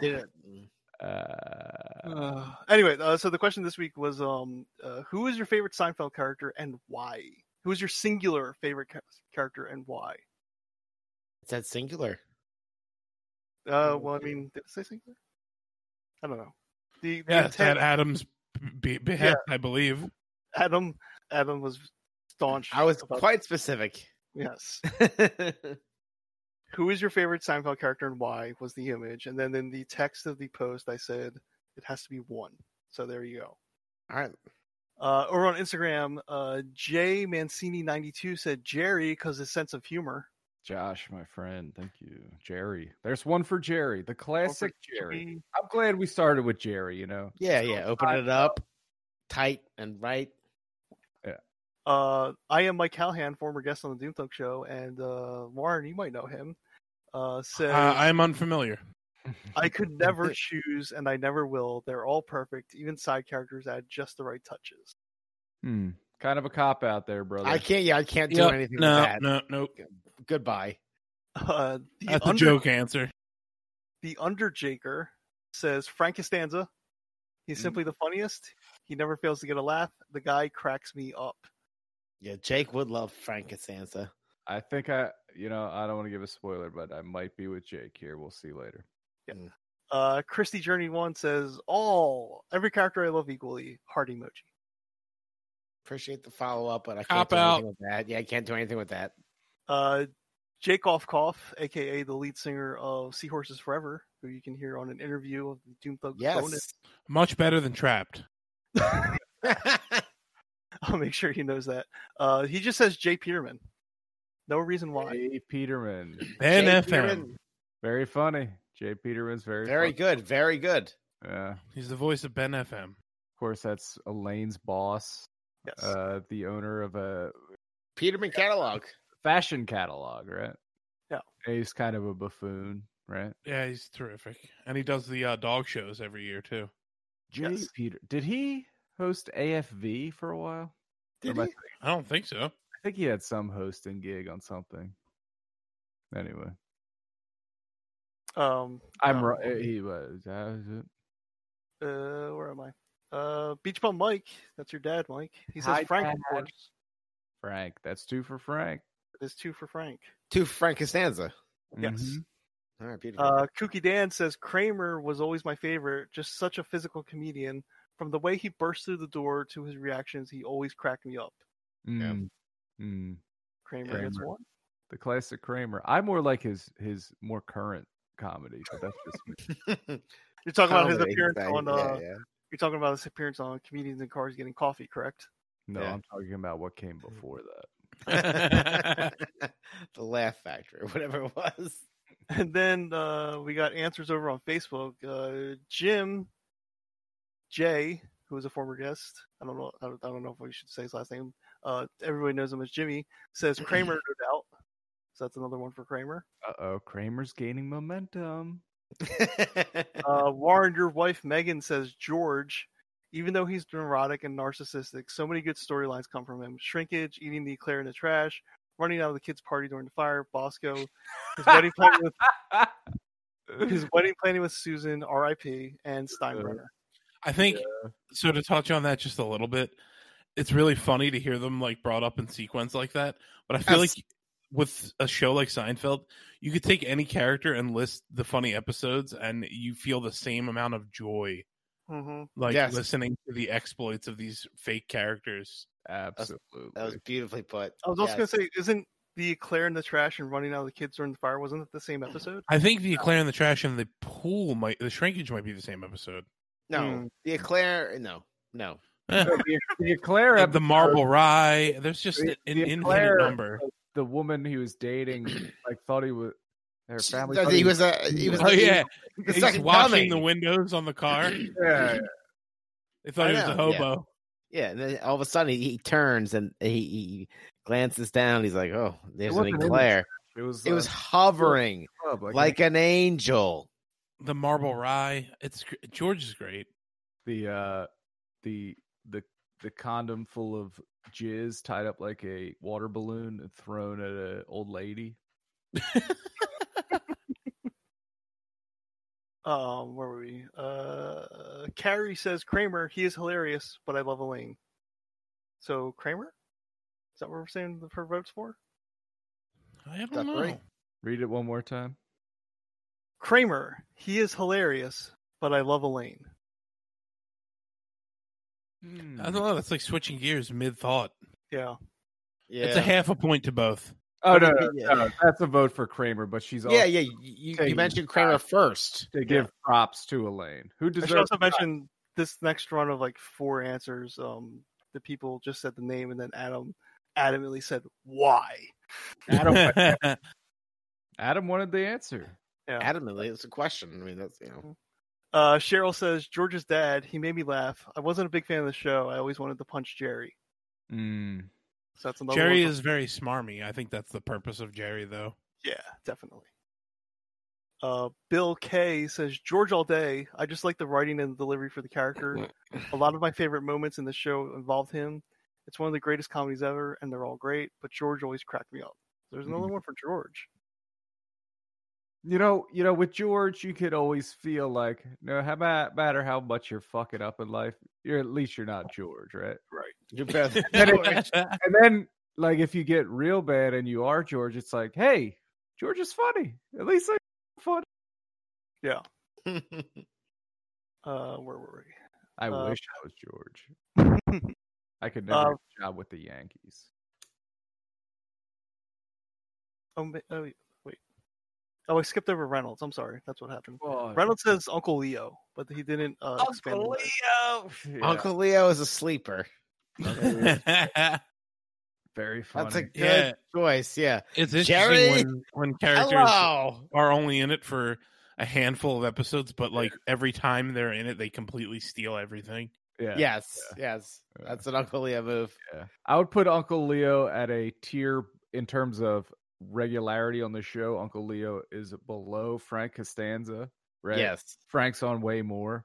Speaker 4: Did it- mm.
Speaker 1: Uh,
Speaker 2: anyway, uh, so the question this week was, um, uh, who is your favorite Seinfeld character and why? Who is your singular favorite ca- character and why?
Speaker 4: It said singular.
Speaker 2: Uh, well, I mean, did it say singular? I don't know. The, the
Speaker 3: Yeah, it's at
Speaker 2: intent,
Speaker 3: Adam's be- behest, I believe.
Speaker 2: Adam, Adam was staunch.
Speaker 4: I was quite specific.
Speaker 2: yes. Who is your favorite Seinfeld character and why? Was the image, and then in the text of the post, I said it has to be one. So there you go.
Speaker 4: All right.
Speaker 2: Uh, over on Instagram, uh, J Mancini ninety two said Jerry because his sense of humor.
Speaker 1: Josh, my friend, thank you. Jerry. There's one for Jerry, the classic Jerry. I'm glad we started with Jerry, you know.
Speaker 4: Yeah, yeah. Open it up tight and right.
Speaker 2: Uh, I am Mike Callahan, former guest on the Doom Thug Show, and uh, Warren, you might know him. Uh, says
Speaker 3: Uh, I'm unfamiliar.
Speaker 2: I could never choose, and I never will. They're all perfect. Even side characters add just the right touches.
Speaker 1: Hmm. Kind of a cop out there, brother.
Speaker 4: I can't. Yeah, I can't do
Speaker 3: Yep,
Speaker 4: anything
Speaker 3: no,
Speaker 4: with that.
Speaker 3: no, no.
Speaker 4: Goodbye.
Speaker 2: Uh, the
Speaker 3: That's a joke answer.
Speaker 2: The Underjaker says Frank Costanza. He's
Speaker 1: Mm.
Speaker 2: simply the funniest. He never fails to get a laugh. The guy cracks me up.
Speaker 4: Yeah, Jake would love Frank Costanza.
Speaker 1: I think I, you know, I don't want to give a spoiler, but I might be with Jake here. We'll see later.
Speaker 2: Uh, Christy Journey One says all every character I love equally. Heart emoji.
Speaker 4: Appreciate the follow up, but I can't
Speaker 3: Cop
Speaker 4: do
Speaker 3: out.
Speaker 4: anything with that. Yeah, I can't do anything with that.
Speaker 2: Uh, Jake Off aka the lead singer of Seahorses Forever, who you can hear on an interview of the Doom Thug
Speaker 4: Yes.
Speaker 2: bonus.
Speaker 3: Much better than Trapt.
Speaker 2: I'll make sure he knows that. Uh, he just says J. Peterman. No reason why.
Speaker 1: J. Peterman.
Speaker 3: Ben
Speaker 4: Jay
Speaker 3: FM.
Speaker 4: Peterman,
Speaker 1: Very funny. J. Peterman's very
Speaker 4: Very
Speaker 1: funny.
Speaker 4: good. Very good.
Speaker 1: Yeah.
Speaker 3: He's the voice of Ben FM.
Speaker 1: Of course, that's Elaine's boss,
Speaker 2: Yes.
Speaker 1: uh, the owner of a
Speaker 4: Peterman catalog.
Speaker 1: fashion catalog, right?
Speaker 2: Yeah.
Speaker 1: He's kind of a buffoon, right?
Speaker 3: Yeah, he's terrific, and he does the uh, dog shows every year too.
Speaker 1: Jay
Speaker 2: Yes.
Speaker 1: Peter. Did he host AFV for a while?
Speaker 2: Did
Speaker 1: Or am I
Speaker 2: he?
Speaker 3: I don't think so.
Speaker 1: I think he had some hosting gig on something. Anyway,
Speaker 2: Um,
Speaker 1: I'm
Speaker 2: uh,
Speaker 1: right. He was. That was it.
Speaker 2: Uh, where am I? Uh, Beach Bum Mike. That's your dad, Mike. He says
Speaker 1: Hi,
Speaker 2: Frank, of
Speaker 1: Dad.
Speaker 2: course.
Speaker 1: Frank. That's two for Frank.
Speaker 2: There's two for Frank.
Speaker 4: To Frank Costanza.
Speaker 2: Yes.
Speaker 1: Mhm.
Speaker 4: All right, beautiful.
Speaker 2: Uh, Kooky Dan says Kramer was always my favorite. Just such a physical comedian. From the way he burst through the door to his reactions, he always cracked me up.
Speaker 1: Mm, mm.
Speaker 2: Kramer gets one.
Speaker 1: the classic Kramer. I more like his his more current comedy, but that's just me.
Speaker 2: You're talking about his appearance
Speaker 4: exactly,
Speaker 2: on. Uh,
Speaker 4: yeah, yeah.
Speaker 2: You're talking about his appearance on Comedians in Cars Getting Coffee, correct?
Speaker 1: No,
Speaker 4: Yeah.
Speaker 1: I'm talking about what came before that.
Speaker 4: the Laugh Factory, whatever it was.
Speaker 2: And then uh, we got answers over on Facebook. Uh, Jim J, who is a former guest, I don't know, I don't, I don't know if we should say his last name. Uh, everybody knows him as Jimmy. Says Kramer, no doubt. So that's another one for Kramer.
Speaker 1: Uh oh, Kramer's gaining momentum.
Speaker 2: Uh, Warren, your wife Megan says George. Even though he's neurotic and narcissistic, so many good storylines come from him. Shrinkage, eating the eclair in the trash, running out of the kids' party during the fire, Bosco, his wedding planning with his wedding planning with Susan, R.I.P., and Steinbrenner.
Speaker 3: I think so. To touch on that just a little bit, it's really funny to hear them like brought up in sequence like that. But I feel
Speaker 4: Yes.
Speaker 3: like with a show like Seinfeld, you could take any character and list the funny episodes, and you feel the same amount of joy,
Speaker 2: hmm
Speaker 3: like
Speaker 4: Yes.
Speaker 3: listening to the exploits of these fake characters.
Speaker 1: Absolutely.
Speaker 4: that was beautifully put.
Speaker 2: I was also
Speaker 4: Yes.
Speaker 2: gonna say, isn't the eclair in the trash and running out of the kids during the fire wasn't it the same episode?
Speaker 3: I think the eclair in the trash and the pool might the shrinkage might be the same episode.
Speaker 4: No,
Speaker 2: Mm.
Speaker 4: the eclair. No, no.
Speaker 3: Eh,
Speaker 1: the, the Eclair
Speaker 3: the marble rye. There's just
Speaker 1: The-
Speaker 3: an
Speaker 1: the
Speaker 3: infinite
Speaker 1: eclair-
Speaker 3: number.
Speaker 1: the woman he was dating like thought he was her family.
Speaker 4: He
Speaker 1: thought
Speaker 4: was a. He was.
Speaker 3: Oh
Speaker 4: the,
Speaker 3: yeah,
Speaker 4: the
Speaker 3: he's
Speaker 4: second
Speaker 3: washing
Speaker 4: coming.
Speaker 3: the windows on the car.
Speaker 1: yeah,
Speaker 3: They thought
Speaker 4: I
Speaker 3: he was a
Speaker 4: know, yeah.
Speaker 3: hobo.
Speaker 4: Yeah, and then all of a sudden he, he turns and he, he glances down. He's like, "Oh, there's an
Speaker 1: wasn't in
Speaker 4: eclair."
Speaker 1: it was.
Speaker 4: It was
Speaker 1: uh,
Speaker 4: hovering
Speaker 1: club,
Speaker 4: like an angel.
Speaker 3: The marble rye. It's gr- George is great.
Speaker 1: the uh the the the condom full of jizz tied up like a water balloon and thrown at an old lady.
Speaker 2: Um, where were we? Uh, Carrie says Kramer, he is hilarious, but I love Elaine. So Kramer, is that what we're saying the- her votes for?
Speaker 3: I don't
Speaker 4: That's
Speaker 3: know.
Speaker 4: right.
Speaker 1: Read it one more time.
Speaker 2: Kramer, he is hilarious, but I love Elaine.
Speaker 1: Hmm.
Speaker 3: I don't know. That's like switching gears mid thought.
Speaker 2: Yeah.
Speaker 4: Yeah,
Speaker 3: It's a half a point to both.
Speaker 1: Oh no,
Speaker 4: But
Speaker 1: no,
Speaker 4: it-
Speaker 1: no, no, that's a vote for Kramer, but she's
Speaker 4: yeah, yeah. You, you, mentioned Kramer
Speaker 1: uh,
Speaker 4: first.
Speaker 1: to give props to Elaine, who deserves.
Speaker 2: I should also mention this next run of like four answers. Um, the people just said the name, and then Adam adamantly said why.
Speaker 1: Adam, Adam wanted the answer.
Speaker 2: Yeah.
Speaker 4: Adamantly, it's a question. I mean, that's you know.
Speaker 2: Uh, Cheryl says George's dad. He made me laugh. I wasn't a big fan of the show. I always wanted to punch Jerry.
Speaker 1: Mm.
Speaker 2: So that's another
Speaker 3: Jerry
Speaker 2: one
Speaker 3: is very smarmy. I think that's the purpose of Jerry, though.
Speaker 2: Yeah, definitely. Uh, Bill K says George all day. I just like the writing and the delivery for the character. A lot of my favorite moments in the show involved him. It's one of the greatest comedies ever, and they're all great. But George always cracked me up. There's another one for George.
Speaker 1: You know, you know, with George, you could always feel like, no, how ma- matter how much you're fucking up in life, you're at least you're not George, right?
Speaker 4: You're better
Speaker 1: Then
Speaker 4: than
Speaker 1: it- And then, like, if you get real bad and you are George, it's like, hey, George is funny. At least I'm funny.
Speaker 2: Yeah. Uh, where were we?
Speaker 1: I
Speaker 2: Uh,
Speaker 1: wish I was George. I could never
Speaker 2: Uh,
Speaker 1: get a job with the Yankees.
Speaker 2: Oh, ma- oh, wait, wait. Oh, I skipped over Reynolds. I'm sorry. That's what happened.
Speaker 1: Oh,
Speaker 2: Reynolds says Uncle Leo, but he didn't uh, expand. on that.
Speaker 1: Leo.
Speaker 4: Uncle Leo is a sleeper.
Speaker 1: Very funny.
Speaker 4: That's a good
Speaker 3: Yeah.
Speaker 4: choice. Yeah.
Speaker 3: it's interesting
Speaker 4: Jerry,
Speaker 3: when, when characters
Speaker 4: Hello.
Speaker 3: are only in it for a handful of episodes, but like every time they're in it, they completely steal everything.
Speaker 1: yeah.
Speaker 4: Yes. Yes. That's an Uncle Leo move.
Speaker 1: Yeah. I would put Uncle Leo at a tier in terms of regularity on the show. Uncle Leo is below Frank Costanza. Right?
Speaker 4: Yes.
Speaker 1: Frank's on way more.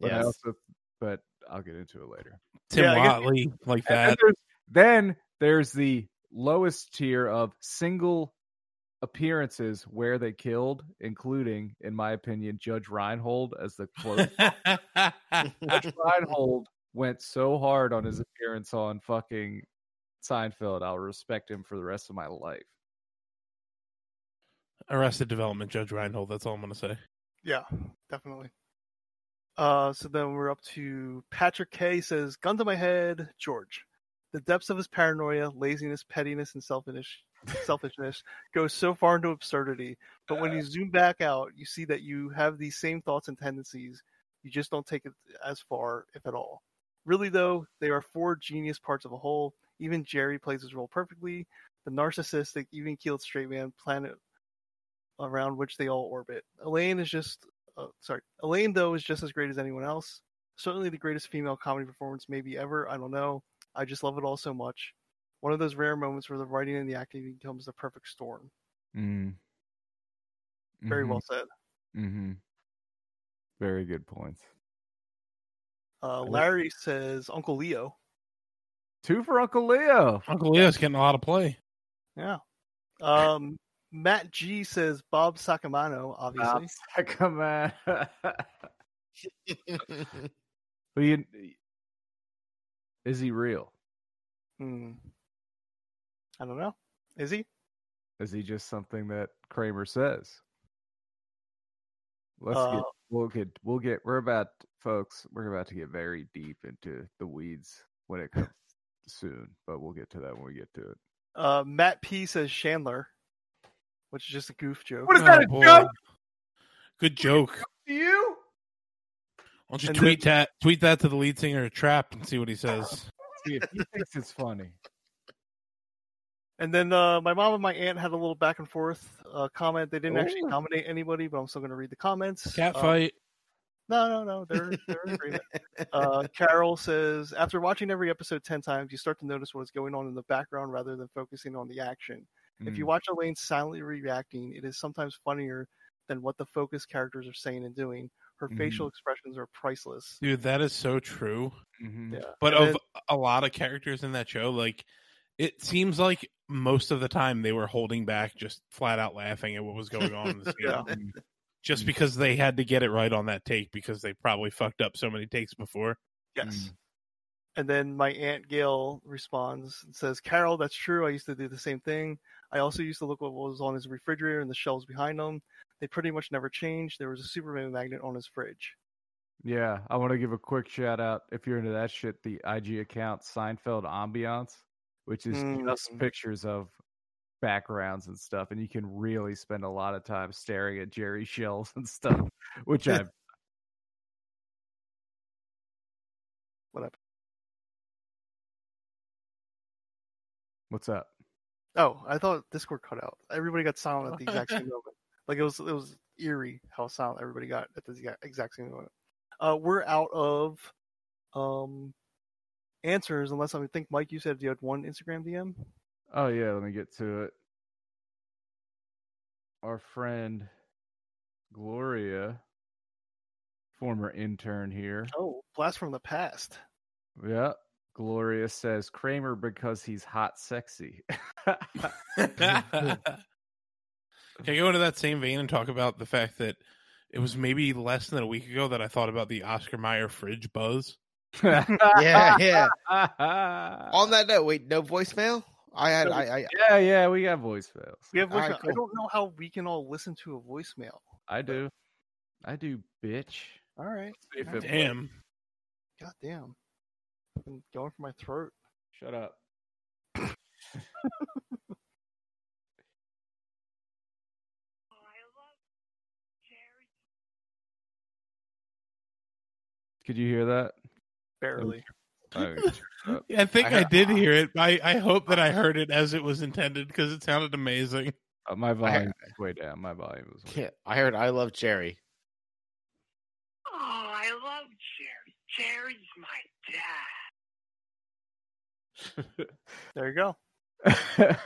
Speaker 1: But I
Speaker 4: Yes.
Speaker 1: also but I'll get into it later.
Speaker 3: Tim
Speaker 2: Yeah, I guess-
Speaker 3: Whatley, like
Speaker 1: And then
Speaker 3: that.
Speaker 1: there's, then there's the lowest tier of single appearances where they killed, including, in my opinion, Judge Reinhold as the close. Judge Reinhold went so hard on his appearance on fucking Seinfeld. I'll respect him for the rest of my life.
Speaker 3: Arrested Development, Judge Reinhold. That's all I'm gonna say.
Speaker 2: Yeah, definitely. Uh, so then we're up to Patrick K says, "Gun to my head, George. The depths of his paranoia, laziness, pettiness, and selfishness, selfishness goes so far into absurdity. But when you zoom back out, you see that you have these same thoughts and tendencies. You just don't take it as far, if at all. Really, though, they are four genius parts of a whole. Even Jerry plays his role perfectly. The narcissistic, even-keeled straight man planet around which they all orbit. Elaine is just uh, sorry, Elaine though is just as great as anyone else. Certainly the greatest female comedy performance maybe ever. I don't know. I just love it all so much. One of those rare moments where the writing and the acting becomes the perfect storm.
Speaker 1: Mm.
Speaker 2: Very well said.
Speaker 1: Mm-hmm. Very good points.
Speaker 2: Uh, Larry says Uncle Leo.
Speaker 1: Two for Uncle Leo.
Speaker 3: Uncle Leo's getting a lot of play.
Speaker 2: Yeah. Um, Matt G says Bob Sacamano, obviously.
Speaker 1: On. but you, is he real?
Speaker 2: Hmm. I don't know. Is he?
Speaker 1: Is he just something that Kramer says? Let's
Speaker 2: Uh,
Speaker 1: get we'll get we'll get we're about folks, we're about to get very deep into the weeds when it comes soon, but we'll get to that when we get to it.
Speaker 2: Uh, Matt P says Chandler, which is just a goof joke.
Speaker 1: What is that, a
Speaker 3: boy.
Speaker 1: joke?
Speaker 3: Good joke.
Speaker 1: To you?
Speaker 3: Why don't you
Speaker 2: And
Speaker 3: tweet that tweet that to the lead singer of Trapt and see what he says.
Speaker 1: See if he thinks it's funny.
Speaker 2: And then uh, my mom and my aunt had a little back and forth uh, comment. They didn't actually
Speaker 1: Ooh.
Speaker 2: nominate anybody, but I'm still going to read the comments.
Speaker 3: Cat
Speaker 2: Uh,
Speaker 3: fight.
Speaker 2: no, no, no. They're, they're in agreement. Uh, Carol says, after watching every episode 10 times, you start to notice what is going on in the background rather than focusing on the action. If
Speaker 1: Mm.
Speaker 2: you watch Elaine silently reacting, it is sometimes funnier than what the focus characters are saying and doing. Her
Speaker 1: Mhm.
Speaker 2: facial expressions are priceless.
Speaker 3: Dude, that is so true.
Speaker 1: Mhm.
Speaker 2: Yeah.
Speaker 3: But
Speaker 2: And
Speaker 3: of
Speaker 2: then-
Speaker 3: a lot of characters in that show, like it seems like most of the time they were holding back, just flat out laughing at what was going on in the scene.
Speaker 2: Yeah.
Speaker 1: Mm.
Speaker 3: Just because they had to get it right on that take because they probably fucked up so many takes before.
Speaker 2: Yes. And then my aunt Gail responds and says, Carol, that's true. I used to do the same thing. I also used to look what was on his refrigerator and the shelves behind him. They pretty much never changed. There was a Superman magnet on his fridge.
Speaker 1: Yeah, I want to give a quick shout out if you're into that shit. The IG account Seinfeld Ambiance, which is just
Speaker 2: Mm.
Speaker 1: pictures of backgrounds and stuff, and you can really spend a lot of time staring at Jerry shells and stuff. Which I
Speaker 2: What up?
Speaker 1: what's up?
Speaker 2: Oh, I thought Discord cut out. Everybody got silent at the exact same moment. Like it was it was eerie how silent everybody got at the exact same moment. Uh, we're out of um answers unless I think Mike, you said you had one Instagram DM.
Speaker 1: Oh yeah, let me get to it. Our friend Gloria, former intern here.
Speaker 2: Oh, blast from the past.
Speaker 1: Yeah. Gloria says Kramer because he's hot sexy.
Speaker 3: Can I go into that same vein and talk about the fact that it was maybe less than a week ago that I thought about the Oscar Mayer fridge buzz?
Speaker 4: yeah, yeah. On that note, wait, no voicemail. I had, I, I
Speaker 1: yeah, yeah, we got voicemails.
Speaker 2: We have
Speaker 4: All right,
Speaker 2: voicemail. I
Speaker 4: cool.
Speaker 2: don't know how we can all listen to a voicemail.
Speaker 1: I do. I do, bitch.
Speaker 2: All right.
Speaker 1: If
Speaker 2: God
Speaker 3: Damn.
Speaker 2: God damn. I've been going for my throat.
Speaker 1: Shut up. Could you hear that?
Speaker 2: Barely.
Speaker 1: Oh.
Speaker 3: Yeah, I think
Speaker 1: I
Speaker 3: I,
Speaker 1: heard-
Speaker 3: did hear it. I, I hope that I heard it as it was intended because it sounded amazing.
Speaker 1: Uh, my volume is way down. My volume was way
Speaker 4: yeah, I heard I love Jerry.
Speaker 7: Oh, I love Jerry. Jerry's my dad.
Speaker 2: There you go.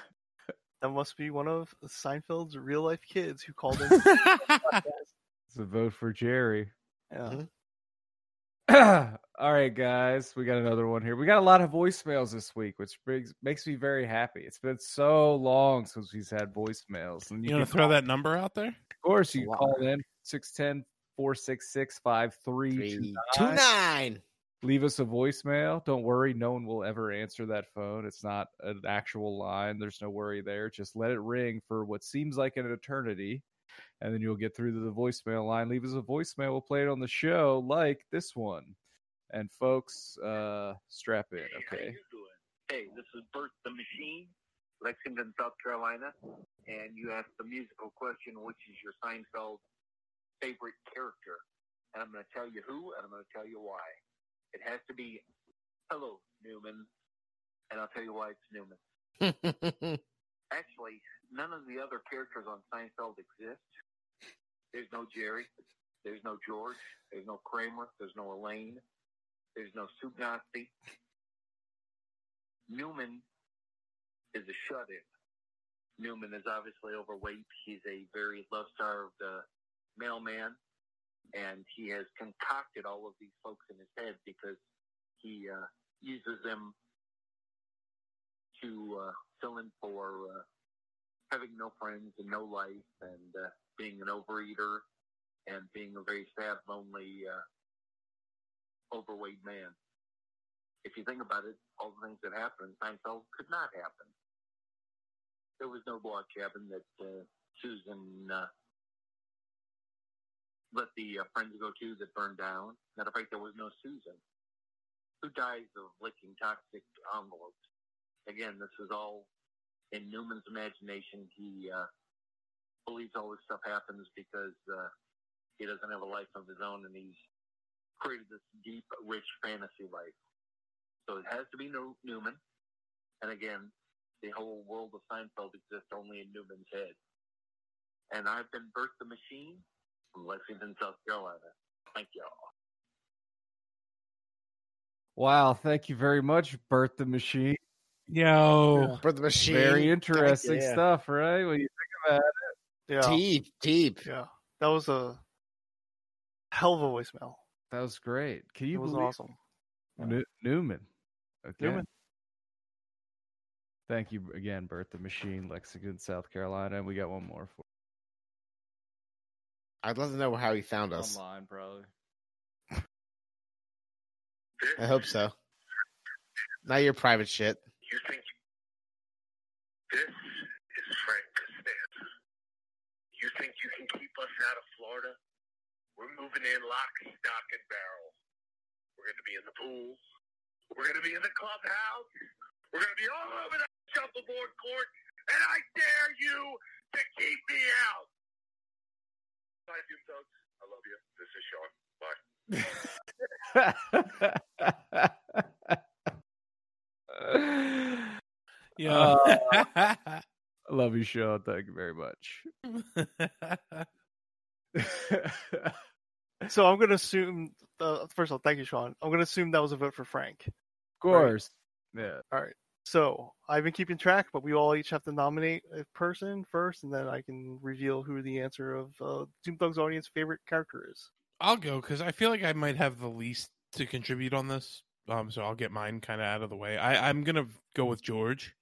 Speaker 2: That must be one of Seinfeld's real life kids who called in.
Speaker 1: it's a vote for Jerry.
Speaker 2: yeah. Mm-hmm.
Speaker 1: All right, guys, we got another one here. We got a lot of voicemails this week, which brings, makes me very happy. It's been so long since we've had voicemails. And
Speaker 3: You
Speaker 1: can
Speaker 3: want to throw
Speaker 1: call-
Speaker 3: that number out there?
Speaker 1: Of course, you
Speaker 4: Wow.
Speaker 1: can call in 610 466
Speaker 4: Three, two
Speaker 1: 5329. Leave us a voicemail. Don't worry, no one will ever answer that phone. It's not an actual line. There's no worry there. Just let it ring for what seems like an eternity, and then you'll get through to the voicemail line. Leave us a voicemail. We'll play it on the show, like this one. And folks, uh, strap in, okay?
Speaker 7: Hey, this is Bert the Machine, Lexington, South Carolina, and you asked the musical question, which is your Seinfeld favorite character? And I'm going to tell you who, and I'm going to tell you why. It has to be Hello, Newman, and I'll tell you why it's Newman. Actually, none of the other characters on Seinfeld exist. There's no Jerry. There's no George. There's no Kramer. There's no Elaine. There's no Soup Nazi. Newman is a shut-in. Newman is obviously overweight. He's a very love-starved uh, mailman, and he has concocted all of these folks in his head because he uh, uses them to uh, fill in for uh, having no friends and no life, and uh, being an overeater, and being a very sad, lonely, uh, overweight man. If you think about it, all the things that happened in Seinfeld could not happen. There was no log cabin that uh, Susan uh, let the uh, friends go to that burned down. Matter of fact, there was no Susan. Who dies of licking toxic envelopes? Again, this is all in Newman's imagination. He uh, believes all this stuff happens because uh, he doesn't have a life of his own, and he's created this deep, rich fantasy life. So it has to be New- Newman. And again, the whole world of Seinfeld exists only in Newman's head. And I've been Bert the Machine from Lexington, South Carolina. Thank y'all.
Speaker 1: Wow, thank you very much, Bert the Machine.
Speaker 3: Yo,
Speaker 4: For the machine.
Speaker 1: Very interesting
Speaker 4: yeah.
Speaker 1: stuff, right? When you think about it.
Speaker 2: Yeah,
Speaker 4: Deep, deep.
Speaker 2: yeah. That was a hell of a voicemail.
Speaker 1: it, that was great. Can you
Speaker 2: It
Speaker 1: you
Speaker 2: was
Speaker 1: believe
Speaker 2: awesome.
Speaker 1: Nu- Newman? Okay.
Speaker 2: Newman.
Speaker 1: Thank you again, Bert the Machine, Lexington, South Carolina. And we got one more for
Speaker 4: I'd love to know how he found us.
Speaker 1: online, probably.
Speaker 4: I hope so. Not your private shit.
Speaker 7: You think this is Frank Costanza? You think you can keep us out of Florida? We're moving in lock, stock, and barrel. We're going to be in the pool. We're going to be in the clubhouse. We're going to be all over the shuffleboard court. And I dare you to keep me out. Bye, Doom Thugs. I love you. This is Sean. Bye.
Speaker 3: yo.
Speaker 1: I love you, Sean. Thank you very much.
Speaker 2: So I'm going to assume. Uh, first of all, thank you, Sean. I'm going to assume that was a vote for Frank.
Speaker 1: Of course. Yeah.
Speaker 2: All right. So I've been keeping track, but we all each have to nominate a person first, and then I can reveal who the answer of uh, Doom Thug's audience favorite character is.
Speaker 3: I'll go because I feel like I might have the least to contribute on this. Um, so I'll get mine kind of out of the way. I, I'm gonna go with George.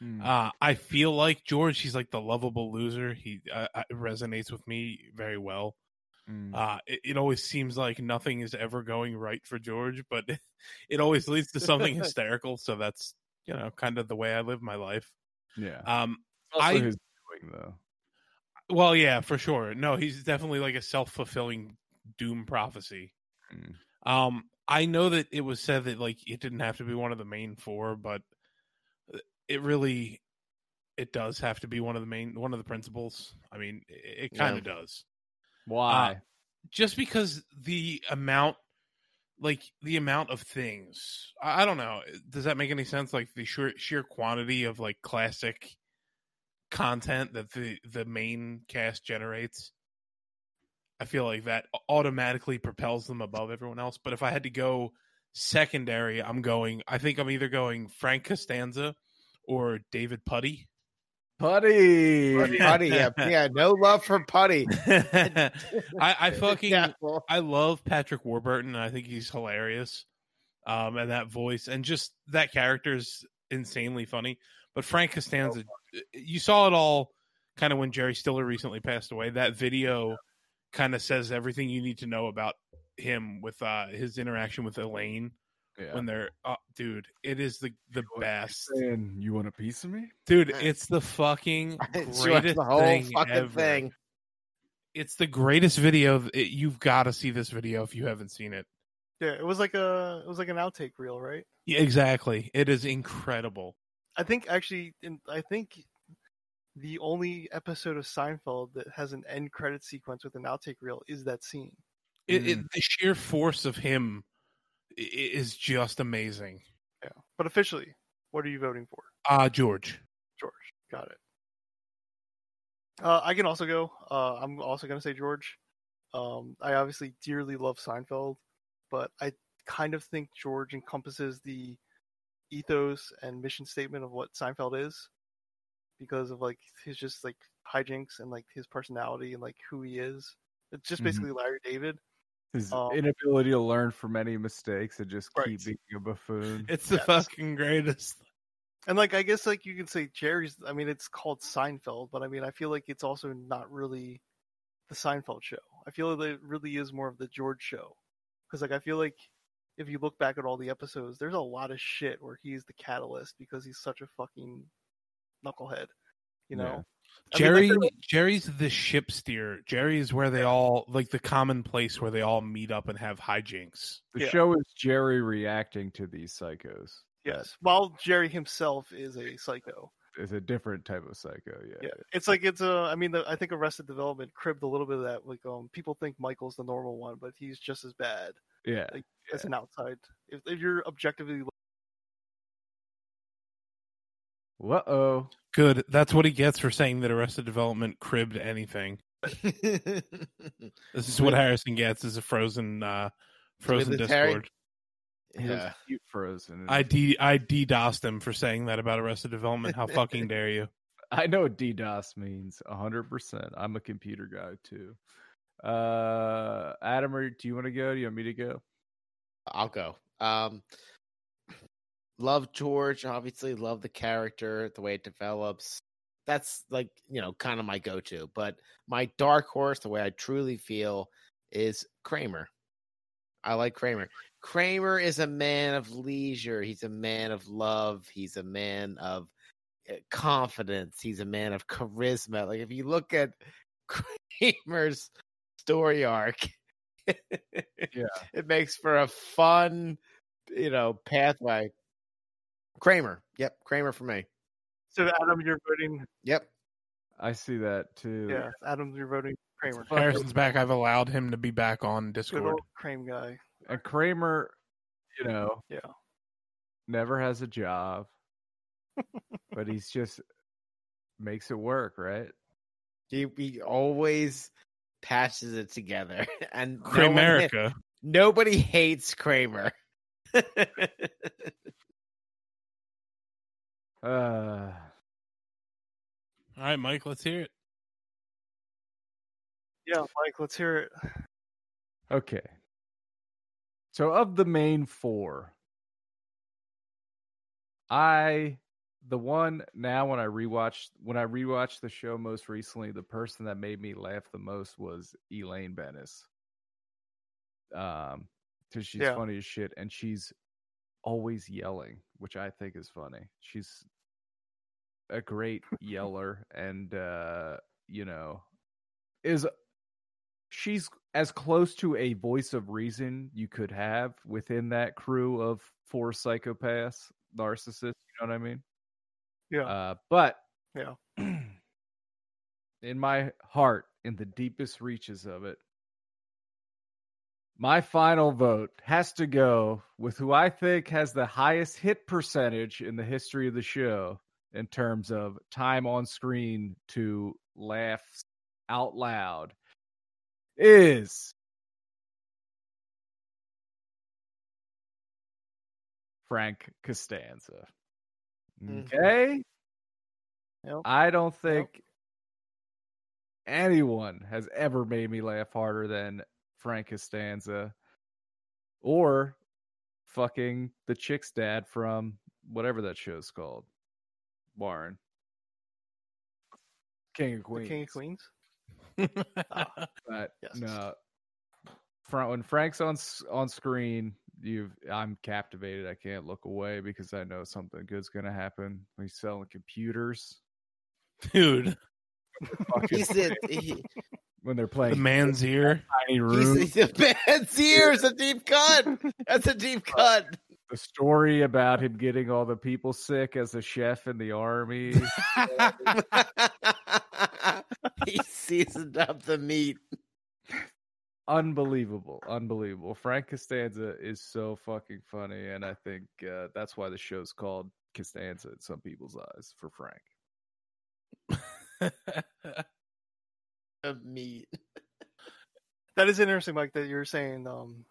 Speaker 1: Hmm.
Speaker 3: Uh, I feel like George. He's like the lovable loser. He uh, uh, resonates with me very well.
Speaker 1: Hmm.
Speaker 3: Uh, it, it always seems like nothing is ever going right for George, but it always leads to something hysterical. So that's you know kind of the way I live my life.
Speaker 1: yeah.
Speaker 3: Um,
Speaker 1: Also
Speaker 3: I-
Speaker 1: his doing though.
Speaker 3: well, yeah, for sure. No, he's definitely like a self fulfilling doom prophecy.
Speaker 1: Mm.
Speaker 3: Um, I know that it was said that like it didn't have to be one of the main four, but uh, it really it does have to be one of the main one of the principles. I mean, it, it kind of does.
Speaker 1: Why?
Speaker 3: Just because the amount like the amount of things. I, I don't know. Does that make any sense like the sheer sheer quantity of like classic content that the the main cast generates? I feel like that automatically propels them above everyone else. But if I had to go secondary, I'm going. I think I'm either going Frank Costanza or David Puddy.
Speaker 1: Puddy.
Speaker 4: Puddy, yeah, yeah, no love for Puddy.
Speaker 3: I, I fucking
Speaker 4: Yeah,
Speaker 3: I love Patrick Warburton. I think he's hilarious. Um, and that voice and just that character is insanely funny. But Frank Costanza, you saw it all kind of when Jerry Stiller recently passed away. That video kind of says everything you need to know about him with uh his interaction with Elaine
Speaker 1: Yeah.
Speaker 3: when they're uh, dude, it is the the best.
Speaker 1: saying you want a piece of me?
Speaker 3: Dude, it's the fucking
Speaker 4: She
Speaker 3: greatest
Speaker 4: the whole
Speaker 3: thing
Speaker 4: fucking
Speaker 3: ever.
Speaker 4: thing.
Speaker 3: It's the greatest video. It, you've got to see this video if you haven't seen it.
Speaker 2: Yeah, it was like a it was like an outtake reel, right?
Speaker 3: Yeah, exactly. It is incredible.
Speaker 2: I think actually, in, I think the only episode of Seinfeld that has an end credit sequence with an outtake reel is that scene.
Speaker 3: It,
Speaker 1: Mm.
Speaker 3: it, the sheer force of him i- i- is just amazing.
Speaker 2: Yeah, but officially, what are you voting for,
Speaker 3: Ah, George.
Speaker 2: George? Got it. Uh, I can also go. Uh, I'm also gonna say George. Um, I obviously dearly love Seinfeld, but I kind of think George encompasses the ethos and mission statement of what Seinfeld is, because of like his just like hijinks and like his personality and like who he is. It's just
Speaker 1: Mhm.
Speaker 2: basically Larry David.
Speaker 1: His
Speaker 2: Um,
Speaker 1: inability to learn from any mistakes and just
Speaker 2: Right.
Speaker 1: keep being a buffoon.
Speaker 3: It's the
Speaker 2: Yes.
Speaker 3: fucking greatest.
Speaker 2: And like I guess like you can say Jerry's I mean it's called Seinfeld, but I mean I feel like it's also not really the Seinfeld show. I feel like it really is more of the George show. Cuz like I feel like if you look back at all the episodes, there's a lot of shit where he's the catalyst because he's such a fucking knucklehead. You know?
Speaker 1: Yeah.
Speaker 2: I mean,
Speaker 3: Jerry
Speaker 2: like,
Speaker 3: Jerry's the ship steer. Jerry is where they all like the common place where they all meet up and have hijinks.
Speaker 1: The
Speaker 2: Yeah.
Speaker 1: show is Jerry reacting to these psychos.
Speaker 2: yes. While Jerry himself is a psycho.
Speaker 1: It's a different type of psycho. Yeah.
Speaker 2: Yeah, it's like it's a. I mean, the, I think Arrested Development cribbed a little bit of that. Like, um, people think Michael's the normal one, but he's just as bad.
Speaker 1: Yeah.
Speaker 2: Like, as an outside. If, if you're objectively,
Speaker 1: Uh oh.
Speaker 3: Good. That's what he gets for saying that Arrested Development cribbed anything. This is what Harrison gets is a frozen uh frozen
Speaker 4: With the Terry-
Speaker 3: Discord.
Speaker 4: yeah.
Speaker 1: Cute frozen.
Speaker 3: I d I DDoSed him for saying that about Arrested Development. How fucking dare you?
Speaker 1: I know what DDoS means. hundred percent. I'm a computer guy too. Uh, Adam, or do you want to go? Do you want me to go?
Speaker 4: I'll go. Um, love George. Obviously, love the character, the way it develops. That's like you know, kind of my go-to. But my dark horse, the way I truly feel, is Kramer. I like Kramer. Kramer is a man of leisure. He's a man of love. He's a man of uh, confidence. He's a man of charisma. Like if you look at Kramer's story arc,
Speaker 1: Yeah.
Speaker 4: it makes for a fun, you know, pathway. Kramer. Yep, Kramer for me.
Speaker 2: so Adam, you're voting.
Speaker 4: Yep.
Speaker 1: I see that too.
Speaker 2: Yeah, Adam, you're voting Kramer.
Speaker 3: Harrison's back. I've allowed him to be back on
Speaker 2: Good
Speaker 3: Discord.
Speaker 2: old Kramer guy.
Speaker 1: And Kramer, you know,
Speaker 2: Yeah.
Speaker 1: never has a job, but he's just makes it work, right?
Speaker 4: He, he always patches it together. And no one-
Speaker 3: Kramerica.
Speaker 4: nobody hates Kramer.
Speaker 1: Uh,
Speaker 3: All right, Mike, let's hear it.
Speaker 2: Yeah, Mike, let's hear it.
Speaker 1: okay. So of the main four, I the one now when I rewatched when I rewatched the show most recently, the person that made me laugh the most was Elaine Benes. Um, because she's
Speaker 2: Yeah.
Speaker 1: funny as shit, and she's always yelling, which I think is funny. She's a great yeller, and uh, you know, is she's as close to a voice of reason you could have within that crew of four psychopaths, narcissists. You know what I mean?
Speaker 2: Yeah.
Speaker 1: Uh, but
Speaker 2: Yeah.
Speaker 1: in my heart, in the deepest reaches of it, my final vote has to go with who I think has the highest hit percentage in the history of the show in terms of time on screen to laugh out loud is Frank Costanza.
Speaker 4: Mhm.
Speaker 1: Okay.
Speaker 2: Yep.
Speaker 1: I don't think anyone has ever made me laugh harder than Frank Costanza or fucking the chick's dad from whatever that show's called. Warren. King of
Speaker 2: The
Speaker 1: Queens.
Speaker 2: King of Queens.
Speaker 1: But
Speaker 2: Yes.
Speaker 1: no. Fra- when Frank's on on screen, you I'm captivated. I can't look away because I know something good's gonna happen. He's selling computers
Speaker 3: Dude,
Speaker 1: Fucking-
Speaker 4: He's the, he,
Speaker 1: when they're playing.
Speaker 3: the man's ear.
Speaker 1: tiny room.
Speaker 4: he's, he's the man's ears. A deep cut. That's a deep cut.
Speaker 1: the story about him getting all the people sick as a chef in the army.
Speaker 4: he seasoned up the meat.
Speaker 1: unbelievable, unbelievable. Frank Costanza is so fucking funny, and I think uh, that's why the show's called Costanza in some people's eyes for Frank.
Speaker 4: The meat.
Speaker 2: That is interesting, Mike, that you're saying um,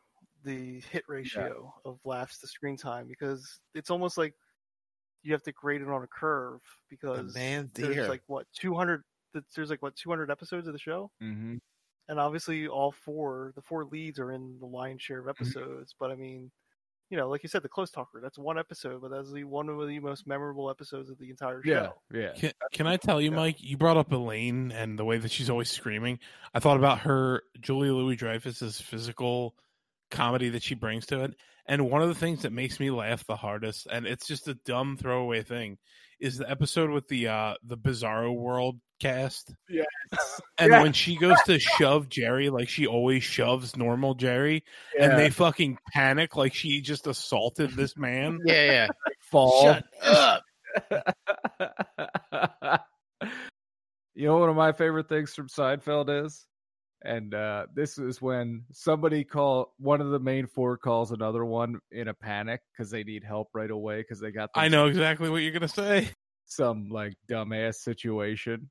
Speaker 2: the hit ratio of laughs to screen time because it's almost like you have to grade it on a curve
Speaker 4: The
Speaker 2: because
Speaker 4: man's
Speaker 2: there's
Speaker 4: ear.
Speaker 2: like what 200 th- there's like what 200 episodes of the show
Speaker 1: Mm-hmm.
Speaker 2: and obviously all four the four leads are in the lion's share of episodes but i mean you know like you said the close talker that's one episode but that's the one of the most memorable episodes of the entire
Speaker 1: Yeah,
Speaker 2: show
Speaker 1: yeah.
Speaker 3: Can, can I tell you,
Speaker 2: Yeah.
Speaker 3: Mike? You brought up Elaine and the way that she's always screaming. I thought about her, Julia Louis Dreyfus's physical comedy that she brings to it. And one of the things that makes me laugh the hardest, and it's just a dumb throwaway thing, is the episode with the uh the Bizarro World cast.
Speaker 1: Yes.
Speaker 3: And
Speaker 1: Yeah.
Speaker 3: when she goes to shove Jerry, like she always shoves normal Jerry, and they fucking panic like she just assaulted this man.
Speaker 4: Yeah, yeah.
Speaker 1: fall.
Speaker 4: Shut up.
Speaker 1: you know, one of my favorite things from Seinfeld is, and uh, this is when somebody call one of the main four calls another one in a panic because they need help right away because they got
Speaker 3: I know exactly what you're gonna say.
Speaker 1: some like dumbass situation,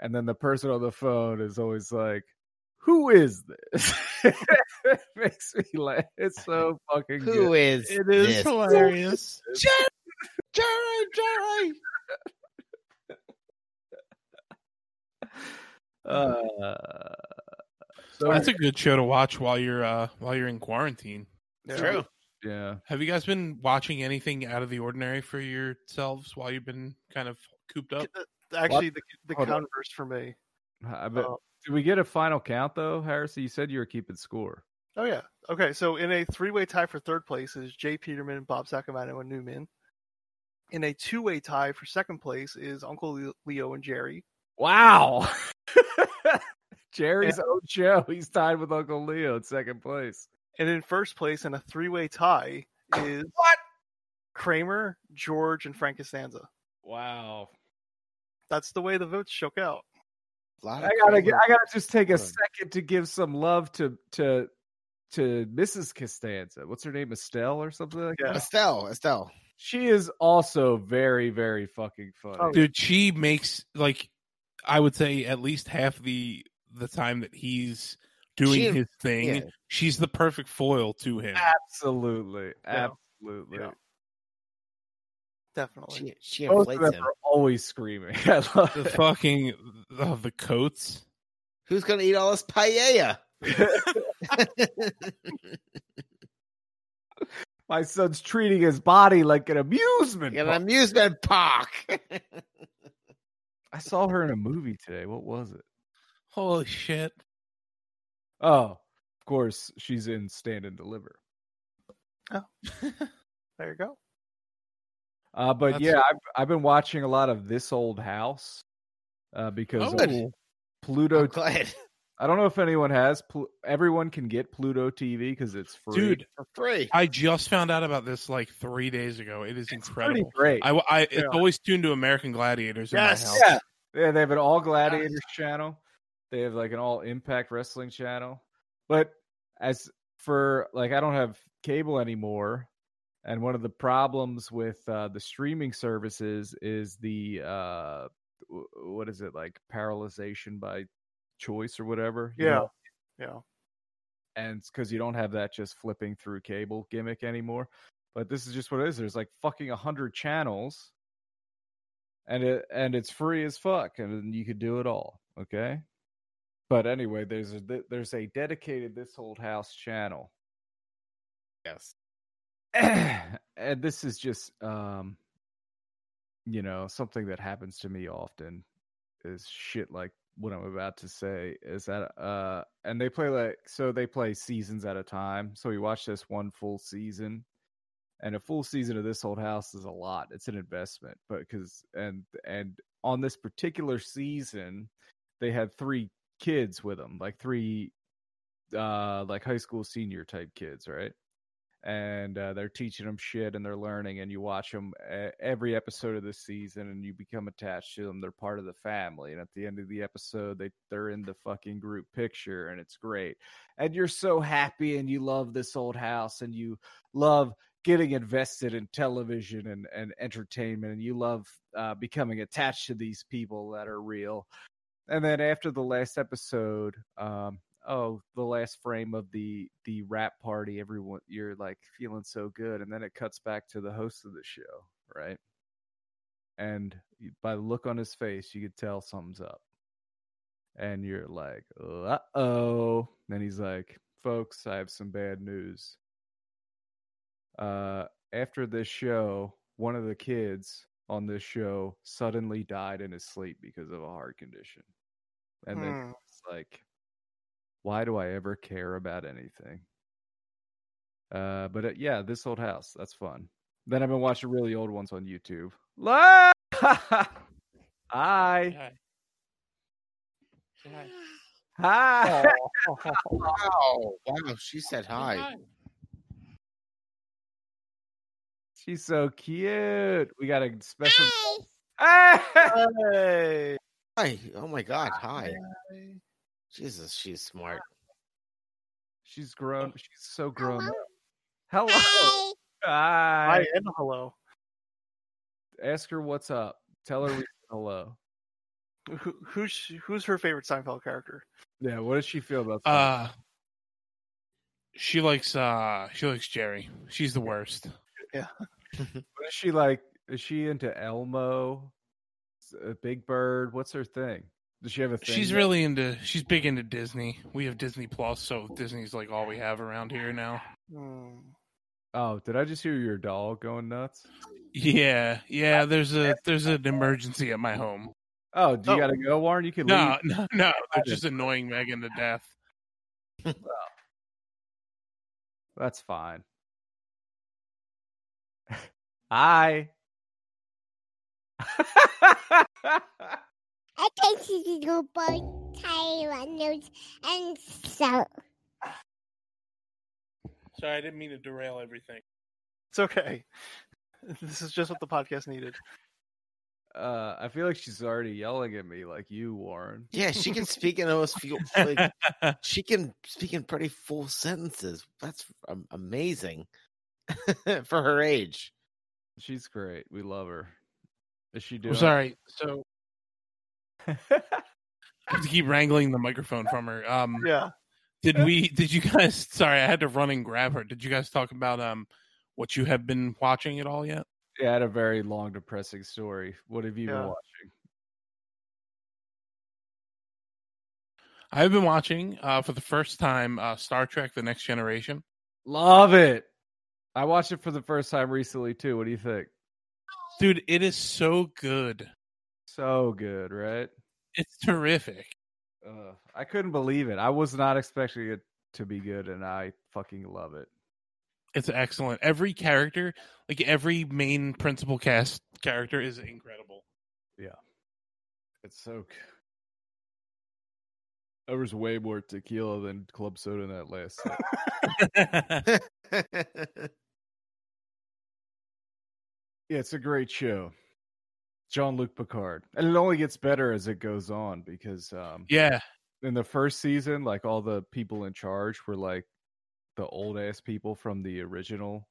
Speaker 1: and then the person on the phone is always like, "Who is this?" it makes me laugh. It's so fucking
Speaker 4: Who
Speaker 1: good.
Speaker 4: is
Speaker 3: It is
Speaker 4: this?
Speaker 3: hilarious.
Speaker 4: Jerry, Jerry, Jerry.
Speaker 1: Uh, so
Speaker 3: That's a good show to watch while you're uh while you're in quarantine.
Speaker 2: Yeah.
Speaker 4: True.
Speaker 1: yeah.
Speaker 3: Have you guys been watching anything out of the ordinary for yourselves while you've been kind of cooped up?
Speaker 2: Actually the, the converse for me
Speaker 1: I bet,
Speaker 2: Uh,
Speaker 1: did we get a final count though, Harrison? You said you were keeping score.
Speaker 2: Oh yeah. Okay, so in a three-way tie for third place is J. Peterman, Bob Sacamano, and Newman. In a two-way tie for second place is Uncle Leo and Jerry.
Speaker 1: Wow. Jerry's own show. He's tied with Uncle Leo in second place.
Speaker 2: And in first place in a three-way tie is what? Kramer, George, and Frank Costanza.
Speaker 1: Wow.
Speaker 2: That's the way the votes shook out.
Speaker 1: I gotta,
Speaker 4: Kramer.
Speaker 1: I gotta just take a second to give some love to to to Mrs. Costanza. What's her name, Estelle or something like
Speaker 2: Yeah.
Speaker 1: that?
Speaker 4: Estelle, Estelle.
Speaker 1: She is also very, very fucking funny.
Speaker 2: Oh,
Speaker 3: Dude, she makes like I would say at least half the the time that he's doing
Speaker 4: She-
Speaker 3: his thing,
Speaker 4: yeah.
Speaker 3: she's the perfect foil to him.
Speaker 1: Absolutely,
Speaker 2: Yeah.
Speaker 1: absolutely.
Speaker 2: Yeah. Definitely.
Speaker 4: She, she
Speaker 1: Both of
Speaker 4: inflates
Speaker 1: them
Speaker 4: him.
Speaker 1: are always screaming. I love
Speaker 3: The
Speaker 1: it.
Speaker 3: fucking the, the coats.
Speaker 4: Who's gonna eat all this paella?
Speaker 1: My son's treating his body like an amusement.
Speaker 4: An
Speaker 1: park.
Speaker 4: amusement park.
Speaker 1: I saw her in a movie today. What was it?
Speaker 3: Holy shit.
Speaker 1: Oh, of course, she's in Stand and Deliver.
Speaker 2: Oh, there you go.
Speaker 1: Uh, but
Speaker 3: That's-
Speaker 1: yeah, I've I've been watching a lot of This Old House uh, because
Speaker 3: Oh.
Speaker 1: Pluto.
Speaker 4: I'm.
Speaker 1: I don't know if anyone has. Pl- everyone can get Pluto TV because it's free.
Speaker 3: Dude,
Speaker 4: For free.
Speaker 3: I just found out about this like three days ago. It is
Speaker 1: it's pretty
Speaker 3: incredible.
Speaker 1: great.
Speaker 3: I, I it's
Speaker 2: Yeah.
Speaker 3: always tuned to American Gladiators in
Speaker 2: Yes.
Speaker 3: my house.
Speaker 1: Yeah. Yeah, they have an all gladiators channel. They have like an all impact wrestling channel. But as for like I don't have cable anymore. And one of the problems with uh, the streaming services is the uh, w- what is it like paralyzation by choice or whatever.
Speaker 2: Yeah.
Speaker 1: know?
Speaker 2: Yeah.
Speaker 1: and because you don't have that just flipping through cable gimmick anymore. But this is just what it is. There's like fucking a hundred channels, and it and it's free as fuck, and you could do it all. Okay, but anyway, there's a there's a dedicated this old house channel,
Speaker 4: Yes.
Speaker 1: and this is just um, you know, something that happens to me often is shit like what I'm about to say is that uh and they play like so they play seasons at a time. So we watch this one full season and a full season of this old house is a lot. It's an investment, but because and and on this particular season they had three kids with them, like three uh like high school senior type kids, right? And uh, they're teaching them shit and they're learning and you watch them every episode of the season and you become attached to them they're part of the family and at the end of the episode they they're in the fucking group picture and it's great. And you're so happy and you love this old house and you love getting invested in television and, and entertainment and you love uh, becoming attached to these people that are real. And then after the last episode um, oh the last frame of the the wrap party everyone you're like feeling so good and then it cuts back to the host of the show right? And by the look on his face you could tell something's up. And you're like uh-oh. Then he's like folks i have some bad news. Uh after this show one of the kids on this show suddenly died in his sleep because of a heart condition. And then
Speaker 2: Hmm.
Speaker 1: it's like why do I ever care about anything? Uh, but uh, yeah, this old house, that's fun. Then I've been watching really old ones on YouTube. La- Hi.
Speaker 3: Hi.
Speaker 1: Hi.
Speaker 4: Wow, wow, she said hi.
Speaker 1: She's so cute. We got a special.
Speaker 2: Hey!
Speaker 4: Hi. Oh my god, hi. Jesus, she's smart.
Speaker 1: She's grown. She's so grown up. Hello.
Speaker 2: Hi
Speaker 1: Hi.
Speaker 2: and hello.
Speaker 1: Ask her what's up. Tell her we said hello.
Speaker 2: Who, who's who's her favorite Seinfeld character?
Speaker 1: Yeah. What does she feel about? that?
Speaker 3: Uh, she likes uh she likes Jerry. She's the worst. Yeah.
Speaker 1: what is she like? Is she into Elmo? Uh, Big Bird? What's her thing? Does she have a thing?
Speaker 3: She's
Speaker 1: that-
Speaker 3: really into. She's big into Disney. We have Disney Plus, so Disney's like all we have around here now.
Speaker 2: Hmm.
Speaker 1: Oh, did I just hear your dog going nuts?
Speaker 3: Yeah, yeah. There's a there's an emergency at my home.
Speaker 1: Oh, do you
Speaker 2: Oh.
Speaker 1: gotta go, Warren? You can
Speaker 3: No,
Speaker 1: leave.
Speaker 3: no, no. They're just annoying Megan to death.
Speaker 1: well, That's fine. Hi.
Speaker 8: I can see the boy Tyrannus and so
Speaker 3: Sorry, I didn't mean to derail everything.
Speaker 2: It's okay. This is just what the podcast needed.
Speaker 1: uh, I feel like she's already yelling at me, like you, Warren.
Speaker 4: Yeah, she can speak in almost feel like she can speak in pretty full sentences. That's um, amazing for her age.
Speaker 1: She's great. We love her. Is she
Speaker 3: I'm
Speaker 1: doing?
Speaker 3: sorry. So I have to keep wrangling the microphone from her. Um,
Speaker 2: Yeah.
Speaker 3: did we? Did you guys? Sorry, I had to run and grab her. Did you guys talk about um what you have been watching at all yet?
Speaker 1: yeah, I had a very long, depressing story. What have you been watching?
Speaker 3: I've been watching uh, for the first time uh, Star Trek: The Next Generation.
Speaker 1: Love it. I watched it for the first time recently too. What do you think?
Speaker 3: Dude, it is so good.
Speaker 1: So good, right?
Speaker 3: It's terrific.
Speaker 1: Uh, I couldn't believe it. I was not expecting it to be good, and I fucking love it.
Speaker 3: It's excellent. Every character, like every main principal cast character, is incredible.
Speaker 1: Yeah, it's so. g- There was way more tequila than club soda in that last. yeah, it's a great show. Jean Luc Picard, and it only gets better as it goes on because um,
Speaker 3: yeah,
Speaker 1: in the first season, like all the people in charge were like the old ass people from the original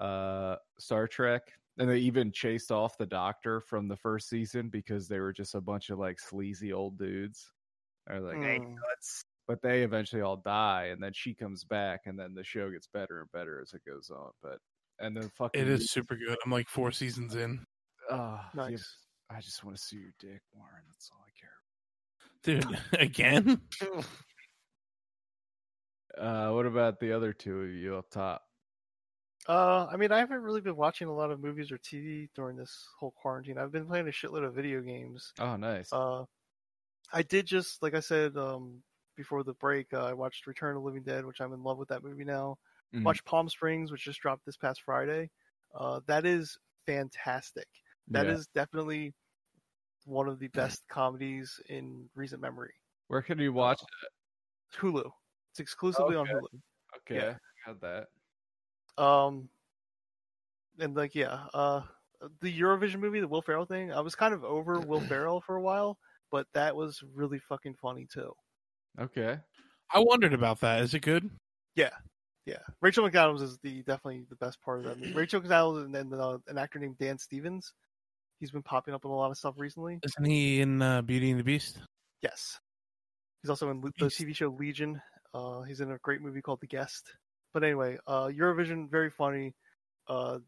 Speaker 1: uh Star Trek. And they even chased off the doctor from the first season because they were just a bunch of like sleazy old dudes. They're like, hey,
Speaker 2: Hmm.
Speaker 1: nuts. But they eventually all die, and then she comes back, and then the show gets better and better as it goes on. But and then fucking
Speaker 3: it is super good. I'm like four seasons in,
Speaker 1: Oh,
Speaker 2: Nice.
Speaker 1: I just want to see your dick, Warren. That's all I care.
Speaker 3: dude. Again,
Speaker 1: Uh, what about the other two of you up top?
Speaker 2: Uh, I mean, I haven't really been watching a lot of movies or TV during this whole quarantine. I've been playing a shitload of video games.
Speaker 1: Oh, nice.
Speaker 2: Uh, I did just like I said um, before the break. Uh, I watched Return of the Living Dead, which I'm in love with that movie now.
Speaker 1: Mhm.
Speaker 2: Watched Palm Springs, which just dropped this past Friday. Uh, that is fantastic. That is
Speaker 1: Yeah.
Speaker 2: definitely one of the best comedies in recent memory.
Speaker 1: Where can you watch? it?
Speaker 2: Hulu. It's exclusively
Speaker 1: Okay.
Speaker 2: on Hulu.
Speaker 1: Okay,
Speaker 2: yeah.
Speaker 1: I got that.
Speaker 2: Um, and like yeah, uh, the Eurovision movie, the Will Ferrell thing. I was kind of over Will Ferrell for a while, but that was really fucking funny too.
Speaker 1: Okay.
Speaker 3: I wondered about that. Is it good?
Speaker 2: Yeah, yeah. Rachel McAdams is the definitely the best part of that movie. Rachel McAdams and then uh, an actor named Dan Stevens. He's been popping up in a lot of stuff recently.
Speaker 3: Isn't he in uh, Beauty and the Beast?
Speaker 2: Yes, he's also in Le- the TV show Legion. Uh, he's in a great movie called The Guest. But anyway, uh, Eurovision very funny. Uh,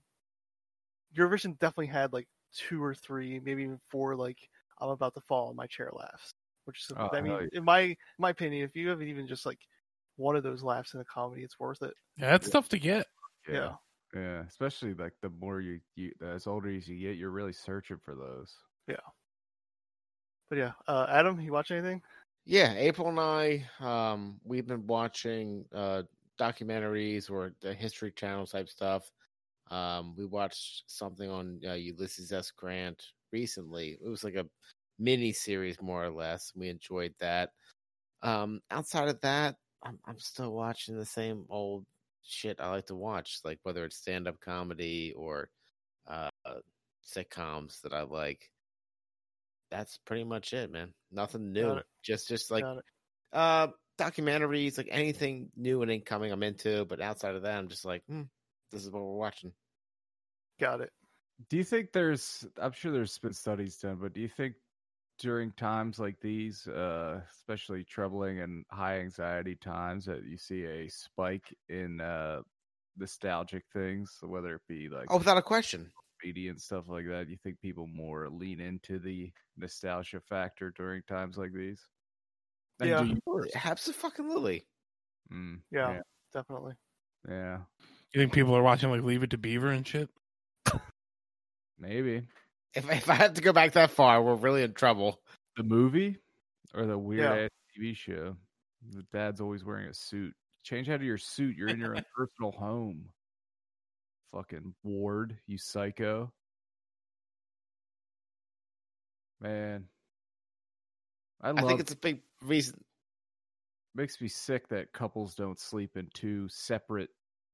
Speaker 2: Eurovision definitely had like two or three, maybe even four. Like I'm about to fall on my chair laughs, which is
Speaker 1: Oh,
Speaker 2: I mean,
Speaker 1: hell
Speaker 2: in my in my opinion, if you have even just like one of those laughs in a comedy, it's worth it.
Speaker 3: Yeah, that's tough to get.
Speaker 2: Yeah.
Speaker 1: Yeah, especially like the more you, you as older as you get, you're really searching for those. Yeah.
Speaker 2: But yeah, uh, Adam, you watch anything?
Speaker 4: Yeah, April and I, um, we've been watching uh, documentaries or the History Channel type stuff. Um, we watched something on uh, Ulysses S. Grant recently. It was like a mini series, more or less. We enjoyed that. Um, outside of that, I'm, I'm still watching the same old shit I like to watch, like whether it's stand up comedy or uh, sitcoms that I like. That's pretty much it, man. Nothing new. Just, just like uh documentaries, like anything new and incoming I'm into, but outside of that, I'm just like, hmm, this is what we're watching.
Speaker 2: Got it.
Speaker 1: Do you think there's? I'm sure there's been studies done, but do you think during times like these, uh, especially troubling and high anxiety times, that you see a spike in uh, nostalgic things, whether it be like
Speaker 4: Oh, without a question.
Speaker 1: media and stuff like that? You think people more lean into the nostalgia factor during times like these? And
Speaker 2: Yeah.
Speaker 1: do you-
Speaker 4: Absolutely.
Speaker 1: Mm,
Speaker 2: Yeah, definitely.
Speaker 1: yeah,
Speaker 3: You think people are watching like Leave It to Beaver and shit?
Speaker 1: maybe
Speaker 4: If if I have to go back that far, we're really in trouble.
Speaker 1: the movie or the weird
Speaker 2: Yeah.
Speaker 1: ass TV show. The dad's always wearing a suit. Change out of your suit. You're in your own personal home. Fucking Ward, you psycho. Man. I
Speaker 4: I think it's a big reason.
Speaker 1: makes me sick that couples don't sleep in two separate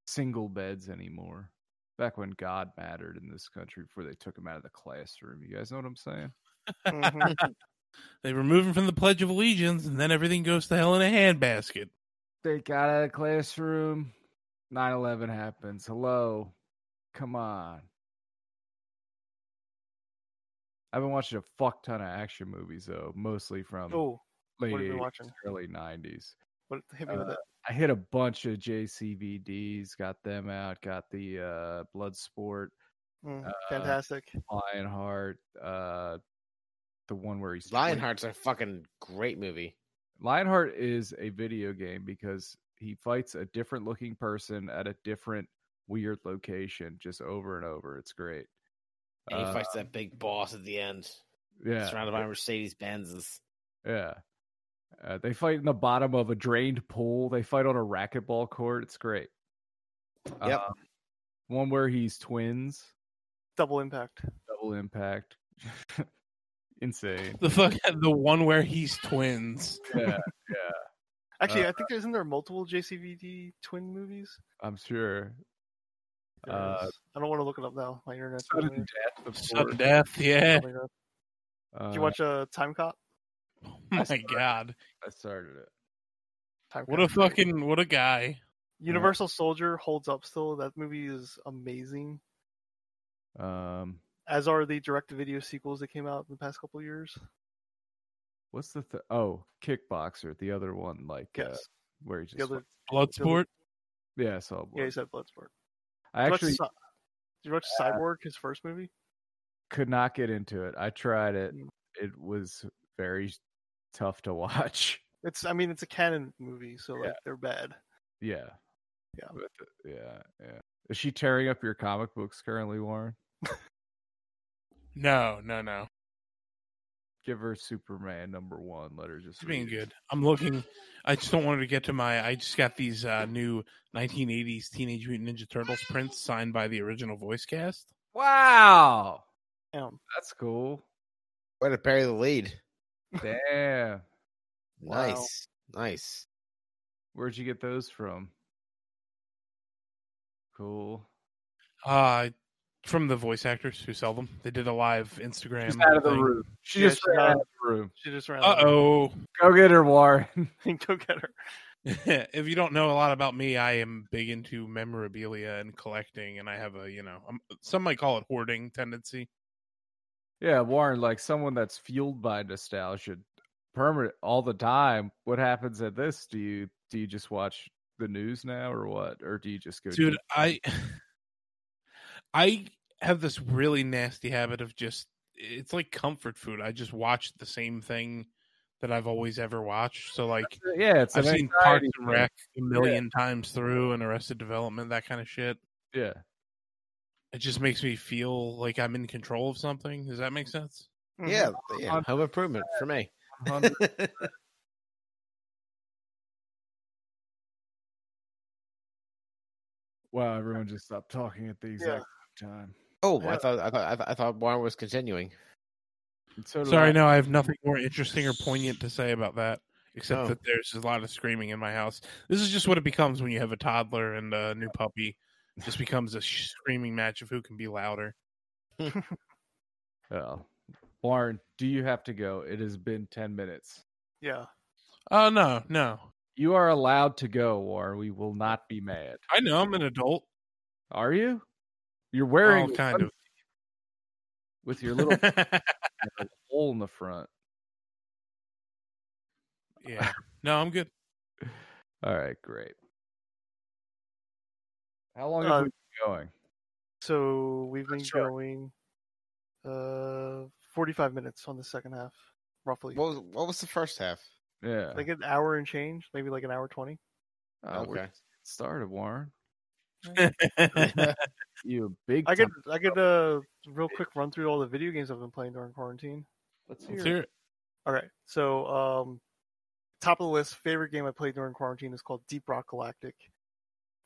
Speaker 1: single beds anymore. Back when God mattered in this country before they took him out of the classroom. You guys know what I'm saying?
Speaker 2: Mhm.
Speaker 3: They remove him from the Pledge of Allegiance, and then everything goes to hell in a handbasket.
Speaker 1: They got out of the classroom. 9 11 happens. Hello. Come on. I've been watching a fuck ton of action movies, though, mostly from
Speaker 2: oh,
Speaker 1: late
Speaker 2: what have you been
Speaker 1: 80s,
Speaker 2: watching?
Speaker 1: early 90s.
Speaker 2: what hit me with
Speaker 1: Uh,
Speaker 2: it?
Speaker 1: I hit a bunch of JCVDs, got them out, got the uh, Bloodsport,
Speaker 2: Mm,
Speaker 1: uh,
Speaker 2: fantastic.
Speaker 1: Lionheart, uh, the one where he's
Speaker 4: Lionheart's a fucking great movie.
Speaker 1: Lionheart is a video game because he fights a different looking person at a different weird location just over and over. It's great.
Speaker 4: And he
Speaker 1: Uh,
Speaker 4: fights that big boss at the end,
Speaker 1: yeah,
Speaker 4: surrounded by Mercedes Benzes.
Speaker 1: yeah. Uh, they fight in the bottom of a drained pool. They fight on a racquetball court. It's great.
Speaker 4: Yep.
Speaker 1: Um, one where he's twins,
Speaker 2: Double impact.
Speaker 1: double impact. Insane.
Speaker 3: The fuck, the one where he's twins.
Speaker 1: Yeah, yeah.
Speaker 2: Actually,
Speaker 1: Uh,
Speaker 2: I think isn't there multiple JCVD twin movies?
Speaker 1: I'm sure. Uh.
Speaker 2: I don't want to look it up now. My internet's
Speaker 1: Sudden
Speaker 2: going
Speaker 1: death. Of
Speaker 3: Sudden death, yeah.
Speaker 2: weird.
Speaker 1: Uh,
Speaker 2: Did you watch uh, Time Cop?
Speaker 3: Oh my god.
Speaker 1: I started it.
Speaker 2: Time
Speaker 3: What a
Speaker 2: is great.
Speaker 3: fucking what a guy.
Speaker 2: Universal Soldier holds up still. That movie is amazing.
Speaker 1: Um,
Speaker 2: As are the direct-to-video sequels that came out in the past couple of years.
Speaker 1: what's the th- oh Kickboxer? The other one, like uh,
Speaker 2: Yes.
Speaker 1: where he just
Speaker 2: the other,
Speaker 3: Bloodsport.
Speaker 1: yeah, I saw.
Speaker 2: yeah, he
Speaker 1: Blood.
Speaker 2: said Bloodsport.
Speaker 1: I
Speaker 2: Did you watch
Speaker 1: actually
Speaker 2: Cy- Did you watch Cyborg, his first movie?
Speaker 1: could not get into it. I tried it.
Speaker 2: Mm.
Speaker 1: It was very tough to watch.
Speaker 2: It's, I mean, it's a Cannon movie, so like
Speaker 1: Yeah.
Speaker 2: they're bad.
Speaker 1: Yeah.
Speaker 2: Yeah.
Speaker 1: But, yeah. Yeah. Is she tearing up your comic books currently, Warren?
Speaker 3: No, no, no.
Speaker 1: give her Superman number one. Let her just
Speaker 3: It's being good. I'm looking. I just don't want to get to my. I just got these uh, new 1980s Teenage Mutant Ninja Turtles prints signed by the original voice cast.
Speaker 1: Wow,
Speaker 2: Damn.
Speaker 1: that's cool.
Speaker 4: Way to bury the lead.
Speaker 1: Damn,
Speaker 2: Wow.
Speaker 4: Nice, nice.
Speaker 1: where'd you get those from? Cool.
Speaker 3: Uh from the voice actors who sell them. They did a live Instagram.
Speaker 1: She's out of the
Speaker 3: thing.
Speaker 1: room. She
Speaker 2: Yeah,
Speaker 1: just ran
Speaker 2: out.
Speaker 1: out of the room.
Speaker 2: She just ran.
Speaker 3: Uh oh.
Speaker 1: Go get her, Warren.
Speaker 2: Go get her.
Speaker 3: if you don't know a lot about me, I am big into memorabilia and collecting, and I have a you know, um some might call it hoarding tendency.
Speaker 1: Yeah, Warren, like someone that's fueled by nostalgia, permanent all the time. What happens at this? Do you do you just watch the news now, or what, or do you just go?
Speaker 3: dude i i have this really nasty habit of just it's like comfort food i just watch the same thing that i've always ever watched so like uh,
Speaker 1: yeah, it's
Speaker 3: i've seen parks and rec a million times through and arrested development that kind of shit
Speaker 1: Yeah,
Speaker 3: it just makes me feel like i'm in control of something does that make sense
Speaker 2: Mhm.
Speaker 4: Yeah, yeah. Home improvement for me.
Speaker 1: 100 Wow, everyone just stopped talking at the exact same time.
Speaker 4: oh,
Speaker 2: Yeah.
Speaker 4: I thought I thought I thought, I Warren was continuing.
Speaker 1: So
Speaker 3: sorry
Speaker 1: I.
Speaker 3: no i have nothing more interesting or poignant to say about that except
Speaker 4: Oh.
Speaker 3: that there's a lot of screaming in my house this is just what it becomes when you have a toddler and a new puppy it just becomes a screaming match of who can be louder
Speaker 1: Oh. Warren, do you have to go? It has been 10 minutes.
Speaker 2: Yeah.
Speaker 3: oh no no
Speaker 1: You are allowed to go, Warren. We will not be mad.
Speaker 3: I know I'm an adult.
Speaker 1: Are you? You're wearing
Speaker 3: Oh, kind of.
Speaker 1: with your little hole in the front.
Speaker 3: yeah. No, I'm good.
Speaker 1: All right, great. How long
Speaker 2: Uh,
Speaker 1: have we been going?
Speaker 2: So we've been
Speaker 1: sure.
Speaker 2: going uh 45 minutes on the second half, roughly.
Speaker 4: What was what was the first half?
Speaker 1: Yeah.
Speaker 2: Like an hour and change, maybe like an hour 20.
Speaker 1: Oh, we're
Speaker 4: okay.
Speaker 1: started, Warren. You big.
Speaker 2: I could I could uh real quick run through all the video games I've been playing during quarantine.
Speaker 1: Let's hear.
Speaker 3: Let's hear it.
Speaker 2: All right. So, um, top of the list, favorite game I played during quarantine is called Deep Rock Galactic.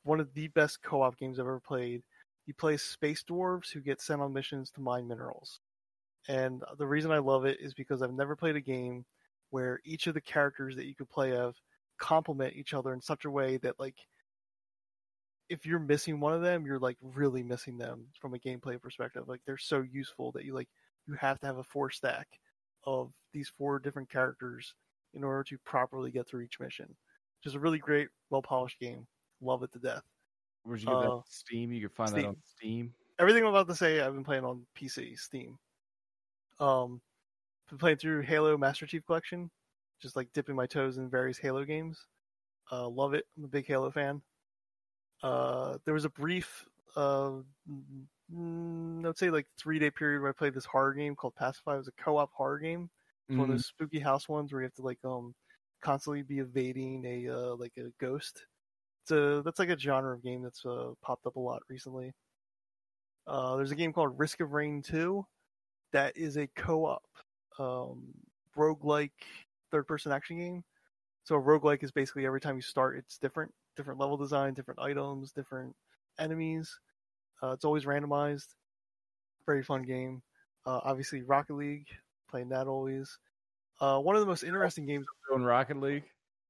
Speaker 2: One of the best co-op games I've ever played. You play space dwarves who get sent on missions to mine minerals. And the reason I love it is because I've never played a game where each of the characters that you could play of complement each other in such a way that like if you're missing one of them, you're like really missing them from a gameplay perspective. Like they're so useful that you like you have to have a four stack of these four different characters in order to properly get through each mission. Just a really great, well polished game. Love it to death.
Speaker 1: Where'd you get that?
Speaker 2: Uh,
Speaker 1: Steam. You can find that
Speaker 2: Steam.
Speaker 1: on Steam.
Speaker 2: Everything I'm about to say, I've been playing on PC, Steam. Um, been playing through Halo Master Chief Collection, just like dipping my toes in various Halo games. Uh, love it. I'm a big Halo fan. Uh, there was a brief, uh, mm, I'd say like three day period where I played this horror game called Pacify. It was a co-op horror game. It's one of
Speaker 1: Mm,
Speaker 2: those spooky house ones where you have to like um constantly be evading a uh, like a ghost. It's a that's like a genre of game that's uh, popped up a lot recently. Uh, there's a game called Risk of Rain 2 that is a co-op um, roguelike third-person action game. So a roguelike is basically every time you start, it's different, different level design, different items, different enemies. Uh, it's always randomized. Very fun game. Uh, obviously, Rocket League, playing that always. Uh, one of the most interesting games.
Speaker 1: doing Rocket League.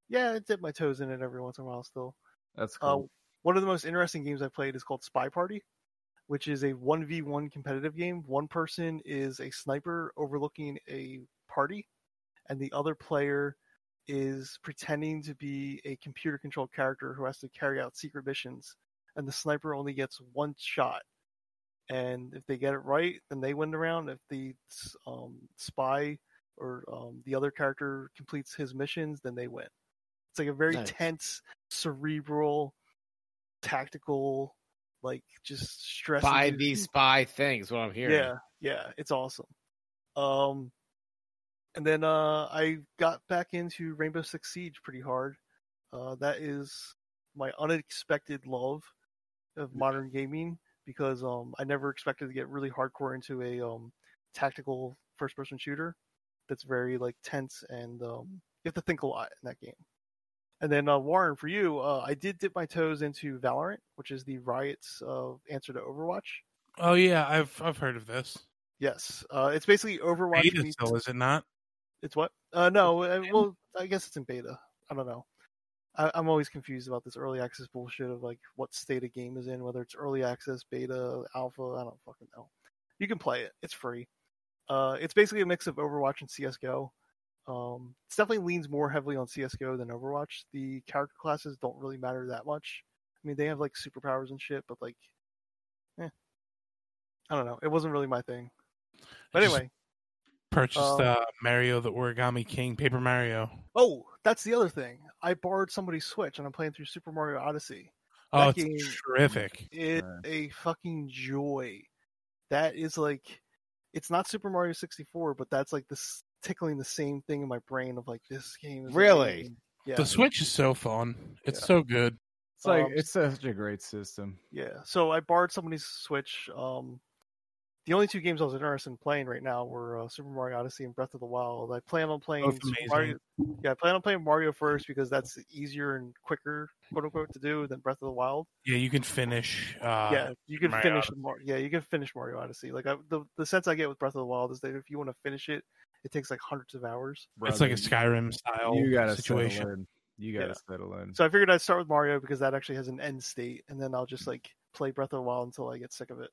Speaker 2: Yeah, I dip my toes in it every once in a while still.
Speaker 1: That's
Speaker 2: Uh,
Speaker 1: cool.
Speaker 2: one of the most interesting games I played is called Spy Party, which is a 1v1 competitive game. One person is a sniper overlooking a party, and the other player is pretending to be a computer controlled character who has to carry out secret missions. And the sniper only gets one shot. And if they get it right, then they win the round. If the um, spy or um, the other character completes his missions, then they win. It's like a very
Speaker 4: Nice.
Speaker 2: tense, cerebral, tactical, like just stress.
Speaker 4: Buy these spy things. What I'm hearing.
Speaker 2: Yeah, yeah, it's awesome. Um, and then uh, I got back into Rainbow Six Siege pretty hard. Uh, that is my unexpected love of modern gaming because um, I never expected to get really hardcore into a um, tactical first-person shooter. that's very like tense and um, you have to think a lot in that game. And then uh, Warren, for you, uh, I did dip my toes into Valorant, which is the Riot's uh, answer to Overwatch.
Speaker 3: Oh yeah, I've I've heard of this.
Speaker 2: Yes, uh, it's basically Overwatch.
Speaker 3: Beta
Speaker 2: meets-
Speaker 3: still, is it not?
Speaker 2: It's what? Uh, no, uh, well, I guess it's in beta. I don't know. I, I'm always confused about this early access bullshit of like what state a game is in, whether it's early access, beta, alpha. I don't fucking know. You can play it. It's free. Uh, it's basically a mix of Overwatch and CS:GO. Um, it definitely leans more heavily on CS:GO than Overwatch. The character classes don't really matter that much. I mean, they have like superpowers and shit, but like, eh, I don't know. It wasn't really my thing. But
Speaker 3: I
Speaker 2: anyway,
Speaker 3: Purchased
Speaker 2: Um,
Speaker 3: uh, Mario the Origami King, Paper Mario.
Speaker 2: Oh, that's the other thing. I borrowed somebody's Switch and I'm playing through Super Mario Odyssey.
Speaker 3: Oh,
Speaker 2: That
Speaker 3: it's
Speaker 2: game-
Speaker 3: terrific.
Speaker 2: It's
Speaker 1: Right.
Speaker 2: a fucking joy. That is like, it's not Super Mario 64, but that's like this tickling the same thing in my brain of like this game is
Speaker 4: Really?
Speaker 2: amazing. Yeah,
Speaker 3: The Switch is so fun. It's
Speaker 2: Yeah.
Speaker 3: so good.
Speaker 1: It's like
Speaker 2: Um,
Speaker 1: it's such a great system.
Speaker 2: yeah. So I borrowed somebody's Switch. Um, the only two games I was interested in playing right now were uh, Super Mario Odyssey and Breath of the Wild. I plan on playing
Speaker 3: Both
Speaker 2: Super
Speaker 3: amazing.
Speaker 2: Mario. Yeah, I plan on playing Mario first because that's easier and quicker, quote unquote, to do than Breath of the Wild.
Speaker 3: Yeah, you can finish. Uh,
Speaker 2: yeah, you can
Speaker 3: Mario
Speaker 2: finish. Mar- yeah, you can finish Mario Odyssey. Like I, the the sense I get with Breath of the Wild is that if you want to finish it, it takes like hundreds of hours.
Speaker 3: It's like a Skyrim style
Speaker 1: You gotta
Speaker 3: situation.
Speaker 1: settle in. You gotta
Speaker 2: Yeah.
Speaker 1: settle in.
Speaker 2: So I figured I'd start with Mario because that actually has an end state, and then I'll just like play Breath of the Wild until I get sick of it.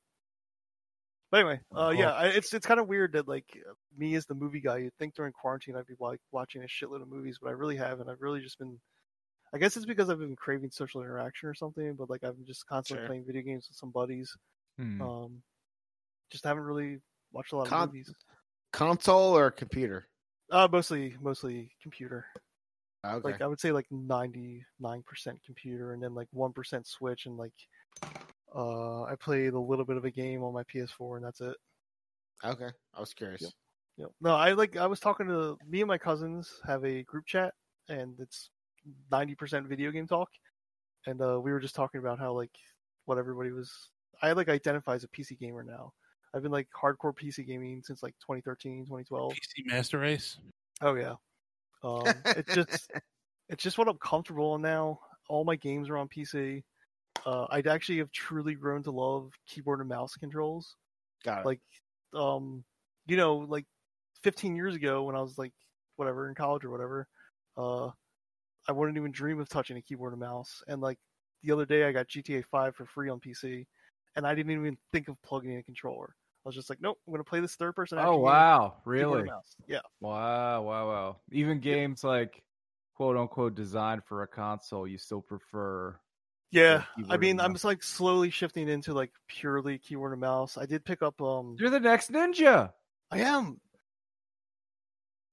Speaker 2: But anyway, uh, yeah, I, it's it's kind of weird that like me as the movie guy, you'd think during quarantine I'd be like watching a shitload of movies, but I really haven't. I've really just been. I guess it's because I've been craving social interaction or something, but like I've been just constantly
Speaker 4: Sure.
Speaker 2: playing video games with some buddies.
Speaker 1: Hmm.
Speaker 2: Um, just haven't really watched a lot of movies.
Speaker 4: Console or computer?
Speaker 2: Uh, mostly mostly computer.
Speaker 4: Okay.
Speaker 2: Like I would say like ninety nine percent computer, and then like one percent Switch, and like uh, I played a little bit of a game on my PS4, and that's it.
Speaker 4: okay. I was curious.
Speaker 2: Yep. Yep. No, I like I was talking to me and my cousins have a group chat, and it's ninety percent video game talk, and uh, we were just talking about how like what everybody was. I like identify as a PC gamer now. I've been like hardcore PC gaming since like 2013, 2012.
Speaker 3: PC Master Race.
Speaker 2: Oh yeah. Um, it just it's just what I'm comfortable in now. All my games are on PC. Uh, I'd actually have truly grown to love keyboard and mouse controls.
Speaker 4: Got it.
Speaker 2: Like, um, you know, like 15 years ago when I was like whatever in college or whatever, uh, I wouldn't even dream of touching a keyboard and mouse. And like the other day, I got GTA 5 for free on PC, and I didn't even think of plugging in a controller. I was just like, nope, I'm gonna play this third person.
Speaker 1: Oh wow, really?
Speaker 2: Yeah.
Speaker 1: Wow, wow, wow. Even games like quote unquote designed for a console, you still prefer.
Speaker 2: Yeah, I mean, I'm just like slowly shifting into like purely keyboard and mouse. I did pick up um
Speaker 1: You're the next ninja.
Speaker 2: I am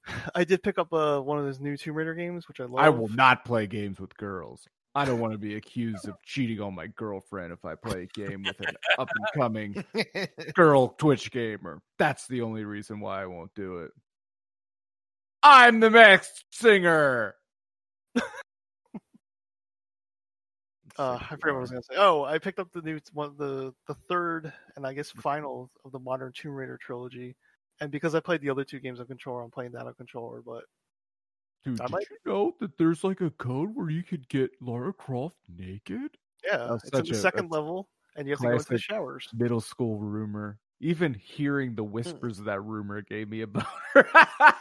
Speaker 2: I did pick up uh one of those new Tomb Raider games, which I love.
Speaker 1: I will not play games with girls. I don't want to be accused of cheating on my girlfriend if I play a game with an up and coming girl Twitch gamer. That's the only reason why I won't do it. I'm the next singer.
Speaker 2: Uh, I forgot what I was gonna say. Oh, I picked up the new one, the the third and I guess final of the modern Tomb Raider trilogy. And because I played the other two games on controller, I'm playing that on controller. But
Speaker 1: Dude,
Speaker 2: I
Speaker 1: did
Speaker 2: might-
Speaker 1: you know that there's like a code where you could get Lara Croft naked?
Speaker 2: yeah,
Speaker 1: That's
Speaker 2: it's in the
Speaker 1: a-
Speaker 2: second level, and you have to go into the showers.
Speaker 1: Middle school rumor. Even hearing the mm. whispers of that rumor gave me a boner.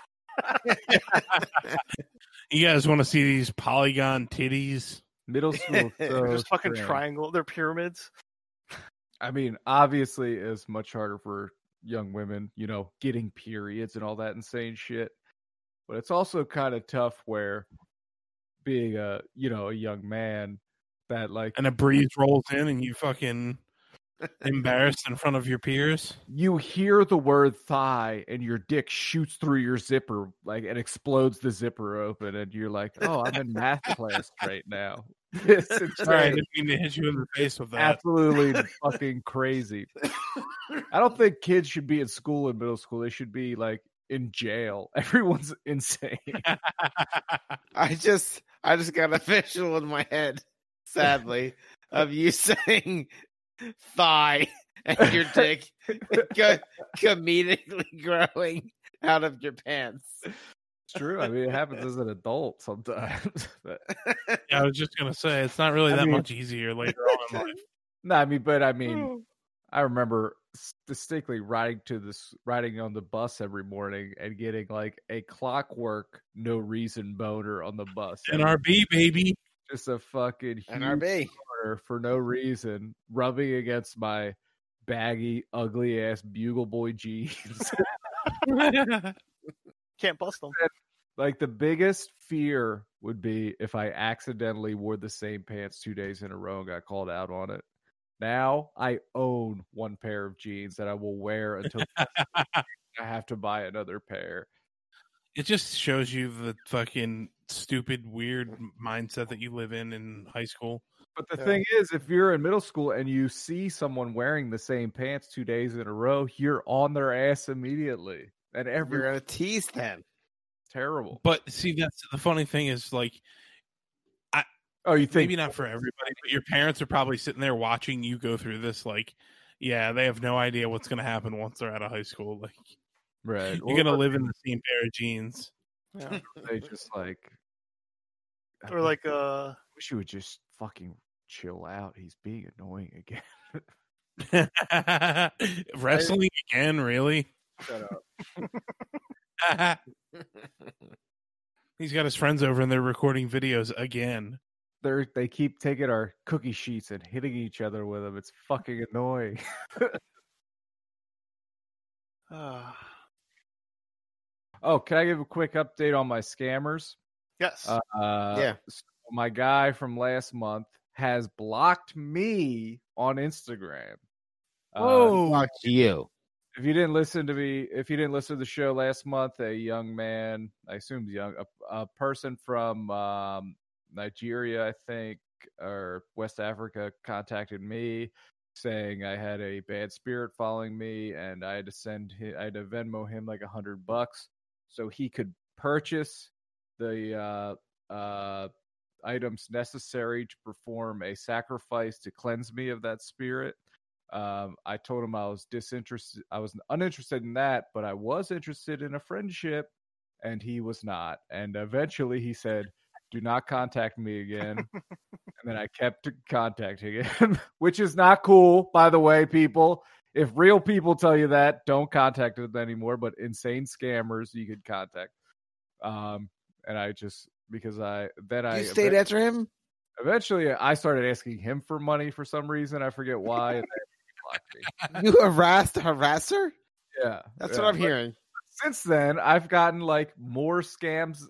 Speaker 3: You guys want to see these polygon titties?
Speaker 1: Middle school,
Speaker 2: They're
Speaker 1: so
Speaker 2: just fucking
Speaker 1: strange.
Speaker 2: triangle. They're pyramids.
Speaker 1: I mean, obviously, it's much harder for young women, you know, getting periods and all that insane shit. But it's also kind of tough where being a, you know, a young man that like
Speaker 3: And a breeze rolls in, and you fucking embarrassed in front of your peers.
Speaker 1: you hear the word thigh and your dick shoots through your zipper like and explodes the zipper open and you're like, "Oh, I'm in math class right now." This is
Speaker 3: Sorry, I didn't mean to hit you in the face with that.
Speaker 1: absolutely fucking crazy. I don't think kids should be in school in middle school. They should be like in jail. Everyone's insane.
Speaker 4: I just I just got a visual in my head, sadly, of you saying thigh and your dick co- comedically growing out of your pants.
Speaker 1: It's true. I mean, it happens as an adult sometimes. but,
Speaker 3: Yeah, I was just gonna say it's not really
Speaker 1: I
Speaker 3: that
Speaker 1: mean-
Speaker 3: much easier later on in life.
Speaker 1: no, I mean, but I mean, I remember s- distinctly riding to this, riding on the bus every morning and getting like a clockwork, no reason boner on the bus.
Speaker 3: NRB baby.
Speaker 1: just a fucking huge
Speaker 4: NRB.
Speaker 1: boner for no reason, rubbing against my baggy, ugly ass bugle boy jeans.
Speaker 2: Can't bust them.
Speaker 1: like the biggest fear would be if I accidentally wore the same pants two days in a row and got called out on it. Now I own one pair of jeans that I will wear until I have to buy another pair.
Speaker 3: it just shows you the fucking stupid, weird mindset that you live in in high school.
Speaker 1: But the
Speaker 2: Yeah.
Speaker 1: thing is, if you're in middle school and you see someone wearing the same pants two days in a row, you're on their ass immediately. And
Speaker 4: You're gonna tease them.
Speaker 1: terrible.
Speaker 3: But see, that's the funny thing is like
Speaker 1: Oh, you think
Speaker 3: maybe not for everybody, but your parents are probably sitting there watching you go through this. Like, yeah, they have no idea what's going to happen once they're out of high school. Like,
Speaker 1: right?
Speaker 3: you're going to live in the same pair of jeans.
Speaker 2: Yeah.
Speaker 1: They just like, I
Speaker 2: Or like uh
Speaker 1: wish you would just fucking chill out. He's being annoying again.
Speaker 3: Wrestling again, really?
Speaker 1: Shut up.
Speaker 3: He's got his friends over and they're recording videos again.
Speaker 1: They're they keep taking our cookie sheets and hitting each other with them. It's fucking annoying.
Speaker 2: uh,
Speaker 1: oh, can I give a quick update on my scammers?
Speaker 2: yes.
Speaker 1: Uh,
Speaker 4: Yeah.
Speaker 1: so my guy from last month has blocked me on Instagram. Oh, Uh,
Speaker 4: Fuck you.
Speaker 1: if you didn't listen to me, if you didn't listen to the show last month, a young man, I assume young, a, a person from um, Nigeria, I think, or West Africa, contacted me saying I had a bad spirit following me, and I had to send him, I had to Venmo him like a hundred bucks so he could purchase the uh, uh, items necessary to perform a sacrifice to cleanse me of that spirit. Um, I told him I was disinterested. I was uninterested in that, but I was interested in a friendship, and he was not. And eventually, he said, "Do not contact me again." and then I kept contacting him, which is not cool, by the way, people. If real people tell you that, don't contact them anymore. But insane scammers, you could contact. Um, and I just because I then I
Speaker 4: stayed after him?
Speaker 1: eventually I started asking him for money for some reason. I forget why. And then he blocked me.
Speaker 4: You harassed a harasser?
Speaker 1: Yeah,
Speaker 4: That's
Speaker 1: yeah.
Speaker 4: what I'm hearing.
Speaker 1: Since then, I've gotten like more scams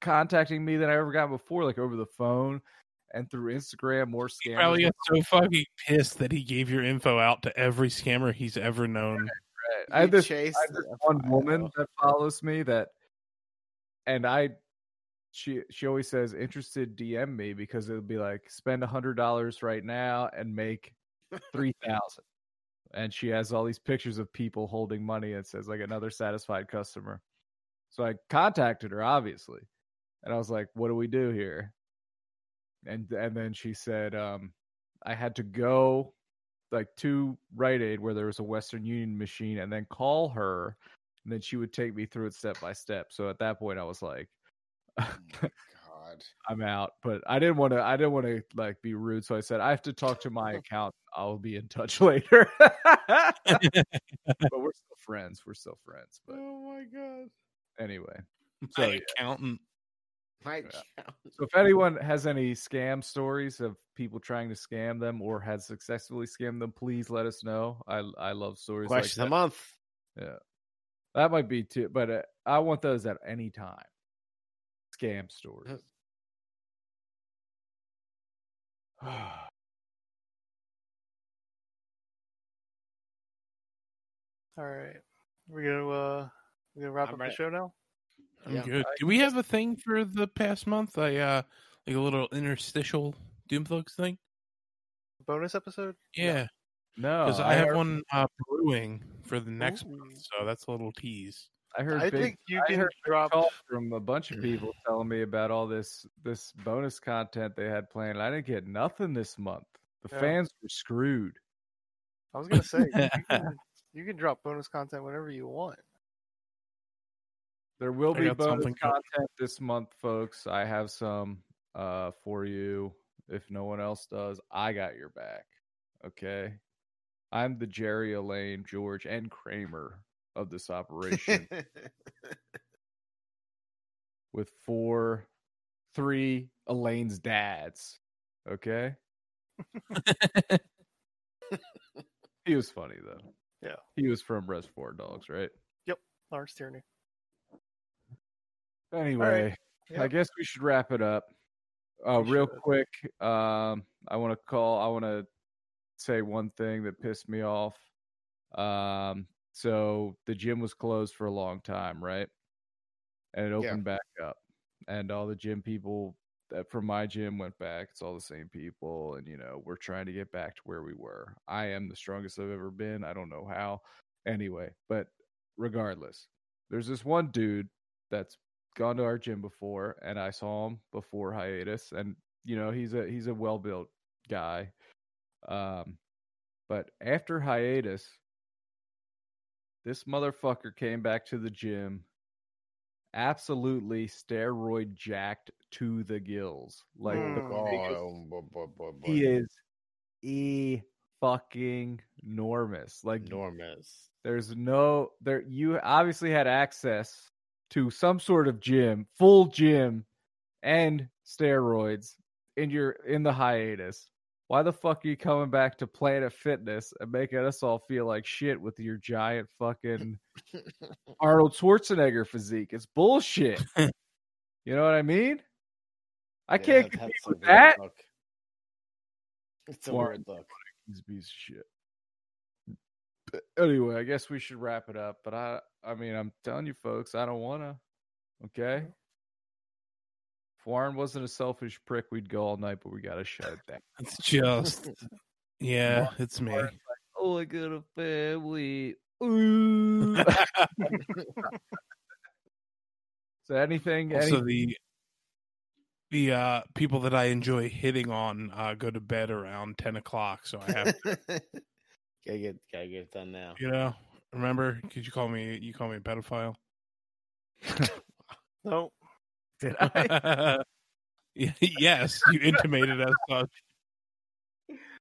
Speaker 1: contacting me than I ever got before, like over the phone and through Instagram. More
Speaker 3: He probably got so fucking pissed that he gave your info out to every scammer he's ever known.
Speaker 1: I
Speaker 4: have
Speaker 1: this,
Speaker 4: chased
Speaker 1: I had this one woman that follows me that, and I, she she always says interested DM me because it'll be like spend a hundred dollars right now and make three thousand, and she has all these pictures of people holding money and says like another satisfied customer. So I contacted her obviously, and I was like, "What do we do here?" And and then she said, um, "I had to go like to Rite Aid where there was a Western Union machine and then call her and then she would take me through it step by step. So at that point I was like
Speaker 4: God.
Speaker 1: I'm out. But I didn't want to I didn't want to like be rude. So I said I have to talk to my account. I'll be in touch later. but we're still friends. We're still friends. But
Speaker 4: Oh my god.
Speaker 1: anyway.
Speaker 3: My
Speaker 1: So, yeah.
Speaker 3: accountant.
Speaker 4: My
Speaker 1: Yeah.
Speaker 4: account.
Speaker 1: So if anyone has any scam stories of people trying to scam them or has successfully scammed them, please let us know. I I love stories
Speaker 4: Question
Speaker 1: like
Speaker 4: of
Speaker 1: that.
Speaker 4: the month.
Speaker 1: Yeah, that might be too. But uh, I want those at any time. Scam stories.
Speaker 2: All right. We're gonna uh we're gonna wrap
Speaker 4: I'm
Speaker 2: up
Speaker 4: ready.
Speaker 2: the show now.
Speaker 3: I'm
Speaker 4: Yeah.
Speaker 3: good. Do we have a thing for the past month? I uh like a little interstitial Doomthugs thing?
Speaker 2: Bonus episode?
Speaker 3: Yeah.
Speaker 1: no,
Speaker 3: Because I have
Speaker 1: heard,
Speaker 3: one uh brewing for the next
Speaker 2: Ooh.
Speaker 3: month, so that's a little tease.
Speaker 1: I heard.
Speaker 2: I
Speaker 1: big,
Speaker 2: think you
Speaker 1: I
Speaker 2: can drop
Speaker 1: from a bunch of people telling me about all this this bonus content they had planned. I didn't get nothing this month. The
Speaker 2: Yeah.
Speaker 1: fans were screwed.
Speaker 2: I was gonna say you can, you can drop bonus content whenever you want.
Speaker 1: There will
Speaker 3: I
Speaker 1: be bonus content this month, folks. I have some uh for you. If no one else does, I got your back. Okay. I'm the Jerry Elaine, George, and Kramer of this operation with four, three Elaine's dads. Okay. he was funny though.
Speaker 2: Yeah.
Speaker 1: He was from Reservoir Dogs, right? Yep.
Speaker 2: Lawrence Tierney.
Speaker 1: Anyway, I
Speaker 2: Yep.
Speaker 1: guess we should wrap it up. Uh, real
Speaker 2: should.
Speaker 1: quick, um, I want to call. I want to say one thing that pissed me off. Um, so the gym was closed for a long time, right? And it
Speaker 4: Yeah.
Speaker 1: opened back up, and all the gym people that from my gym went back. It's all the same people, and you know we're trying to get back to where we were. I am the strongest I've ever been. I don't know how. Anyway, but regardless, there's this one dude that's gone to our gym before and I saw him before hiatus and you know he's a he's a well built guy. Um but after hiatus this motherfucker came back to the gym absolutely steroid jacked to the gills. Like the
Speaker 2: Mm.
Speaker 1: biggest-
Speaker 4: oh,
Speaker 1: he is e fucking enormous. Like
Speaker 4: enormous.
Speaker 1: there's no there you obviously had access to some sort of gym, full gym and steroids in your in the hiatus. Why the fuck are you coming back to Planet Fitness and making us all feel like shit with your giant fucking Arnold Schwarzenegger physique? It's bullshit. you know what I mean? I
Speaker 4: Yeah,
Speaker 1: can't compete
Speaker 4: a
Speaker 1: with that.
Speaker 4: look. It's a
Speaker 1: Warren.
Speaker 4: weird look.
Speaker 1: He's a piece of shit. But anyway, I guess we should wrap it up. But I, I mean, I'm telling you, folks, I don't want to. Okay. If Warren wasn't a selfish prick, we'd go all night, but we got to shut it down.
Speaker 3: It's just, yeah, it's me.
Speaker 1: oh, I got a family. Ooh. so anything?
Speaker 3: also,
Speaker 1: any,
Speaker 3: the the uh, people that I enjoy hitting on uh, go to bed around ten o'clock, so I have,
Speaker 4: gotta get gotta get it done now.
Speaker 3: you know, remember? Could you call me? You call me a pedophile?
Speaker 2: No,
Speaker 1: did I?
Speaker 3: yes, you intimated as such.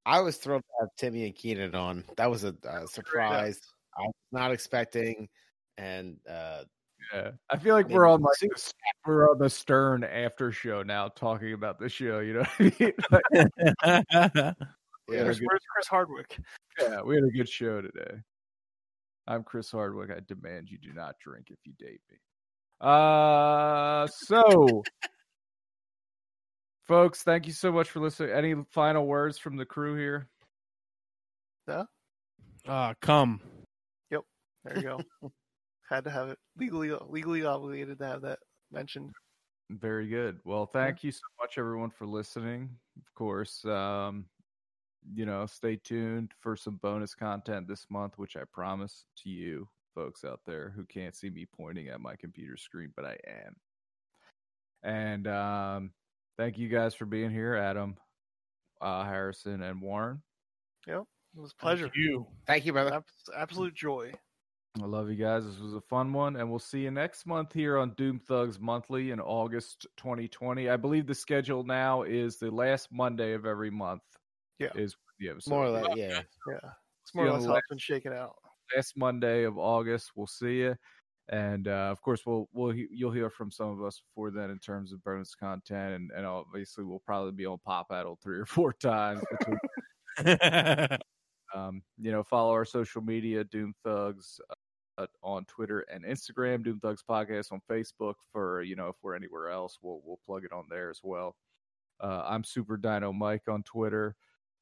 Speaker 4: I was thrilled to have Timmy and Keenan on. That was a, uh surprise. I was not expecting, and uh,
Speaker 1: Yeah, I feel like
Speaker 4: I
Speaker 1: we're on like the, we're on the Stern after show now, talking about the show. You know what I mean? Like,
Speaker 4: yeah,
Speaker 2: where's, where's Chris Hardwick?
Speaker 1: yeah, we had a good show today. I'm Chris Hardwick. I demand you do not drink if you date me. Uh, so, folks, thank you so much for listening. Any final words from the crew here?
Speaker 3: uh, come. Yep.
Speaker 2: There you go. Had to have it legally legally obligated to have that mentioned.
Speaker 1: Very good. Well, thank you so much, everyone, for listening. Of course, um, you know, stay tuned for some bonus content this month, which I promise to you, folks out there who can't see me pointing at my computer screen, but I am. And um, thank you guys for being here, Adam, uh, Harrison, and Warren.
Speaker 2: Yep, it was a pleasure.
Speaker 3: You.
Speaker 4: thank you, brother.
Speaker 2: Absolute joy.
Speaker 1: I love you guys. This was a fun one, and we'll see you next month here on Doom Thugs Monthly in August 2020. I believe the schedule now is the last Monday of every month.
Speaker 2: Yeah.
Speaker 1: is the episode.
Speaker 4: More like yeah.
Speaker 2: Yeah, it's more or less
Speaker 1: on
Speaker 2: how
Speaker 1: the
Speaker 2: it's been shaken out.
Speaker 1: last Monday of August. We'll see you, and uh, of course, we'll we'll you'll hear from some of us before then in terms of bonus content, and, and obviously we'll probably be on Pop Addled three or four times between Um, you know, follow our social media, Doom Thugs, uh, on Twitter and Instagram, Doom Thugs Podcast on Facebook. For you know, if we're anywhere else, we'll we'll plug it on there as well. Uh, I'm Super Dino Mike on Twitter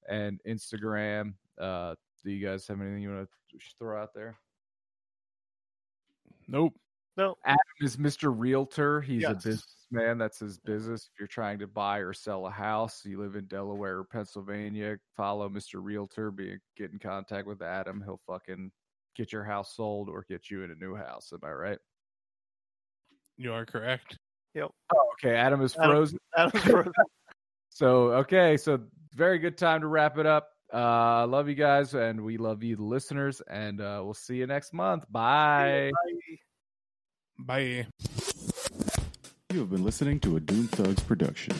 Speaker 1: and Instagram. Uh, do you guys have anything you want to throw out there?
Speaker 3: nope. No.
Speaker 1: Adam is Mr. Realtor. He's a
Speaker 2: Yes.
Speaker 1: businessman. That's his business. If you're trying to buy or sell a house, you live in Delaware or Pennsylvania, follow Mr. Realtor. Be get in contact with Adam. He'll fucking get your house sold or get you in a new house. Am I right?
Speaker 3: You are correct. Yep.
Speaker 1: Oh, okay. Adam is
Speaker 2: Adam-
Speaker 1: frozen.
Speaker 2: Adam's frozen.
Speaker 1: So okay, so very good time to wrap it up. Uh love you guys and we love you the listeners and uh we'll see you next month. Bye.
Speaker 2: Bye.
Speaker 3: Bye.
Speaker 9: You have been listening to a Doom Thugs production.